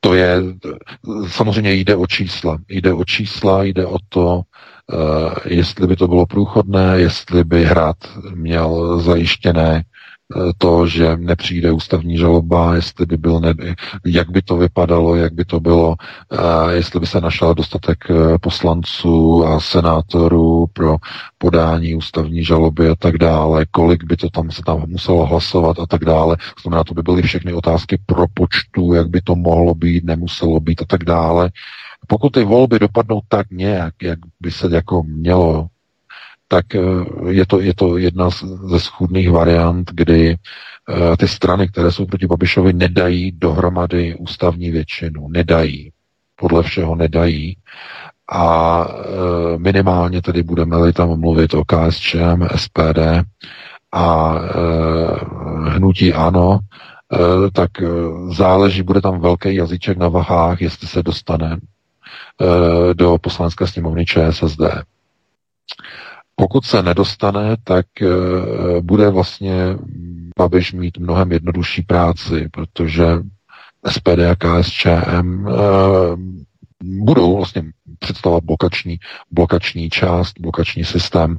To je, samozřejmě jde o čísla. Jde o čísla, jde o to, uh, jestli by to bylo průchodné, jestli by hrad měl zajištěné to, že nepřijde ústavní žaloba, jestli by byl, ne, jak by to vypadalo, jak by to bylo, jestli by se našel dostatek e, poslanců a senátorů pro podání ústavní žaloby a tak dále, kolik by to tam se tam muselo hlasovat a tak dále. Znamená, to by byly všechny otázky pro počtu, jak by to mohlo být, nemuselo být a tak dále. Pokud ty volby dopadnou tak nějak, jak by se jako mělo tak eh, je to, je to jedna ze schůdných variant, kdy eh, ty strany, které jsou proti Babišovi, nedají dohromady ústavní většinu. Nedají. Podle všeho nedají. A eh, minimálně tedy budeme-li tam mluvit o KSČM, SPD a hnutí ANO, tak záleží, bude tam velký jazyček na vahách, jestli se dostane do poslanecké sněmovny ČSSD. Pokud se nedostane, tak eh, bude vlastně Babiš mít mnohem jednodušší práci, protože SPD a KSČM eh, budou vlastně představovat blokační, blokační část, blokační systém,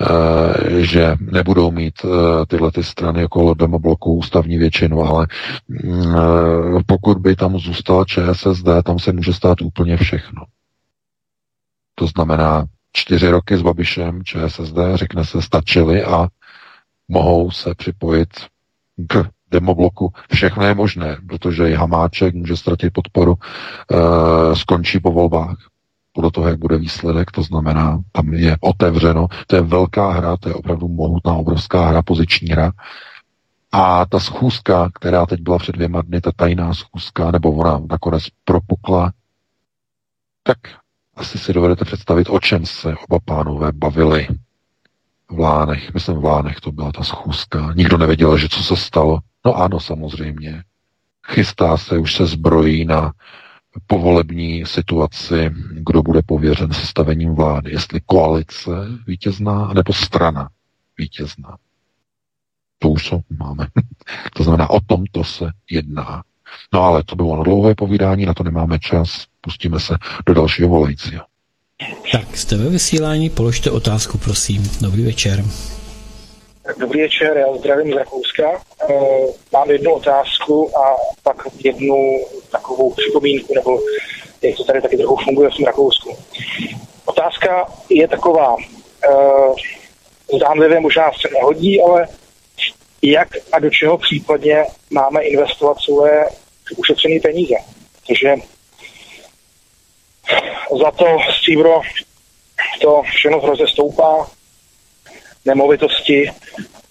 eh, že nebudou mít tyhle ty strany okolo demobloku ústavní většinu, ale mm, pokud by tam zůstala ČSSD, tam se může stát úplně všechno. To znamená, čtyři roky s Babišem ČSSD, řekne se, stačili a mohou se připojit k demobloku. Všechno je možné, protože i Hamáček může ztratit podporu, e, skončí po volbách. Podle toho, jak bude výsledek, to znamená, tam je otevřeno. To je velká hra, to je opravdu mohutná, obrovská hra, poziční hra. A ta schůzka, která teď byla před dvěma dny, ta tajná schůzka, nebo ona nakonec propukla, tak asi si dovedete představit, o čem se oba pánové bavili v Lánech. Myslím, v Lánech to byla ta schůzka. Nikdo nevěděl, že co se stalo. No ano, samozřejmě. Chystá se, už se zbrojí na povolební situaci, kdo bude pověřen sestavením vlády. Jestli koalice vítězná, nebo strana vítězná. To už co máme. to znamená, o tom to se jedná. No ale to bylo na dlouhé povídání, na to nemáme čas. Pustíme se do dalšího volajícího. Tak, jste ve vysílání, položte otázku, prosím. Dobrý večer. Dobrý večer, já zdravím z Rakouska. Eh, mám jednu otázku a pak jednu takovou připomínku, nebo jak to tady taky trochu funguje v tom Rakousku. Otázka je taková, eh, zdánlivě možná se nehodí, ale jak a do čeho případně máme investovat svoje ušetřené peníze. Takže za to stříbro to všechno hrozně stoupá, nemovitosti,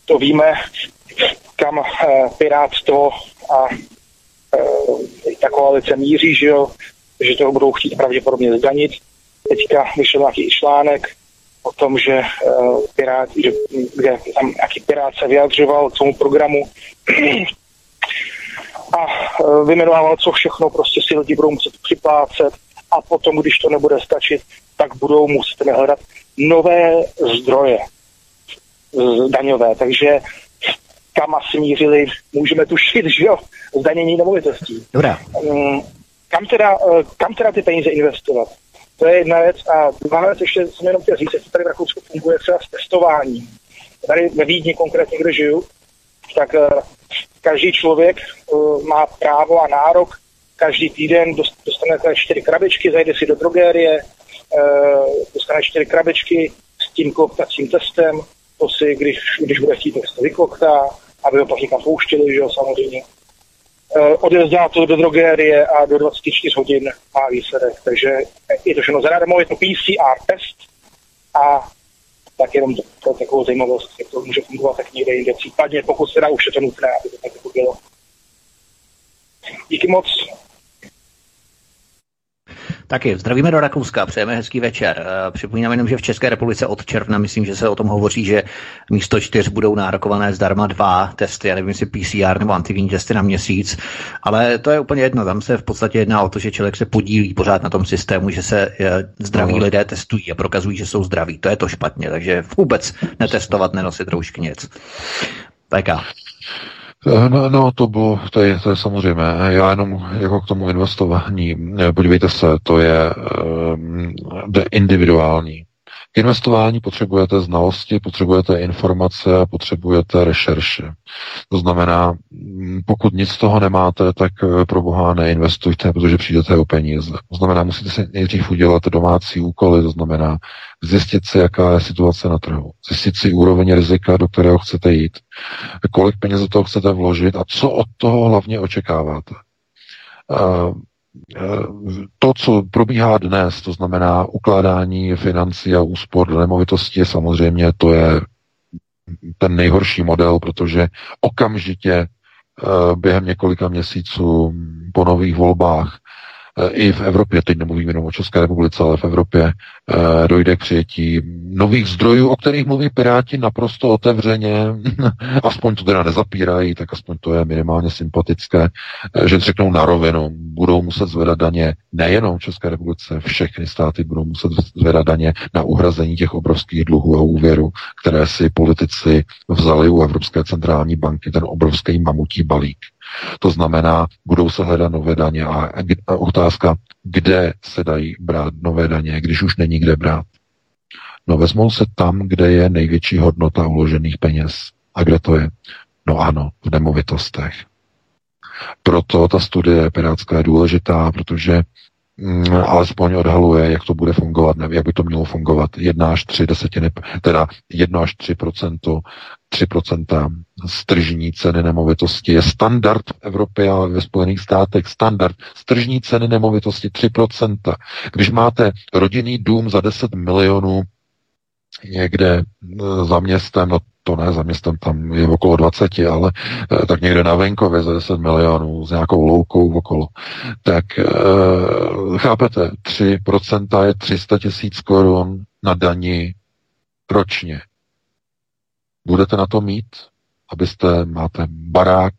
to víme, kam eh, Pirát to a eh, ta koalice míří, že, jo, že toho budou chtít pravděpodobně zdanit. Teďka vyšel nějaký článek o tom, že uh, Pirát, že, kde tam nějaký Pirát se vyjadřoval k tomu programu. A uh, vyjmenovával, co všechno prostě si lidi budou muset připlácet a potom, když to nebude stačit, tak budou muset hledat nové zdroje daňové. Takže kam asi mířili, můžeme tušit, že jo, zdanění nemovitostí. Dobrá. Um, kam teda, uh, kam teda ty peníze investovat? To je jedna věc. A druhá věc, ještě jsem jenom chtěl říct, jestli tady v Rakousku funguje třeba s testováním. Tady ve Vídni konkrétně, kde žiju, tak uh, každý člověk má právo a nárok každý týden dostane čtyři krabičky, zajde si do drogérie, uh, dostane čtyři krabičky s tím koktacím testem, to si, když, když bude chtít, tak to vykoktá, aby ho pak někam pouštěli, že jo, samozřejmě. Uh, odjezdá to do drogérie a do 24 hodin má výsledek. Takže je to všechno zadarmo, je to PCR test a tak jenom to takovou zajímavost, jak to může fungovat tak někde jinde. Případně pokud se dá, už je to nutné, aby to tak jako bylo. Díky moc. Taky zdravíme do Rakouska, přejeme hezký večer. Eh, připomínám jenom, že v České republice od června, myslím, že se o tom hovoří, že místo čtyř budou nárokované zdarma dva testy, já nevím, jestli PCR nebo antigenní testy na měsíc, ale to je úplně jedno. Tam se v podstatě jedná o to, že člověk se podílí pořád na tom systému, že se eh, zdraví no. lidé testují a prokazují, že jsou zdraví. To je to špatně, takže vůbec netestovat, nenosit roušky nic. PK. Eh, no, no, to bylo, to je, to je samozřejmě. Já jenom jako k tomu investování, eh, podívejte se, to je um, individuální. K investování potřebujete znalosti, potřebujete informace a potřebujete rešerše. To znamená, mm, pokud nic z toho nemáte, tak eh, pro boha neinvestujte, protože přijdete o peníze. To znamená, musíte si nejdřív udělat domácí úkoly, to znamená zjistit si, jaká je situace na trhu, zjistit si úroveň rizika, do kterého chcete jít, kolik peněz do toho chcete vložit a co od toho hlavně očekáváte. To, co probíhá dnes, to znamená ukládání financí a úspor do nemovitosti, samozřejmě to je ten nejhorší model, protože okamžitě eh, během několika měsíců po nových volbách i v Evropě, teď nemluvím jenom o České republice, ale v Evropě eh, dojde k přijetí nových zdrojů, o kterých mluví Piráti naprosto otevřeně, aspoň to teda nezapírají, tak aspoň to je minimálně sympatické, eh, že řeknou na rovinu, budou muset zvedat daně nejenom v České republice, všechny státy budou muset zvedat daně na uhrazení těch obrovských dluhů a úvěrů, které si politici vzali u Evropské centrální banky, ten obrovský mamutí balík. To znamená, budou se hledat nové daně a otázka, kde se dají brát nové daně, když už není kde brát. No vezmou se tam, kde je největší hodnota uložených peněz. A kde to je? No ano, v nemovitostech. Proto ta studie pirátská je důležitá, protože mm, alespoň odhaluje, jak to bude fungovat, ne, jak by to mělo fungovat. 1 až 3 desetiny, teda 1 až 3 3% z tržní ceny nemovitosti je standard v Evropě a ve Spojených státech standard z tržní ceny nemovitosti 3%. Když máte rodinný dům za 10 milionů někde e, za městem, no to ne, za městem tam je okolo 20, ale e, tak někde na venkově za 10 milionů s nějakou loukou okolo, tak e, chápete, 3% je 300 tisíc korun na dani ročně. Budete na to mít, abyste máte barák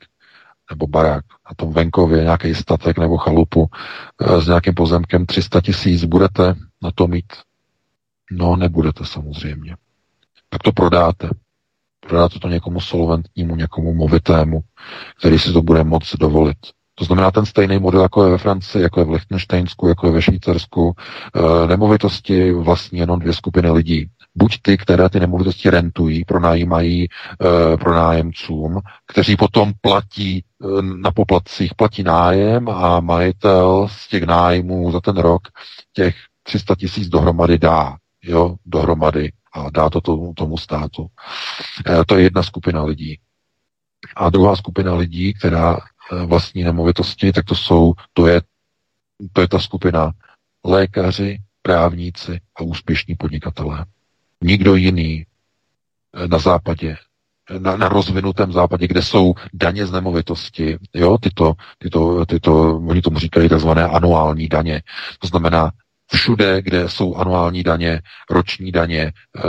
nebo barák na tom venkově, nějaký statek nebo chalupu s nějakým pozemkem 300 tisíc, budete na to mít No, nebudete samozřejmě. Tak to prodáte. Prodáte to někomu solventnímu, někomu movitému, který si to bude moc dovolit. To znamená ten stejný model, jako je ve Francii, jako je v Lichtensteinsku, jako je ve Švýcarsku. E, nemovitosti vlastní jenom dvě skupiny lidí. Buď ty, které ty nemovitosti rentují, pronajímají e, pronájemcům, kteří potom platí e, na poplatcích, platí nájem a majitel z těch nájmů za ten rok těch 300 tisíc dohromady dá jo, dohromady a dá to tomu, tomu státu. E, to je jedna skupina lidí. A druhá skupina lidí, která vlastní nemovitosti, tak to jsou, to je, to je ta skupina lékaři, právníci a úspěšní podnikatelé. Nikdo jiný e, na západě, na, na rozvinutém západě, kde jsou daně z nemovitosti, jo, tyto, tyto, tyto, oni tomu říkají takzvané anuální daně. To znamená, všude, kde jsou anuální daně, roční daně, eh,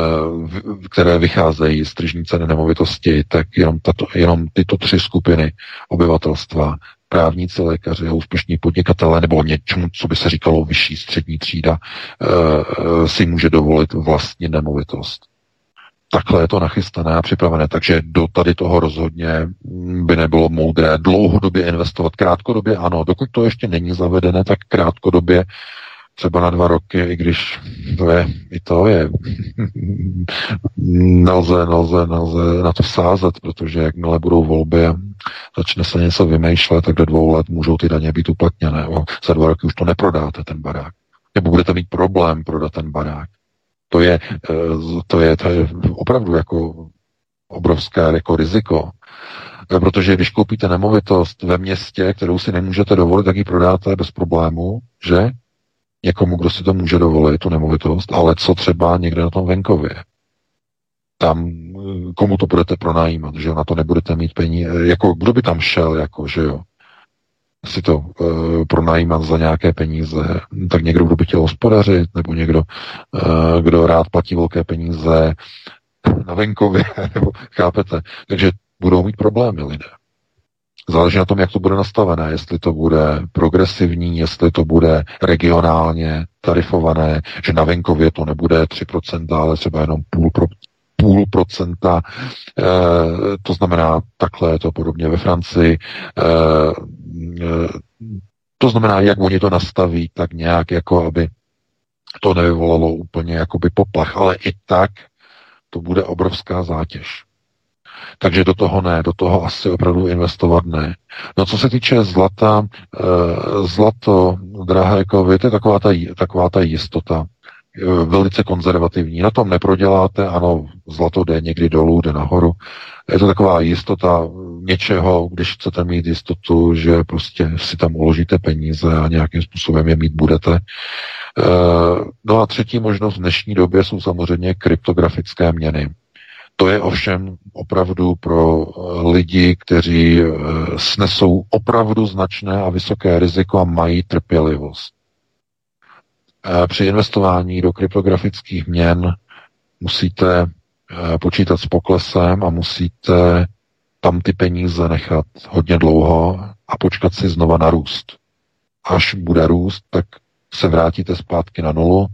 které vycházejí z tržní ceny nemovitosti, tak jenom, tato, jenom tyto tři skupiny obyvatelstva, právníci, lékaři a úspěšní podnikatelé nebo něčemu, co by se říkalo vyšší střední třída, eh, si může dovolit vlastní nemovitost. Takhle je to nachystané a připravené, takže do tady toho rozhodně by nebylo moudré dlouhodobě investovat. Krátkodobě ano, dokud to ještě není zavedené, tak krátkodobě třeba na dva roky, i když to je, i to je, nelze, nelze, nelze na to sázet, protože jakmile budou volby začne se něco vymýšlet, tak do dvou let můžou ty daně být uplatněné. O, za dva roky už to neprodáte, ten barák. Nebo budete mít problém prodat ten barák. To je, eh, to je, to je opravdu jako obrovské jako riziko. Eh, protože když koupíte nemovitost ve městě, kterou si nemůžete dovolit, tak ji prodáte bez problému, že? Někomu, kdo si to může dovolit, tu nemovitost, ale co třeba někde na tom venkově. Tam, eh, komu to budete pronajímat, že jo, na to nebudete mít peníze, jako kdo by tam šel, jako, že jo. si to e, pronajímat za nějaké peníze, tak někdo, kdo by chtěl hospodařit, nebo někdo, e, kdo rád platí velké peníze na venkově, nebo chápete. Takže budou mít problémy lidé. Záleží na tom, jak to bude nastavené, jestli to bude progresivní, jestli to bude regionálně tarifované, že na venkově to nebude 3%, ale třeba jenom půl, pro, půl procenta, e, to znamená takhle je to podobně ve Francii. E, to znamená, jak oni to nastaví, tak nějak jako, aby to nevyvolalo úplně jakoby poplach, ale i tak to bude obrovská zátěž. Takže do toho ne, do toho asi opravdu investovat ne. No co se týče zlata, e, zlato, drahé kovy, to je taková ta, taková ta jistota, e, velice konzervativní. Na tom neproděláte, ano, zlato jde někdy dolů, jde nahoru. Je to taková jistota něčeho, když chcete mít jistotu, že prostě si tam uložíte peníze a nějakým způsobem je mít budete. E, no a třetí možnost v dnešní době jsou samozřejmě kryptografické měny. To je ovšem opravdu pro eh, lidi, kteří eh, snesou opravdu značné a vysoké riziko a mají trpělivost. Eh, při investování do kryptografických měn musíte počítat s poklesem a musíte tam ty peníze nechat hodně dlouho a počkat si znova na růst. Až bude růst, tak se vrátíte zpátky na nulu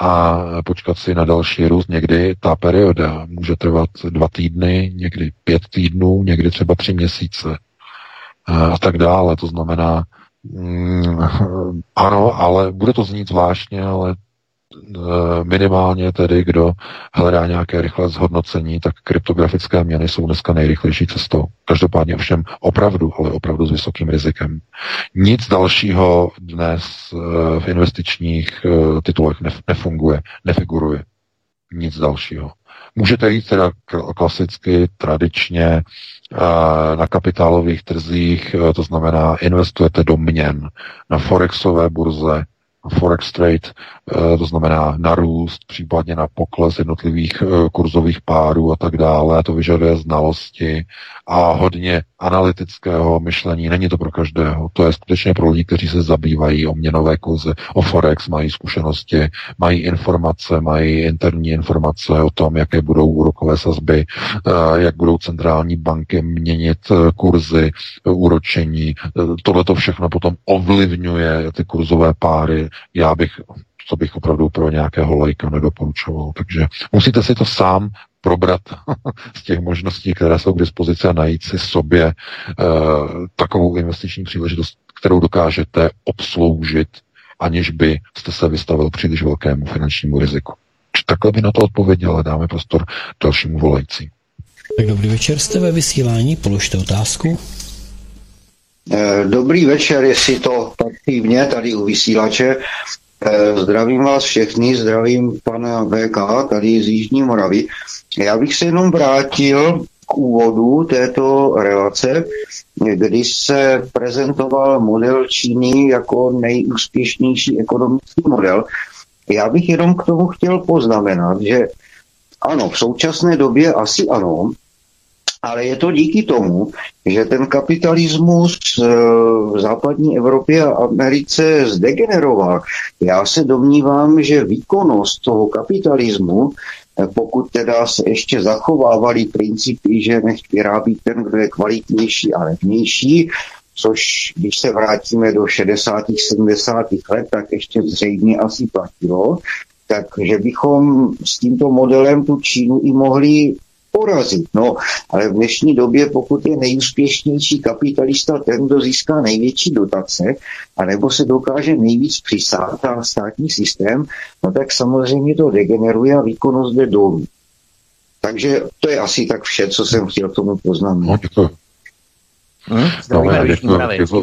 a počkat si na další růst. Někdy ta perioda může trvat dva týdny, někdy pět týdnů, někdy třeba tři měsíce a tak dále. To znamená, mm, ano, ale bude to znít zvláštně, ale Eh, minimálně tedy, kdo hledá nějaké rychlé zhodnocení, tak kryptografické měny jsou dneska nejrychlejší cestou. Každopádně ovšem opravdu, ale opravdu s vysokým rizikem. Nic dalšího dnes eh, v investičních eh, titulech nefunguje, nefiguruje. Nic dalšího. Můžete jít teda klasicky, tradičně na kapitálových trzích, to znamená investujete do měn na forexové burze, forex trade, eh, to znamená na růst, případně na pokles jednotlivých eh, kurzových párů a tak dále. To vyžaduje znalosti a hodně analytického myšlení. Není to pro každého. To je skutečně pro lidi, kteří se zabývají o měnové kurzy, o forex, mají zkušenosti, mají informace, mají interní informace o tom, jaké budou úrokové sazby, eh, jak budou centrální banky měnit kurzy, úročení. Tohle to všechno potom ovlivňuje ty kurzové páry, já bych, to bych opravdu pro nějakého lajka nedoporučoval. Takže musíte si to sám probrat z těch možností, které jsou k dispozici a najít si sobě e, takovou investiční příležitost, kterou dokážete obsloužit, aniž by jste se vystavil příliš velkému finančnímu riziku. Takhle by na to odpověděl, ale dáme prostor dalšímu volající. Tak dobrý večer, jste ve vysílání, položte otázku. Eh, dobrý večer, jestli to aktivně tady u vysílače. Eh, zdravím vás všechny, zdravím pana VK tady z Jižní Moravy. Já bych se jenom vrátil k úvodu této relace, kdy se prezentoval model Číny jako nejúspěšnější ekonomický model. Já bych jenom k tomu chtěl poznamenat, že ano, v současné době asi ano, ale je to díky tomu, že ten kapitalismus eh, v západní Evropě a Americe zdegeneroval. Já se domnívám, že výkonnost toho kapitalismu, eh, pokud teda se ještě zachovávaly principy, že nech vyrábí ten, kdo je kvalitnější a levnější, což když se vrátíme do 60. 70. let, tak ještě zřejmě asi platilo, takže bychom s tímto modelem tu Čínu i mohli porazit. No, ale v dnešní době, pokud je nejúspěšnější kapitalista ten, kdo získá největší dotace, anebo se dokáže nejvíc přisát na státní systém, no tak samozřejmě to degeneruje a výkonnost jde dolů. Takže to je asi tak vše, co jsem chtěl k tomu poznamenat. No, děkuji. Hmm? no, děkuji, děkuji,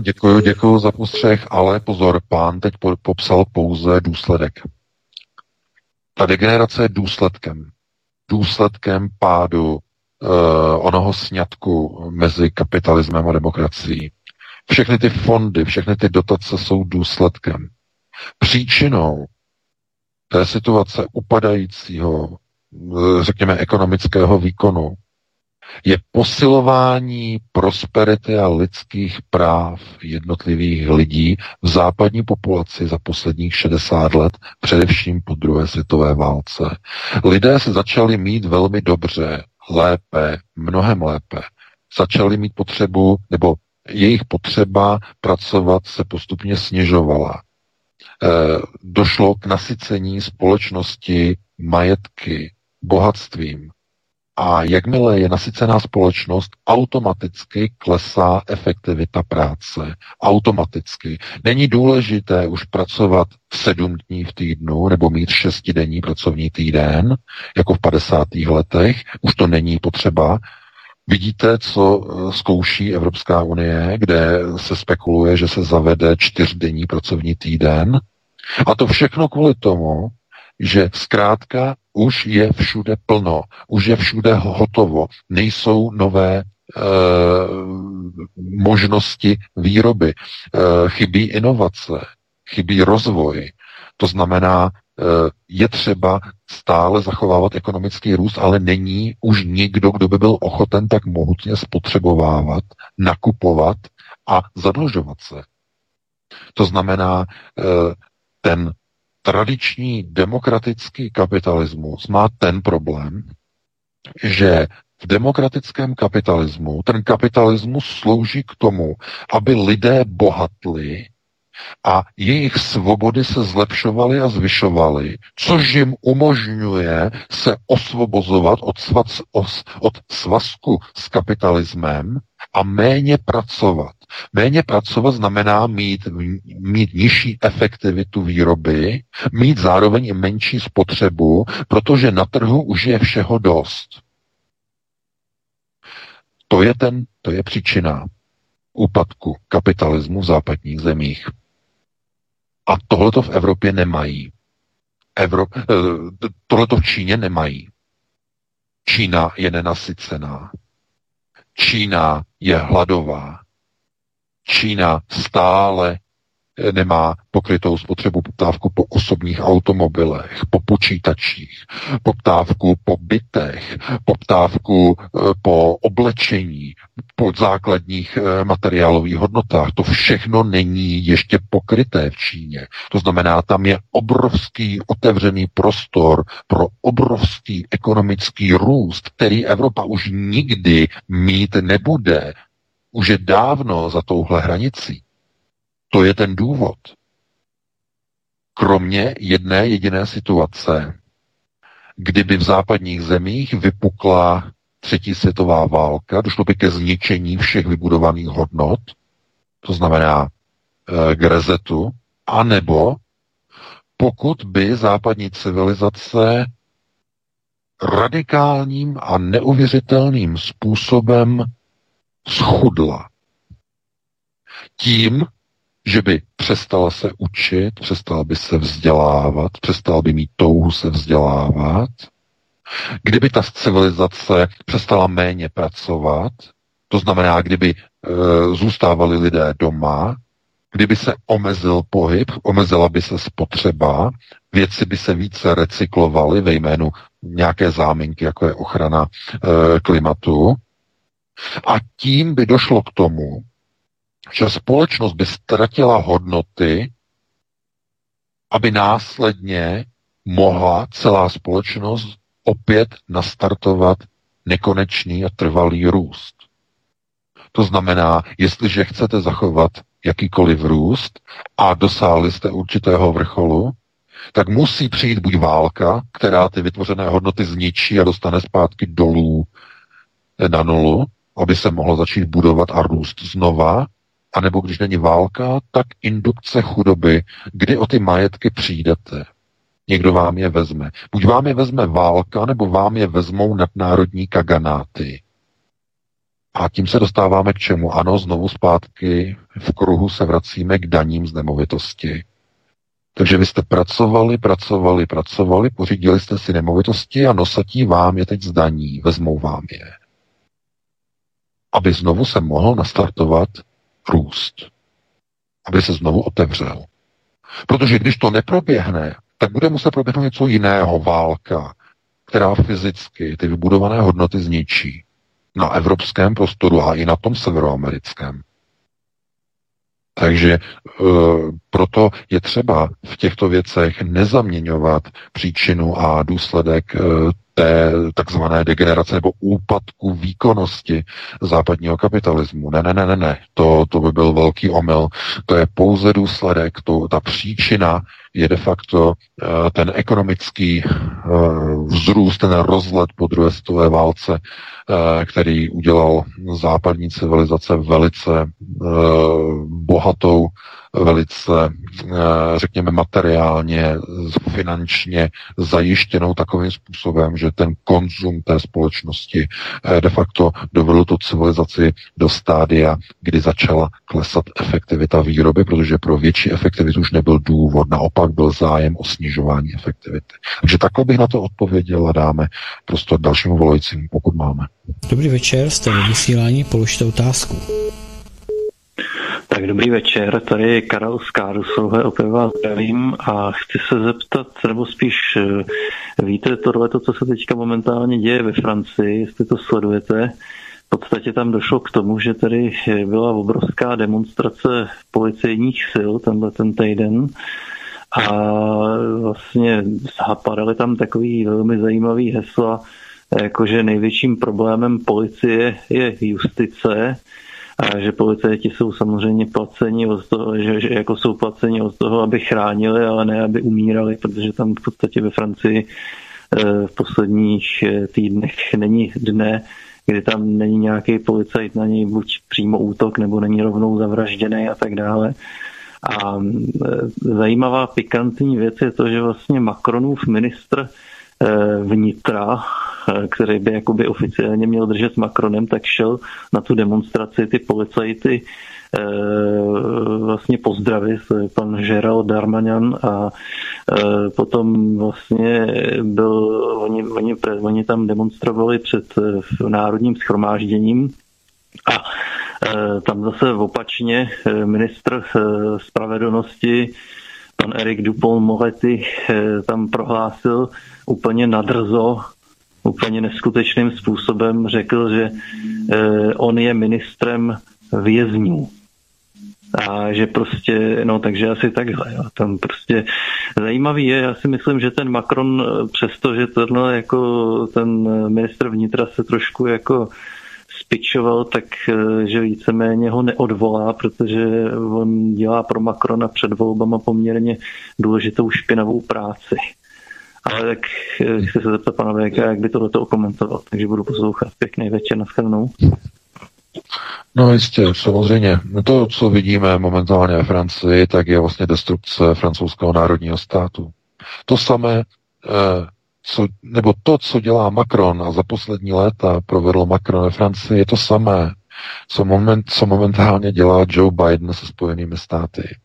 děkuji, děkuji za postřeh, ale pozor, pán teď popsal pouze důsledek. Ta degenerace je důsledkem důsledkem pádu uh, onoho sňatku mezi kapitalismem a demokracií. Všechny ty fondy, všechny ty dotace jsou důsledkem. Příčinou té situace upadajícího, eh, řekněme, ekonomického výkonu je posilování prosperity a lidských práv jednotlivých lidí v západní populaci za posledních 60 let, především po druhé světové válce. Lidé se začali mít velmi dobře, lépe, mnohem lépe. Začali mít potřebu, nebo jejich potřeba pracovat se postupně snižovala. E, došlo k nasycení společnosti majetky, bohatstvím, a jakmile je nasycená společnost, automaticky klesá efektivita práce. Automaticky. Není důležité už pracovat sedm dní v týdnu nebo mít šestidenní pracovní týden, jako v 50. letech. Už to není potřeba. Vidíte, co eh, zkouší Evropská unie, kde se spekuluje, že se zavede čtyřdenní pracovní týden. A to všechno kvůli tomu, že zkrátka už je všude plno, už je všude hotovo, nejsou nové e, možnosti výroby, e, chybí inovace, chybí rozvoj. To znamená, e, je třeba stále zachovávat ekonomický růst, ale není už nikdo, kdo by byl ochoten tak mohutně spotřebovávat, nakupovat a zadlužovat se. To znamená, ten tradiční demokratický kapitalismus má ten problém, že v demokratickém kapitalismu ten kapitalismus slouží k tomu, aby lidé bohatli a jejich svobody se zlepšovaly a zvyšovaly, což jim umožňuje se osvobozovat od, svaz, od svazku s kapitalismem a méně pracovat. Méně pracovat znamená mít, mít nižší efektivitu výroby, mít zároveň i menší spotřebu, protože na trhu už je všeho dost. To je, ten, to je příčina úpadku kapitalismu v západních zemích. A tohleto v Evropě nemají. Evrop, eh, tohleto v Číně nemají. Čína je nenasycená. Čína je hladová. Čína stále nemá pokrytou spotřebu poptávku po osobních automobilech, po počítačích, poptávku po bytech, poptávku eh, po oblečení, po základních eh, materiálových hodnotách. To všechno není ještě pokryté v Číně. To znamená, tam je obrovský otevřený prostor pro obrovský ekonomický růst, který Evropa už nikdy mít nebude. Už je dávno za touhle hranicí. To je ten důvod. Kromě jedné jediné situace, kdyby v západních zemích vypukla třetí světová válka, došlo by ke zničení všech vybudovaných hodnot, to znamená e, k rezetu, anebo pokud by západní civilizace radikálním a neuvěřitelným způsobem schudla. Tím, že by přestala se učit, přestala by se vzdělávat, přestala by mít touhu se vzdělávat, kdyby ta civilizace přestala méně pracovat, to znamená, kdyby e, zůstávali lidé doma, kdyby se omezil pohyb, omezila by se spotřeba, věci by se více recyklovaly ve jménu nějaké záminky, jako je ochrana e, klimatu, a tím by došlo k tomu, že společnost by ztratila hodnoty, aby následně mohla celá společnost opět nastartovat nekonečný a trvalý růst. To znamená, jestliže chcete zachovat jakýkoliv růst a dosáhli jste určitého vrcholu, tak musí přijít buď válka, která ty vytvořené hodnoty zničí a dostane zpátky dolů na nulu, aby se mohlo začít budovat a růst znova, anebo když není válka, tak indukce chudoby, kdy o ty majetky přijdete. Někdo vám je vezme. Buď vám je vezme válka, nebo vám je vezmou nadnárodní kaganáty. A tím se dostáváme k čemu? Ano, znovu zpátky v kruhu se vracíme k daním z nemovitosti. Takže vy jste pracovali, pracovali, pracovali, pořídili jste si nemovitosti a nosatí vám je teď zdaní, vezmou vám je. Aby znovu se mohl nastartovat růst. Aby se znovu otevřel. Protože když to neproběhne, tak bude muset proběhnout něco jiného, válka, která fyzicky ty vybudované hodnoty zničí. na evropském prostoru a i na tom severoamerickém. Takže e, proto je třeba v těchto věcech nezaměňovat příčinu a důsledek e, té takzvané degenerace nebo úpadku výkonnosti západního kapitalismu. Ne, ne, ne, ne, ne. To, to by byl velký omyl. To je pouze důsledek, to, ta příčina je de facto eh, ten ekonomický eh, vzrůst, ten rozlet po druhé světové válce, eh, který udělal západní civilizace velice bohatou velice, eh, řekněme, materiálně, finančně zajištěnou takovým způsobem, že ten konzum té společnosti eh, de facto dovedl tu civilizaci do stádia, kdy začala klesat efektivita výroby, protože pro větší efektivitu už nebyl důvod, naopak byl zájem o snižování efektivity. Takže takhle bych na to odpověděl a dáme prostor dalšímu volajícímu, pokud máme. Dobrý večer, jste ve vysílání, položte otázku. Tak dobrý večer, tady je Karel z Kárusové, opět vás zdravím a chci se zeptat, nebo spíš eh, víte tohle, to, co se teďka momentálně děje ve Francii, jestli to sledujete, v podstatě tam došlo k tomu, že tady byla obrovská demonstrace policejních sil tenhle ten týden a vlastně zapadaly tam takový velmi zajímavý hesla, jakože největším problémem policie je justice, a že policajti jsou samozřejmě placeni od toho, že, že jako jsou placeni od toho, aby chránili, ale ne, aby umírali, protože tam v podstatě ve Francii eh, v posledních eh, týdnech není dne, kdy tam není nějaký policajt na něj buď přímo útok, nebo není rovnou zavražděný a tak dále. A eh, zajímavá pikantní věc je to, že vlastně Macronův ministr vnitra Eh, který by jakoby oficiálně měl držet s Macronem, tak šel na tu demonstraci ty policajty eh, vlastně pozdravit pan Gerald Darmanian a eh, potom vlastně byl, oni, oni, oni tam demonstrovali před národním schromážděním a tam zase opačně ministr spravedlnosti pan Erik Dupont Moretti tam prohlásil úplně nadrzo, úplně neskutečným způsobem řekl, že eh, on je ministrem vězňů. A že prostě, no takže asi takhle. Jo. Tam prostě zajímavý je, já si myslím, že ten Macron, eh, přesto, že tenhle jako ten ministr vnitra se trošku jako spičoval, tak eh, že víceméně ho neodvolá, protože on dělá pro Macrona před volbama poměrně důležitou špinavou práci. Ale tak eh, chci se zeptat pana VK, jak by tohle okomentoval, takže budu poslouchat. Pěkný večer, nashledanou. No jistě, samozřejmě. To, co vidíme momentálně ve Francii, tak je vlastně destrukce francouzského národního státu. To samé, eh, co, nebo to, co dělá Macron a za poslední léta provedl Macron ve Francii, je to samé, co, moment, co momentálně dělá Joe Biden se Spojenými státy.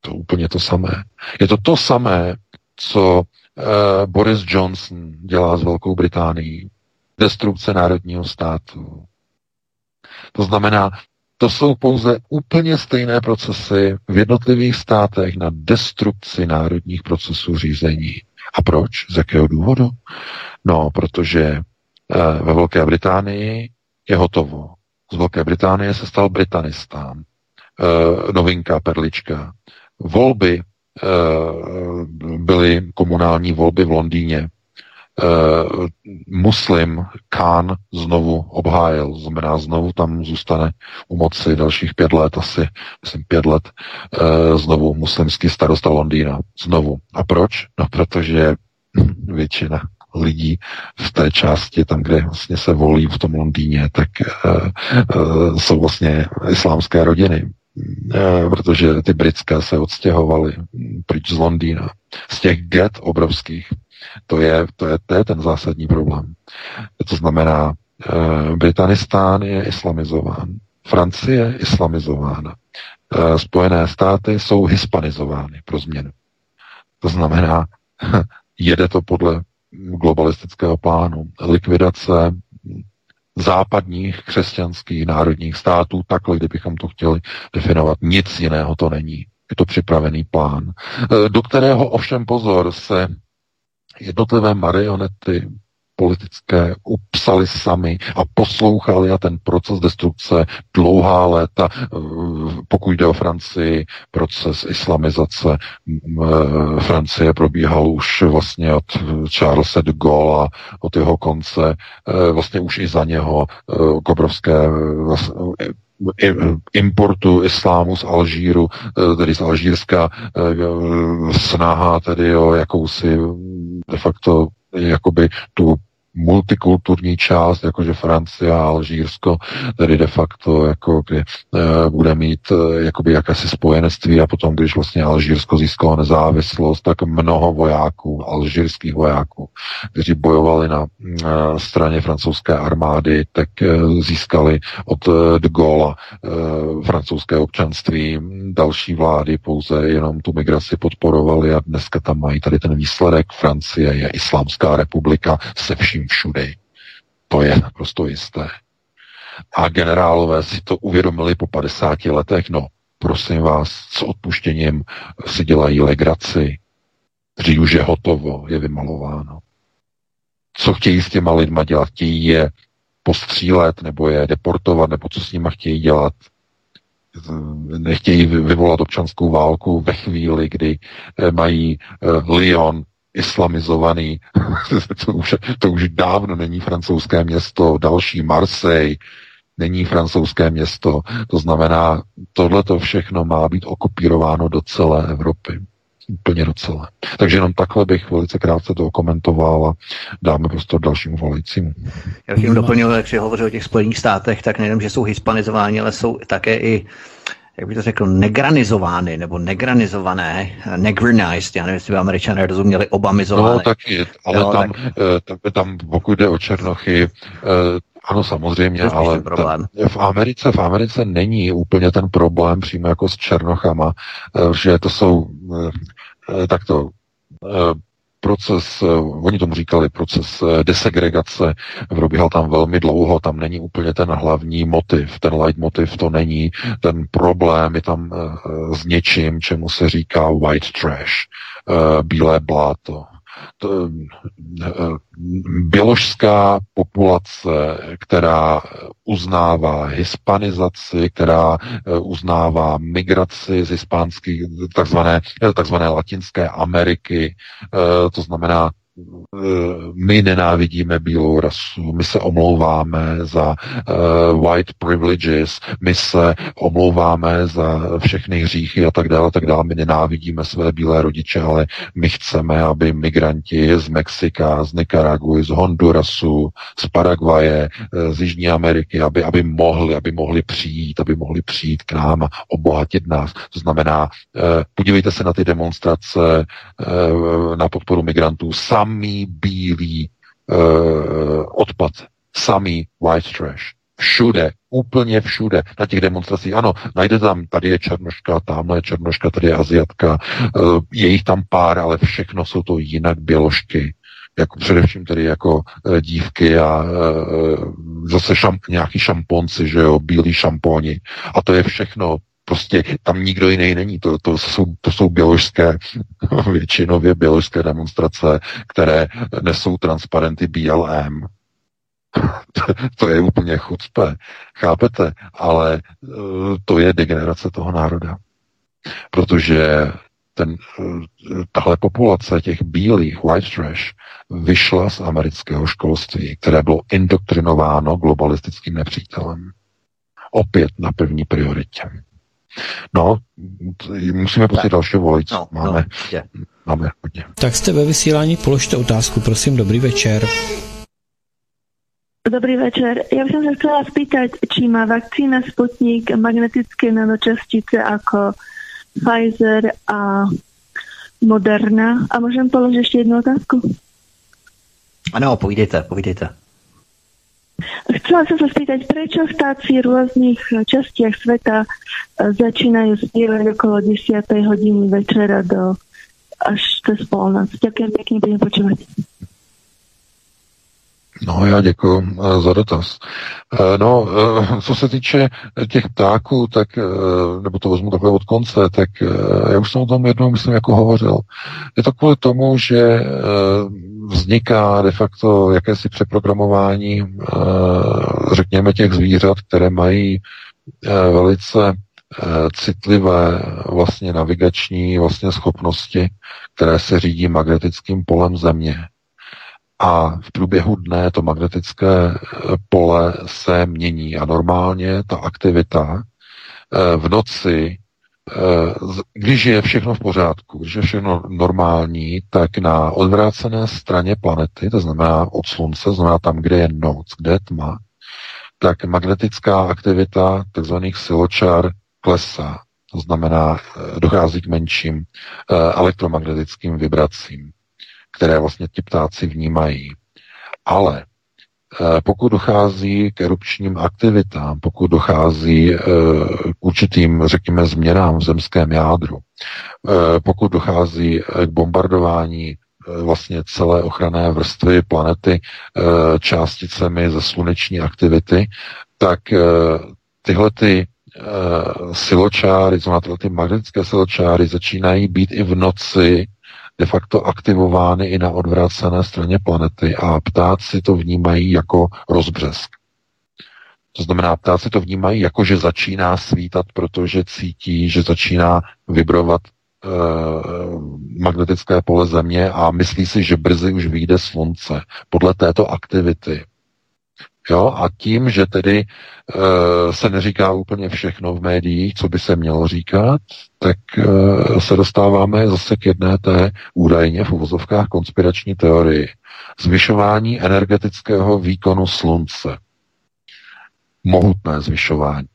To úplně to samé. Je to to samé, co uh, Boris Johnson dělá s Velkou Británií. Destrukce národního státu. To znamená, to jsou pouze úplně stejné procesy v jednotlivých státech na destrukci národních procesů řízení. A proč? Z jakého důvodu? No, protože uh, ve Velké Británii je hotovo. Z Velké Británie se stal Britanistán. Uh, novinka, perlička. Volby Eh, byly komunální volby v Londýně. Uh, muslim Khan znovu obhájil, znamená znovu tam zůstane u moci dalších pět let, asi myslím pět let, uh, znovu muslimský starosta Londýna, znovu. A proč? No protože většina lidí v té části, tam, kde vlastně se volí v tom Londýně, tak uh, uh, jsou vlastně islámské rodiny. Protože ty britské se odstěhovaly pryč z Londýna. Z těch get obrovských. To je, to je, to je ten zásadní problém. To znamená, eh, Britanistán je islamizován, Francie je islamizována, eh, Spojené státy jsou hispanizovány pro změnu. To znamená, jede to podle globalistického plánu. Likvidace západních křesťanských národních států, takhle, kdybychom to chtěli definovat. Nic jiného to není. Je to připravený plán, e, do kterého ovšem pozor se jednotlivé marionety politické upsali sami a poslouchali a ten proces destrukce dlouhá léta, eh, pokud jde o Francii, proces islamizace Francie probíhal už vlastně od Charlesa de Gaulle a od jeho konce, vlastně už i za něho k obrovské importu islámu z Alžíru, eh, tedy z Alžírska, eh, snaha tedy o jakousi de facto jakoby tu multikulturní část, jakože Francie a Alžírsko, tedy de facto jako kdy, e, bude mít e, jakoby jakési spojenectví a potom, když vlastně Alžírsko získalo nezávislost, tak mnoho vojáků, alžírských vojáků, kteří bojovali na e, straně francouzské armády, tak e, získali od e, de Gaulle e, francouzské občanství, další vlády pouze jenom tu migraci podporovali a dneska tam mají tady ten výsledek. Francie je islámská republika se vším všudy. To je naprosto jisté. A generálové si to uvědomili po 50 letech. No, prosím vás, s odpuštěním si dělají legraci. Dřív už je hotovo, je vymalováno. Co chtějí s těma lidma dělat? Chtějí je postřílet, nebo je deportovat, nebo co s nima chtějí dělat? Nechtějí vyvolat občanskou válku ve chvíli, kdy eh, mají eh, Lyon islamizovaný. to, už, to už dávno není francouzské město, další Marseille není francouzské město. To znamená, tohle to všechno má být okopírováno do celé Evropy. Úplně do celé. Takže jenom takhle bych velice krátce to komentoval a dáme prostor dalšímu volajícímu. Já bych doplnil, jak si hovořil o těch Spojených státech, tak nejenom, že jsou hispanizováni, ale jsou také i jak bych to řekl, negranizovány nebo negranizované, negranized, já nevím, jestli by američané rozuměli, obamizované. No taky, ale jo, tam, tak... tam, eh, tam, pokud jde o Černochy, eh, ano, samozřejmě, ale problém. V Americe v Americe není úplně ten problém přímo jako s Černochama, eh, že to jsou takto proces, eh, oni tomu říkali proces eh, desegregace, probíhal tam velmi dlouho, tam není úplně ten hlavní motiv, ten leitmotiv to není, ten problém je tam eh, s něčím, čemu se říká white trash, bílé bláto to, eh, běložská populace, která uznává hispanizaci, která eh, uznává migraci z hispánských, takzvané, takzvané latinské Ameriky, eh, to znamená Eh, my nenávidíme bílou rasu, my se omlouváme za uh, white privileges, my se omlouváme za všechny hříchy a tak dále, tak dále. My nenávidíme své bílé rodiče, ale my chceme, aby migranti z Mexika, z Nicaraguy, z Hondurasu, z Paraguaje, eh, z Jižní Ameriky, aby, aby mohli, aby mohli přijít, aby mohli přijít k nám a obohatit nás. To znamená, uh, podívejte se na ty demonstrace uh, na podporu migrantů. Sam samý bílý uh, odpad, samý white trash. Všude, úplně všude, na těch demonstracích. Ano, najde tam, tady je černoška, tamhle je černoška, tady je aziatka, uh, je jich tam pár, ale všechno jsou to jinak běložky jako především tedy jako uh, dívky a uh, zase šamp, nějaký šamponci, že jo, bílí šamponi. A to je všechno Prostě tam nikdo jiný není. To, to, jsou, to jsou běložské, většinově běložské demonstrace, které nesou transparenty BLM. to je úplně chucpe, chápete? Ale eh, to je degenerace toho národa. Protože ten, eh, tahle populace těch bílých white trash vyšla z amerického školství, které bylo indoktrinováno globalistickým nepřítelem. Opět na první prioritě. No, musíme pustit další volič. No, máme, no, máme hodně. Tak jste ve vysílání, položte otázku, prosím, dobrý večer. Dobrý večer. Ja by som sa chcela spýtať, či má vakcína Sputnik magnetické nanočastice ako Pfizer a Moderna. A môžem položiť ešte jednu otázku? Ano, povídejte, povídejte. Chcela som sa spýtať, prečo vtáci v rôznych častiach sveta e, začínajú spievať okolo 10. hodiny večera do až cez polnoc. Ďakujem pekne, budem počúvať. No, já děkuji eh, za dotaz. Eh, no, eh, co se týče těch ptáků, tak, nebo to vezmu takhle od konce, tak já už jsem o tom jednou, myslím, jako hovořil. Je to kvůli tomu, že vzniká de facto jakési přeprogramování, řekněme, těch zvířat, které mají velice citlivé vlastně navigační vlastně schopnosti, které se řídí magnetickým polem Země. A v průběhu dne to magnetické eh, pole se mění a normálně ta aktivita eh, v noci, eh, když je všechno v pořádku, když je všechno normální, tak na odvrácené straně planety, to znamená od slunce, to znamená tam, kde je noc, kde je tma, tak magnetická aktivita tzv. siločar klesá. To znamená, dochází k menším elektromagnetickým vibracím které vlastně ti ptáci vnímají. Ale eh, pokud dochází k erupčním aktivitám, pokud dochází eh, k určitým, řekněme, změnám v zemském jádru, eh, pokud dochází k bombardování vlastně celé ochranné vrstvy planety částicemi ze sluneční aktivity, tak tyhle ty siločáry, znamená ty magnetické siločáry začínají být i v noci de facto aktivovány i na odvrácené straně planety a ptáci to vnímají jako rozbřesk. To znamená, ptáci to vnímají jako, že začíná svítat, protože cítí, že začíná vibrovat e, magnetické pole Země a myslí si, že brzy už vyjde slunce podle této aktivity. Jo? A tím, že tedy e, se neříká úplně všechno v médiích, co by se mělo říkat, tak e, se dostáváme zase k jedné té údajně v uvozovkách konspirační teorii. Zvyšování energetického výkonu slunce. Mohutné zvyšování.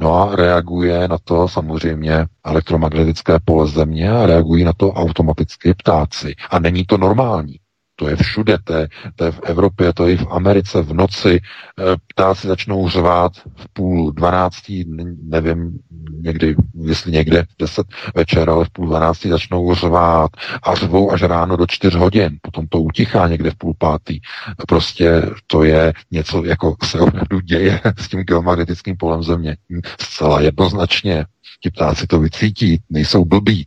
No a reaguje na to samozřejmě elektromagnetické pole země a reagují na to automaticky ptáci. A není to normální. To je všude, to je, to je v Evropě, to je i v Americe v noci. Eh, ptáci začnou řvát v půl dvanáctí, nevím, někdy, jestli někde v deset večer, ale v půl dvanáctí začnou řvát a řvou až ráno do čtyř hodin. Potom to utichá někde v půl pátý. Prostě to je něco, jako se opravdu děje s tím geomagnetickým polem země. Zcela jednoznačně. Ti ptáci to vycítí, nejsou blbí.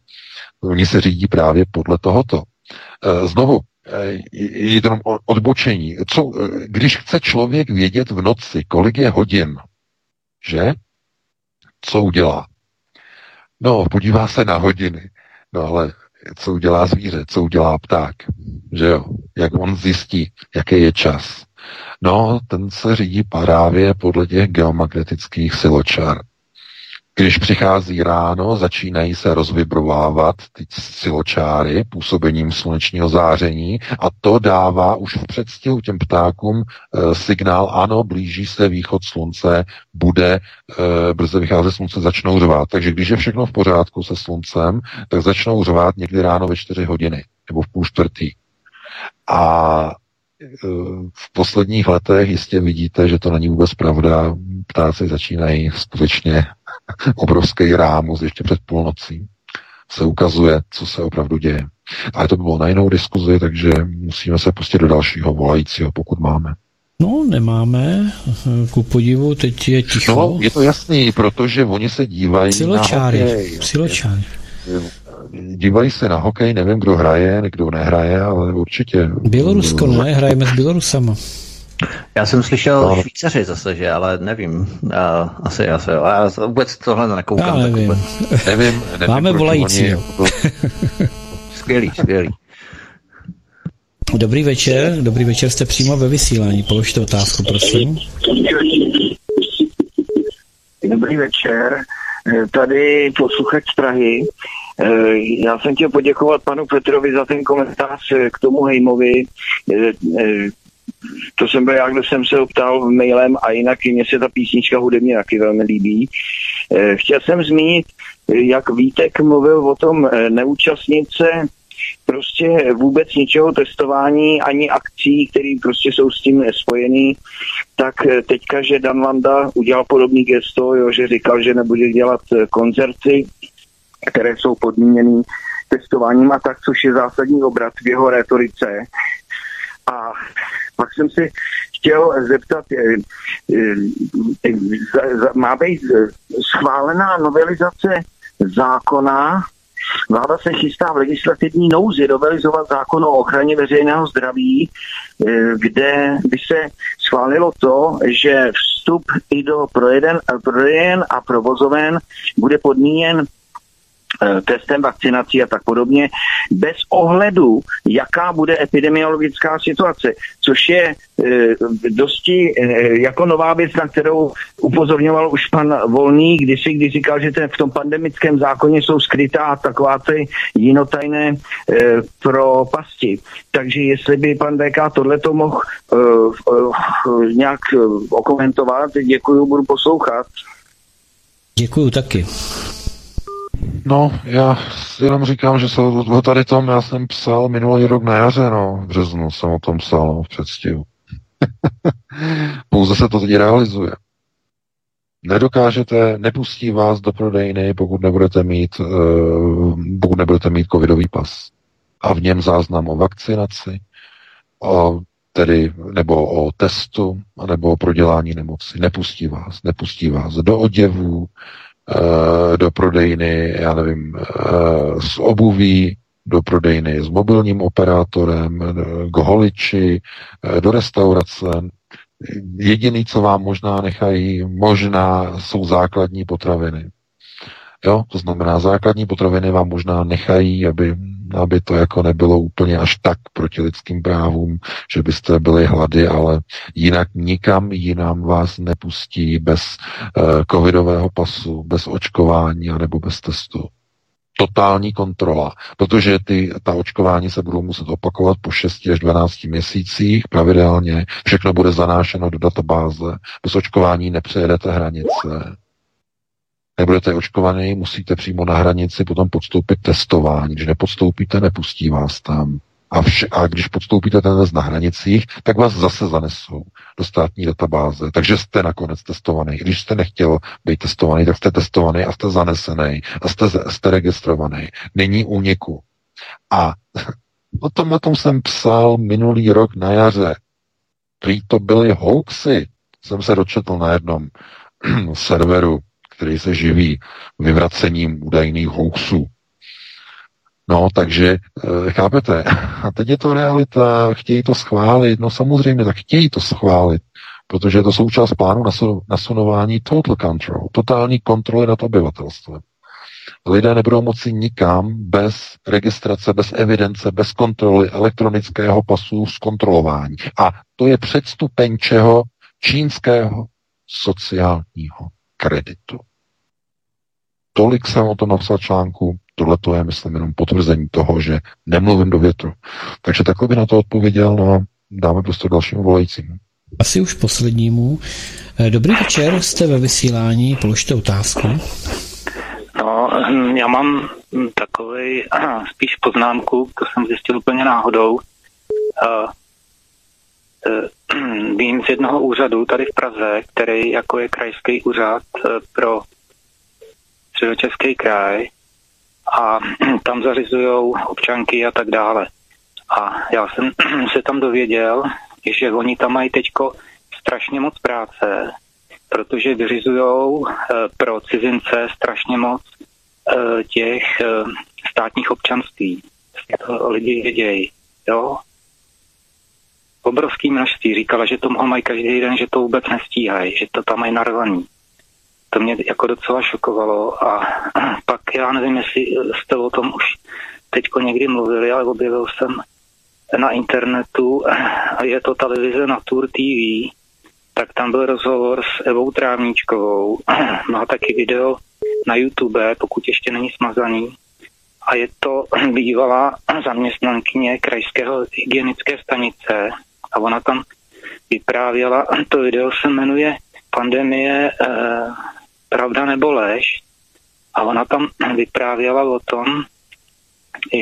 Oni se řídí právě podle tohoto. Eh, znovu, jenom odbočení. Co, eh, když chce člověk vědět v noci, kolik je hodin, že? Co udělá? No, podívá se na hodiny. No ale co udělá zvíře, co udělá pták, že jo? Jak on zjistí, jaký je čas. No, ten se řídí právě podle těch geomagnetických siločar. Když přichází ráno, začínají se rozvibrovávat ty siločáry působením slunečního záření a to dává už v předstihu těm ptákům e, signál, ano, blíží se východ slunce, bude e, brze vycházet slunce, začnou řvát. Takže když je všechno v pořádku se sluncem, tak začnou řvát někdy ráno ve čtyři hodiny nebo v půl čtvrtý. A e, v posledních letech jistě vidíte, že to není vůbec pravda. Ptáci začínají skutečně obrovský rámus ještě před půlnocí se ukazuje, co se opravdu děje. Ale to by bylo na jinou diskuzi, takže musíme se pustit do dalšího volajícího, pokud máme. No, nemáme. Ku podivu, teď je ticho. No, je to jasný, protože oni se dívají Siločáry. na hokej. Siločáry. Dívají se na hokej, nevím, kdo hraje, kdo nehraje, ale určitě. Bělorusko, ne? Hrajeme s Bělorusama. Já jsem slyšel no. Švýcaři zase, že, ale nevím. Uh, asi, asi, jo. Já vůbec tohle nekoukám. Já nevím. Vůbec... nevím, nevím Máme volající. Oni... skvělý, skvělý. Dobrý večer, dobrý večer, jste přímo ve vysílání. Položte otázku, prosím. Dobrý večer, tady posluchač z Prahy. Já jsem chtěl poděkovat panu Petrovi za ten komentář k tomu Hejmovi to jsem byl já, kdo jsem se optal mailem a jinak mně se ta písnička hudebně taky velmi líbí. Eh, chtěl jsem zmínit, jak Vítek mluvil o tom eh, neúčastnit se prostě vůbec ničeho testování, ani akcí, které prostě jsou s tím spojený, tak eh, teďka, že Dan Landa udělal podobný gesto, jo, že říkal, že nebude dělat koncerty, které jsou podmíněny testováním a tak, což je zásadní obrat v jeho retorice. A pak jsem si chtěl zeptat, má být schválená novelizace zákona? Vláda se chystá v legislativní nouzi novelizovat zákon o ochraně veřejného zdraví, kde by se schválilo to, že vstup i do prodejen a provozoven bude podmíněn Eh, testem, vakcinací a tak podobně, bez ohledu, jaká bude epidemiologická situace, což je e, dosti e, jako nová věc, na kterou upozorňoval už pan Volný kdysi, když říkal, že ten, v tom pandemickém zákoně jsou skrytá taková ty jinotajné e, propasti. Takže jestli by pan DK tohleto mohl nějak okomentovat, děkuji, budu poslouchat. Děkuju taky. No, já jenom říkám, že se o tady tom, já jsem psal minulý rok na jaře, no, v březnu jsem o tom psal, no, v předstihu. Pouze se to teď realizuje. Nedokážete, nepustí vás do prodejny, pokud nebudete mít, uh, pokud nebudete mít covidový pas. A v něm záznam o vakcinaci, o, tedy, nebo o testu, nebo o prodělání nemoci. Nepustí vás, nepustí vás do oděvů, Eh, do prodejny, já nevím, eh, s obuví, do prodejny s mobilním operátorem, eh, k holiči, do restaurace. Jediný, co vám možná nechají, možná jsou základní potraviny. Jo, to znamená, základní potraviny vám možná nechají, aby aby to jako nebylo úplně až tak proti lidským právům, že byste byli hlady, ale jinak nikam jinam vás nepustí bez uh, covidového pasu, bez očkování anebo bez testu. Totální kontrola, protože ty, ta očkování se budou muset opakovat po 6 až 12 měsících pravidelně, všechno bude zanášeno do databáze, bez očkování nepřejedete hranice, nebudete očkovaný, musíte přímo na hranici potom podstoupit testování. Když nepodstoupíte, nepustí vás tam. A, vš- a když podstoupíte ten test na hranicích, tak vás zase zanesou do státní databáze. Takže jste nakonec testovaný. Když jste nechtěl být testovaný, tak jste testovaný a jste zanesený a jste, jste registrovaný. Není úniku. A o tom, o tom jsem psal minulý rok na jaře. Prý to byly hoaxy. Jsem se dočetl na jednom serveru který se živí vyvracením údajných hoaxů. No, takže e, chápete, a teď je to realita, chtějí to schválit, no samozřejmě, tak chtějí to schválit, protože je to součást plánu nasunování total control, totální kontroly nad obyvatelstvem. Lidé nebudou moci nikam bez registrace, bez evidence, bez kontroly elektronického pasu zkontrolování. A to je předstupeň čeho? Čínského sociálního kreditu. Tolik jsem o tom napsal článku, tohle to je, myslím, jenom potvrzení toho, že nemluvím do větru. Takže takhle by na to odpověděl, no a dáme prostě dalšímu volajícímu. Asi už poslednímu. Eh, dobrý večer, jste ve vysílání, položte otázku. No, já mám takový spíš poznámku, to jsem zjistil úplně náhodou. Eh, vím z jednoho úřadu tady v Praze, který jako je krajský úřad eh, pro středočeský kraj a tam zařizují občanky a tak dále. A já jsem se tam dověděl, že oni tam mají teďko strašně moc práce, protože vyřizují eh, pro cizince strašně moc těch státních občanství. Lidi vědějí, jo. Obrovský množství. Říkala, že to mají každý den, že to vůbec nestíhají, že to tam mají narvaný. To mě jako docela šokovalo a pak já nevím, jestli jste o tom už teďko někdy mluvili, ale objevil jsem na internetu, je to televize Natur TV, tak tam byl rozhovor s Evou Trávníčkovou, má taky video na YouTube, pokud ještě není smazaný, a je to bývalá zaměstnankyně krajského hygienické stanice a ona tam vyprávěla, to video se jmenuje Pandemie eh, pravda nebo lež. A ona tam vyprávěla o tom,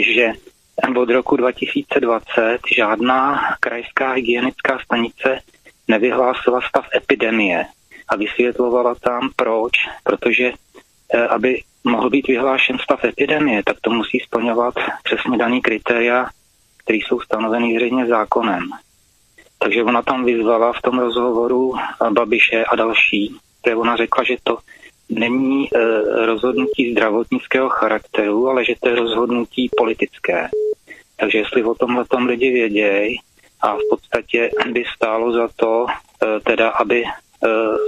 že od roku 2020 žádná krajská hygienická stanice nevyhlásila stav epidemie a vysvětlovala tam proč, protože eh, aby mohl být vyhlášen stav epidemie, tak to musí splňovat přesně daný kritéria, které jsou stanoveny zřejmě zákonem. Takže ona tam vyzvala v tom rozhovoru Babiše a další, kde ona řekla, že to není e, rozhodnutí zdravotnického charakteru, ale že to je rozhodnutí politické. Takže jestli o tomhle tom lidi vědějí a v podstatě by stálo za to, e, teda, aby e,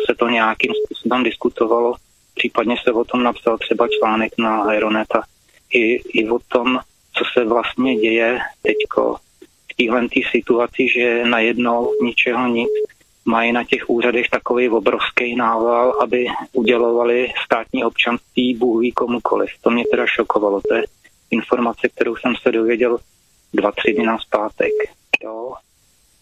se to nějakým způsobem diskutovalo, případně se o tom napsal třeba článek na Aeronet a i, i o tom, co se vlastně děje teďko téhle situaci, že najednou ničeho nic mají na těch úřadech takový obrovský nával, aby udělovali státní občanství Bůh ví komukoliv. To mě teda šokovalo. To je informace, kterou jsem se dověděl dva, tři dny na zpátek. Jo.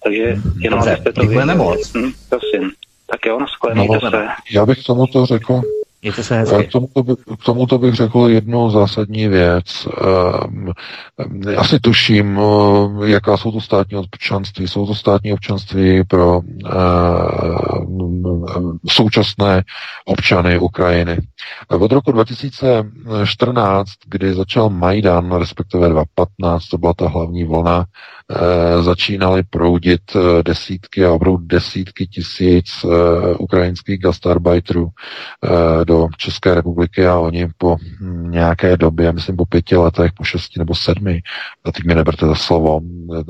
Takže jenom Dobře, abyste to moc. Hm, prosím. Tak jo, naschledanou No, se. Já bych tomu to řekl, Mějte se hezky. K tomuto, by, k tomuto bych řekl jednu zásadní věc. Um, asi tuším, uh, jaká jsou to státní občanství. Jsou to státní občanství pro uh, současné občany Ukrajiny. Od roku 2014, kdy začal Majdan, respektive 2015, to byla ta hlavní vlna, začínaly proudit uh, desítky a opravdu desítky tisíc uh, ukrajinských gastarbeiterů do České republiky a oni po nějaké době, myslím po pěti letech, po šesti nebo sedmi, a teď mi neberte za slovo,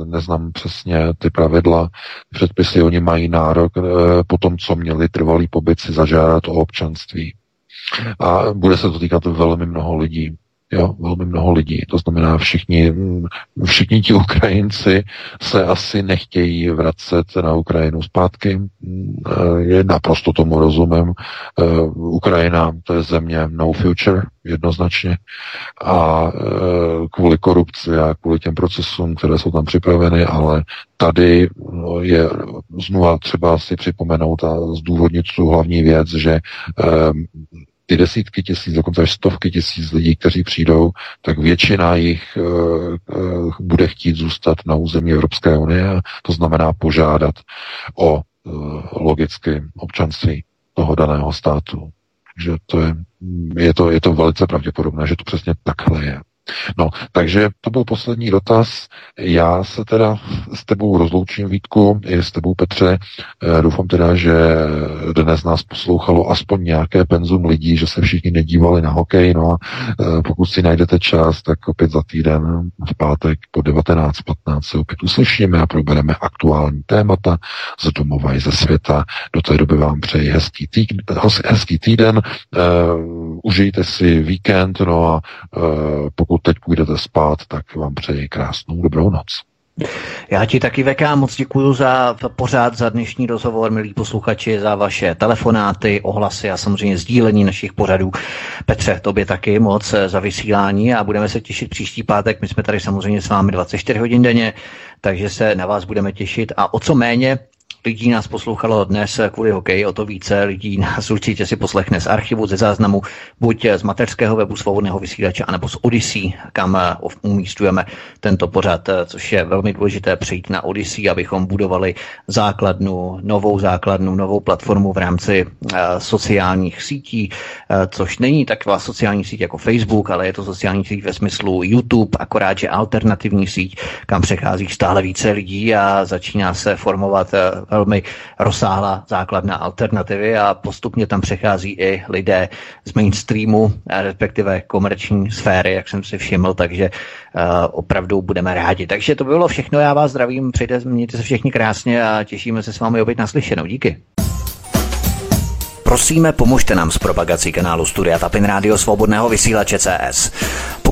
neznám přesně ty pravidla, předpisy, oni mají nárok po tom, co měli trvalý pobyt si zažádat o občanství. A bude se to týkat velmi mnoho lidí. Jo, velmi mnoho lidí. To znamená, všichni, všichni ti Ukrajinci se asi nechtějí vracet na Ukrajinu zpátky. Je naprosto tomu rozumím. Ukrajina to je země no future, jednoznačně. A kvůli korupci a kvůli těm procesům, které jsou tam připraveny, ale tady je znova třeba si připomenout a zdůvodnit tu hlavní věc, že ty desítky tisíc, dokonce až stovky tisíc lidí, kteří přijdou, tak většina jich uh, uh, bude chtít zůstat na území Evropské unie, to znamená požádat o uh, logicky občanství toho daného státu. Takže to je, je, to, je to velice pravděpodobné, že to přesně takhle je. No, takže to byl poslední dotaz. Já se teda s tebou rozloučím, Vítku, i s tebou, Petře. Doufám teda, že dnes nás poslouchalo aspoň nějaké penzum lidí, že se všichni nedívali na hokej. No a pokud si najdete čas, tak opět za týden v pátek po 19.15 se opět uslyšíme a probereme aktuální témata z domova i ze světa. Do té doby vám přeji hezký, tý, hezký týden, uh, užijte si víkend, no a uh, pokud teď půjdete spát, tak vám přeji krásnou dobrou noc. Já ti taky VK moc děkuji za pořád, za dnešní rozhovor, milí posluchači, za vaše telefonáty, ohlasy a samozřejmě sdílení našich pořadů. Petře, tobě taky moc za vysílání a budeme se těšit příští pátek. My jsme tady samozřejmě s vámi 24 hodin denně, takže se na vás budeme těšit a o co méně lidí nás poslouchalo dnes kvůli hokeji, o to více. Lidí nás určitě si poslechne z archivu, ze záznamu, buď z mateřského webu svobodného vysílače, anebo z Odyssey, kam eh, umístujeme tento pořad, eh, což je velmi důležité přejít na Odyssey, abychom budovali základnu, novou základnu, novou platformu v rámci uh, sociálních sítí, což není taková sociální síť jako Facebook, ale je to sociální síť ve smyslu YouTube, akorát, že alternativní síť, kam přechází stále více lidí a začíná se formovat velmi rozsáhlá základná alternativy a postupně tam přechází i lidé z mainstreamu, respektive komerční sféry, jak jsem si všiml, takže uh, opravdu budeme rádi. Takže to by bylo všechno, já vás zdravím, přejte, mějte se všichni krásně a těšíme se s vámi opět naslyšenou. Díky. Prosíme, pomožte nám s propagací kanálu Studia Tapin Rádio Svobodného vysílače CS.